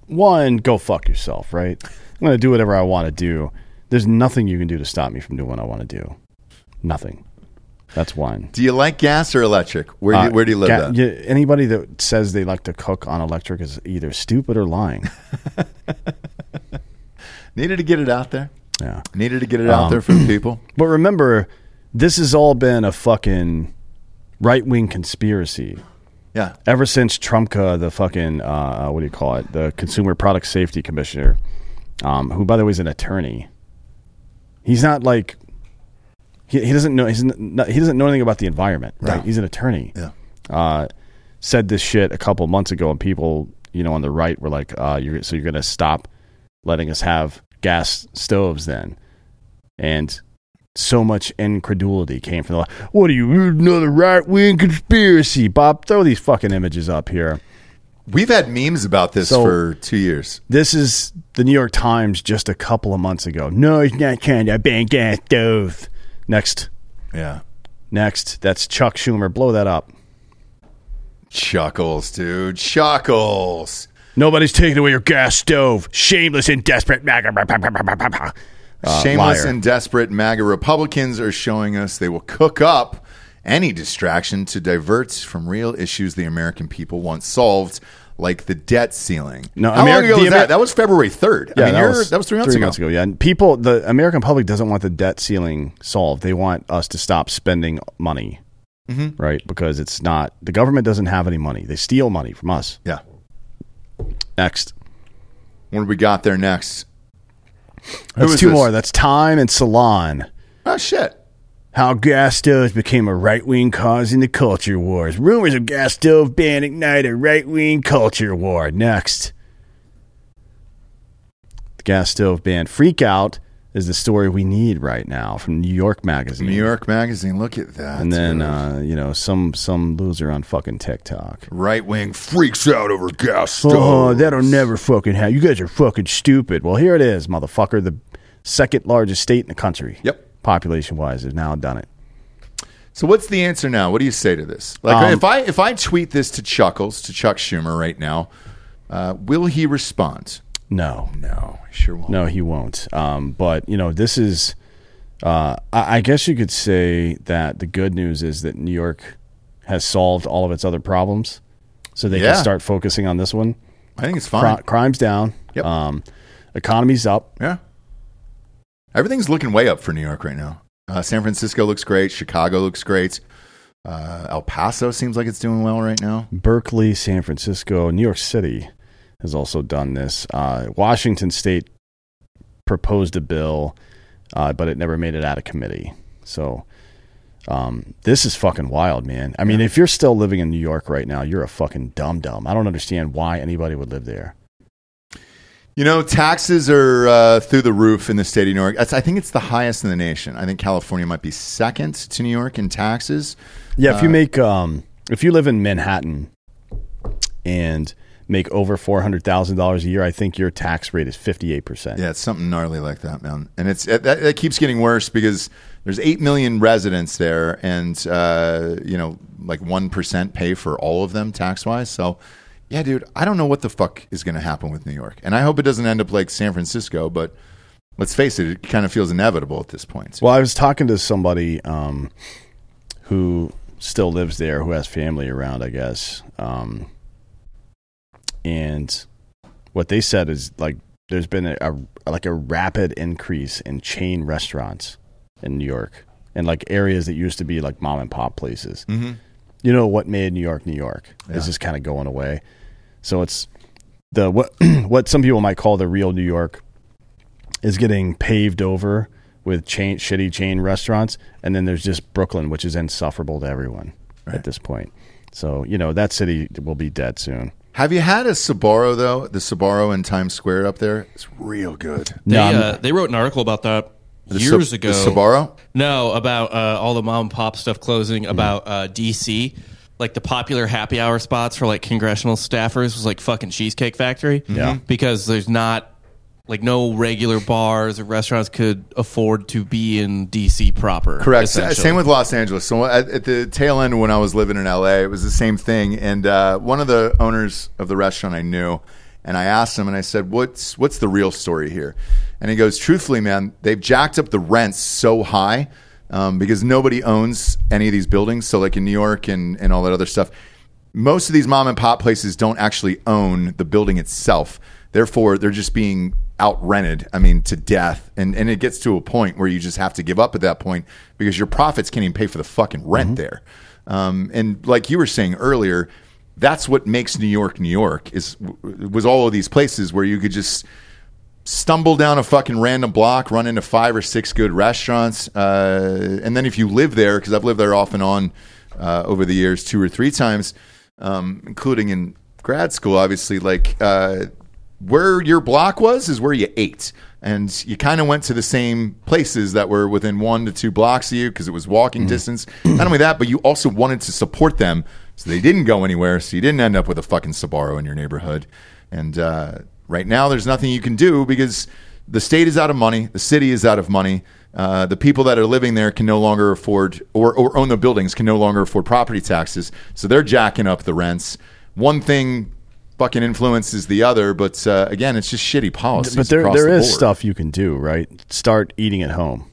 one, go fuck yourself, right? I'm going to do whatever I want to do. There's nothing you can do to stop me from doing what I want to do. Nothing. That's one. Do you like gas or electric? Where do you, Uh, where do you live ga- at? anybody that says they like to cook on electric is either stupid or lying. Needed to get it out there. Yeah. Needed to get it out Um, there for the people. But remember, this has all been a fucking right wing conspiracy. Yeah. ever since Trumka, the fucking uh, what do you call it, the Consumer Product Safety Commissioner, um, who by the way is an attorney. He's not like he, he doesn't know he's not, he doesn't know anything about the environment, right? No. He's an attorney. Yeah. Uh, said this shit a couple months ago, and people, you know, on the right were like, uh, "You're so you're gonna stop letting us have gas stoves then?" And so much incredulity came from the. What are you, another right wing conspiracy? Bob, throw these fucking images up here. We've had memes about this So- for two years. This is the New York Times just a couple of months ago. No, it's not trying to ban gas stove. Next, Yeah. next. That's Chuck Schumer. Blow that up. Chuckles, dude. Chuckles. Nobody's taking away your gas stove. Shameless and desperate. Uh, Shameless liar. and desperate MAGA Republicans are showing us they will cook up any distraction to divert from real issues the American people want solved, like the debt ceiling. No, How Ameri- long ago was that? Amer- That was February 3rd. I mean, that, you're- was, that was three months ago. Yeah, and people, the American public doesn't want the debt ceiling solved. They want us to stop spending money, Mm-hmm. right? Because it's not the government doesn't have any money. They steal money from us. Yeah. Next, What do we got there next? That's two this? more. That's Time and Salon. Oh, shit. How gas stoves became a right wing cause in the culture wars. Rumors of gas stove ban ignite a right wing culture war. Next. The gas stove ban freak out is the story we need right now from New York Magazine. New York Magazine. Look at that. And then uh, you know, some some loser on fucking TikTok. right wing freaks out over gas Oh, that'll never fucking happen. You guys are fucking stupid. Well, here it is, motherfucker. The second largest state in the country. Yep. Population wise, has now done it. So what's the answer now? What do you say to this? Like Um, if I if I tweet this to Chuckles to Chuck Schumer right now, uh, will he respond? No. No, sure won't. No, he won't. Um, but you know, this is. Uh, I, I guess you could say that the good news is that New York has solved all of its other problems, so they Yeah. can start focusing on this one. I think it's Cri- fine. crime's down. Yep. Um, economy's up. Yeah, everything's looking way up for New York right now. Uh, San Francisco looks great. Chicago looks great. Uh, El Paso seems like it's doing well right now. Berkeley, San Francisco, New York City has also done this. Uh, Washington State proposed a bill, uh, but it never made it out of committee. So um, this is fucking wild, man. I mean, if you're still living in New York right now, you're a fucking dumb dumb. I don't understand why anybody would live there. You know, taxes are uh, through the roof in the state of New York. I think it's the highest in the nation. I think California might be second to New York in taxes. Yeah, if you Uh, make um, if you live in Manhattan and make over four hundred thousand dollars a year, I think your tax rate is fifty eight percent. Yeah, it's something gnarly like that, man. And it's it, that, that keeps getting worse because there's eight million residents there, and uh, you know, like one percent pay for all of them tax wise. So, yeah, dude, I don't know what the fuck is going to happen with New York, and I hope it doesn't end up like San Francisco. But let's face it, it kind of feels inevitable at this point. Well, I was talking to somebody um, who still lives there, who has family around, I guess. Um, and what they said is like there's been a, a like a rapid increase in chain restaurants in New York and like areas that used to be like mom and pop places. hmm You know what made New York New York Yeah. is just kind of going away. So it's the what what some people might call the real New York is getting paved over with chain shitty chain restaurants, and then there's just Brooklyn, which is insufferable to everyone Right. at this point. So you know that city will be dead soon. Have you had a Sbarro though? The Sbarro in Times Square up there, it's real good. They, No, I'm- uh, they wrote an article about that The years Sab- ago. the Sbarro. No, about uh, all the mom and pop stuff closing. About uh, DC, like the popular happy hour spots for like congressional staffers was like fucking Cheesecake Factory. Yeah. because there's not like no regular bars or restaurants could afford to be in DC proper. Correct. Same with Los Angeles. So at, at the tail end when I was living in LA, it was the same thing. And uh, one of the owners of the restaurant I knew, and I asked him, and I said, "What's what's the real story here?" And he goes, "Truthfully, man, they've jacked up the rents so high um, because nobody owns any of these buildings. So like in New York and and all that other stuff." most of these mom and pop places don't actually own the building itself. Therefore, they're just being out rented. I mean, to death, and and it gets to a point where you just have to give up at that point because your profits can't even pay for the fucking rent there. Um, and like you were saying earlier, that's what makes New York New York is was all of these places where you could just stumble down a fucking random block, run into five or six good restaurants, uh, and then if you live there, because I've lived there off and on uh, over the years, two or three times, um, including in grad school, obviously, like uh, where your block was is where you ate. And you kind of went to the same places that were within one to two blocks of you because it was walking distance. Not only that, but you also wanted to support them So they didn't go anywhere. So you didn't end up with a fucking Sbarro in your neighborhood. And uh, right now, there's nothing you can do because the state is out of money, the city is out of money. Uh, the people that are living there can no longer afford, or, or own the buildings can no longer afford property taxes. So they're jacking up the rents. One thing fucking influences the other, but uh, again, it's just shitty policies. but there there the is board. stuff you can do, right? Start eating at home.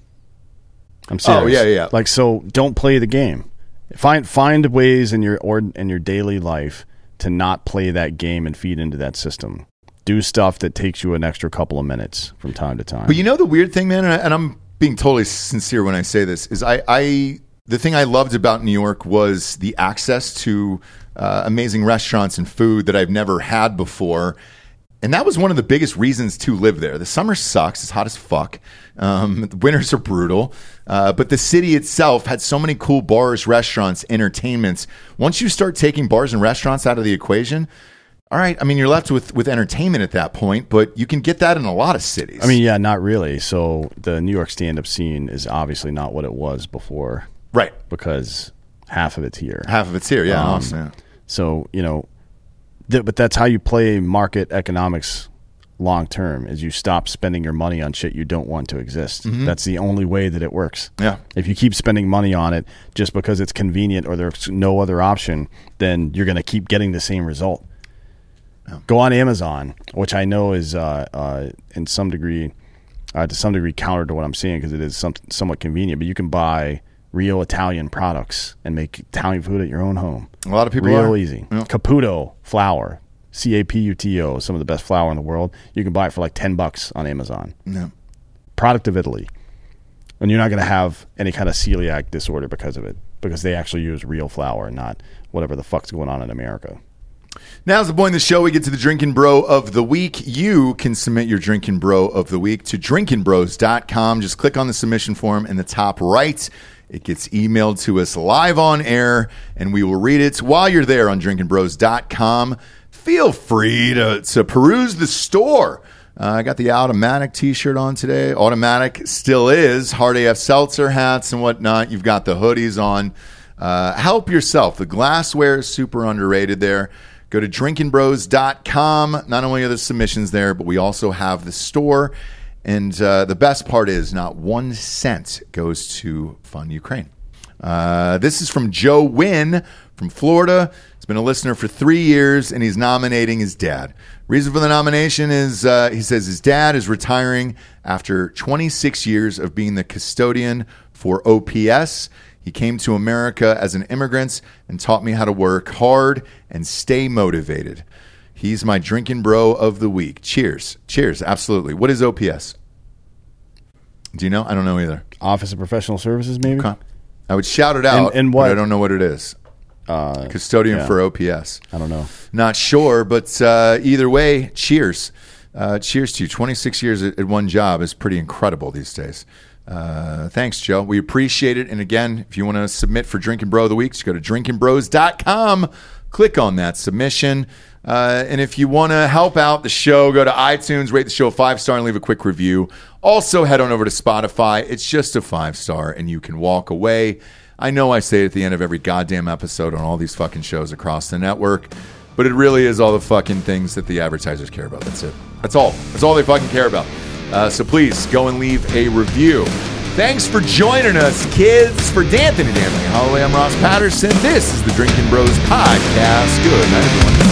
I'm serious. Oh, yeah, yeah. Like so, don't play the game. Find find ways in your or in your daily life to not play that game and feed into that system. Do stuff that takes you an extra couple of minutes from time to time. But you know the weird thing, man, and, I, and I'm being totally sincere when I say this is I, I the thing I loved about New York was the access to uh, amazing restaurants and food that I've never had before. And that was one of the biggest reasons to live there. The summer sucks; it's hot as fuck. Um, the winters are brutal, uh, but the city itself had so many cool bars, restaurants, entertainments. Once you start taking bars and restaurants out of the equation, all right. I mean, you're left with with entertainment at that point, but you can get that in a lot of cities. I mean, yeah, not really. So the New York stand-up scene is obviously not what it was before right. because half of it's here. Half of it's here, yeah. Um, awesome, yeah. So you know, th- but that's how you play market economics long term. Is you stop spending your money on shit you don't want to exist. That's the only way that it works. Mm-hmm. Yeah. If you keep spending money on it just because it's convenient or there's no other option, then you're going to keep getting the same result. Go on Amazon, which I know is uh, uh, in some degree, uh, to some degree, counter to what I'm saying because it is some, somewhat convenient. But you can buy real Italian products and make Italian food at your own home. A lot of people real are. easy. Yeah. Caputo flour, C A P U T O, some of the best flour in the world. You can buy it for like ten bucks on Amazon. Yeah. Product of Italy, and you're not going to have any kind of celiac disorder because of it, because they actually use real flour, and not whatever the fuck's going on in America. Now's the point of the show. We get to the Drinkin' Bro of the Week. You can submit your Drinkin' Bro of the Week to drinkinbros.com. Just click on the submission form in the top right. It gets emailed to us live on air, and we will read it while you're there on drinkinbros.com. Feel free to, to peruse the store. Uh, I got the Automatic t shirt on today. Automatic still is. Hard AF Seltzer hats and whatnot. You've got the hoodies on. Uh, help yourself. The glassware is super underrated there. Go to drinkinbros.com. Not only are the submissions there, but we also have the store. And uh, the best part is not one cent goes to fund Ukraine. Uh, this is from Joe Wynn from Florida. He's been a listener for three years, and he's nominating his dad. Reason for the nomination is uh, he says his dad is retiring after 26 years of being the custodian for OPS. He came to America as an immigrant and taught me how to work hard and stay motivated. He's my drinking bro of the week. Cheers. Cheers. Absolutely. What is OPS? Do you know? I don't know either. Office of Professional Services, maybe. Okay. I would shout it out, And- and but what- I don't know what it is. Uh, Custodian yeah. for OPS. I don't know. Not sure, but uh, either way, cheers. Uh, cheers to you. 26 years at, at one job is pretty incredible these days. Uh, thanks, Joe. We appreciate it. And again, if you want to submit for Drinkin' Bro of the Week, just go to drinkinbros.com, click on that submission. Uh, and if you want to help out the show, go to iTunes, rate the show five star, and leave a quick review. Also, head on over to Spotify. It's just a five star, and you can walk away. I know I say it at the end of every goddamn episode on all these fucking shows across the network, but it really is all the fucking things that the advertisers care about. That's it. That's all. That's all they fucking care about. Uh, so please go and leave a review. Thanks for joining us, kids. For D'Anthony D'Anthony Holloway, I'm Ross Patterson. This is the Drinkin' Bros Podcast. Good night, everyone.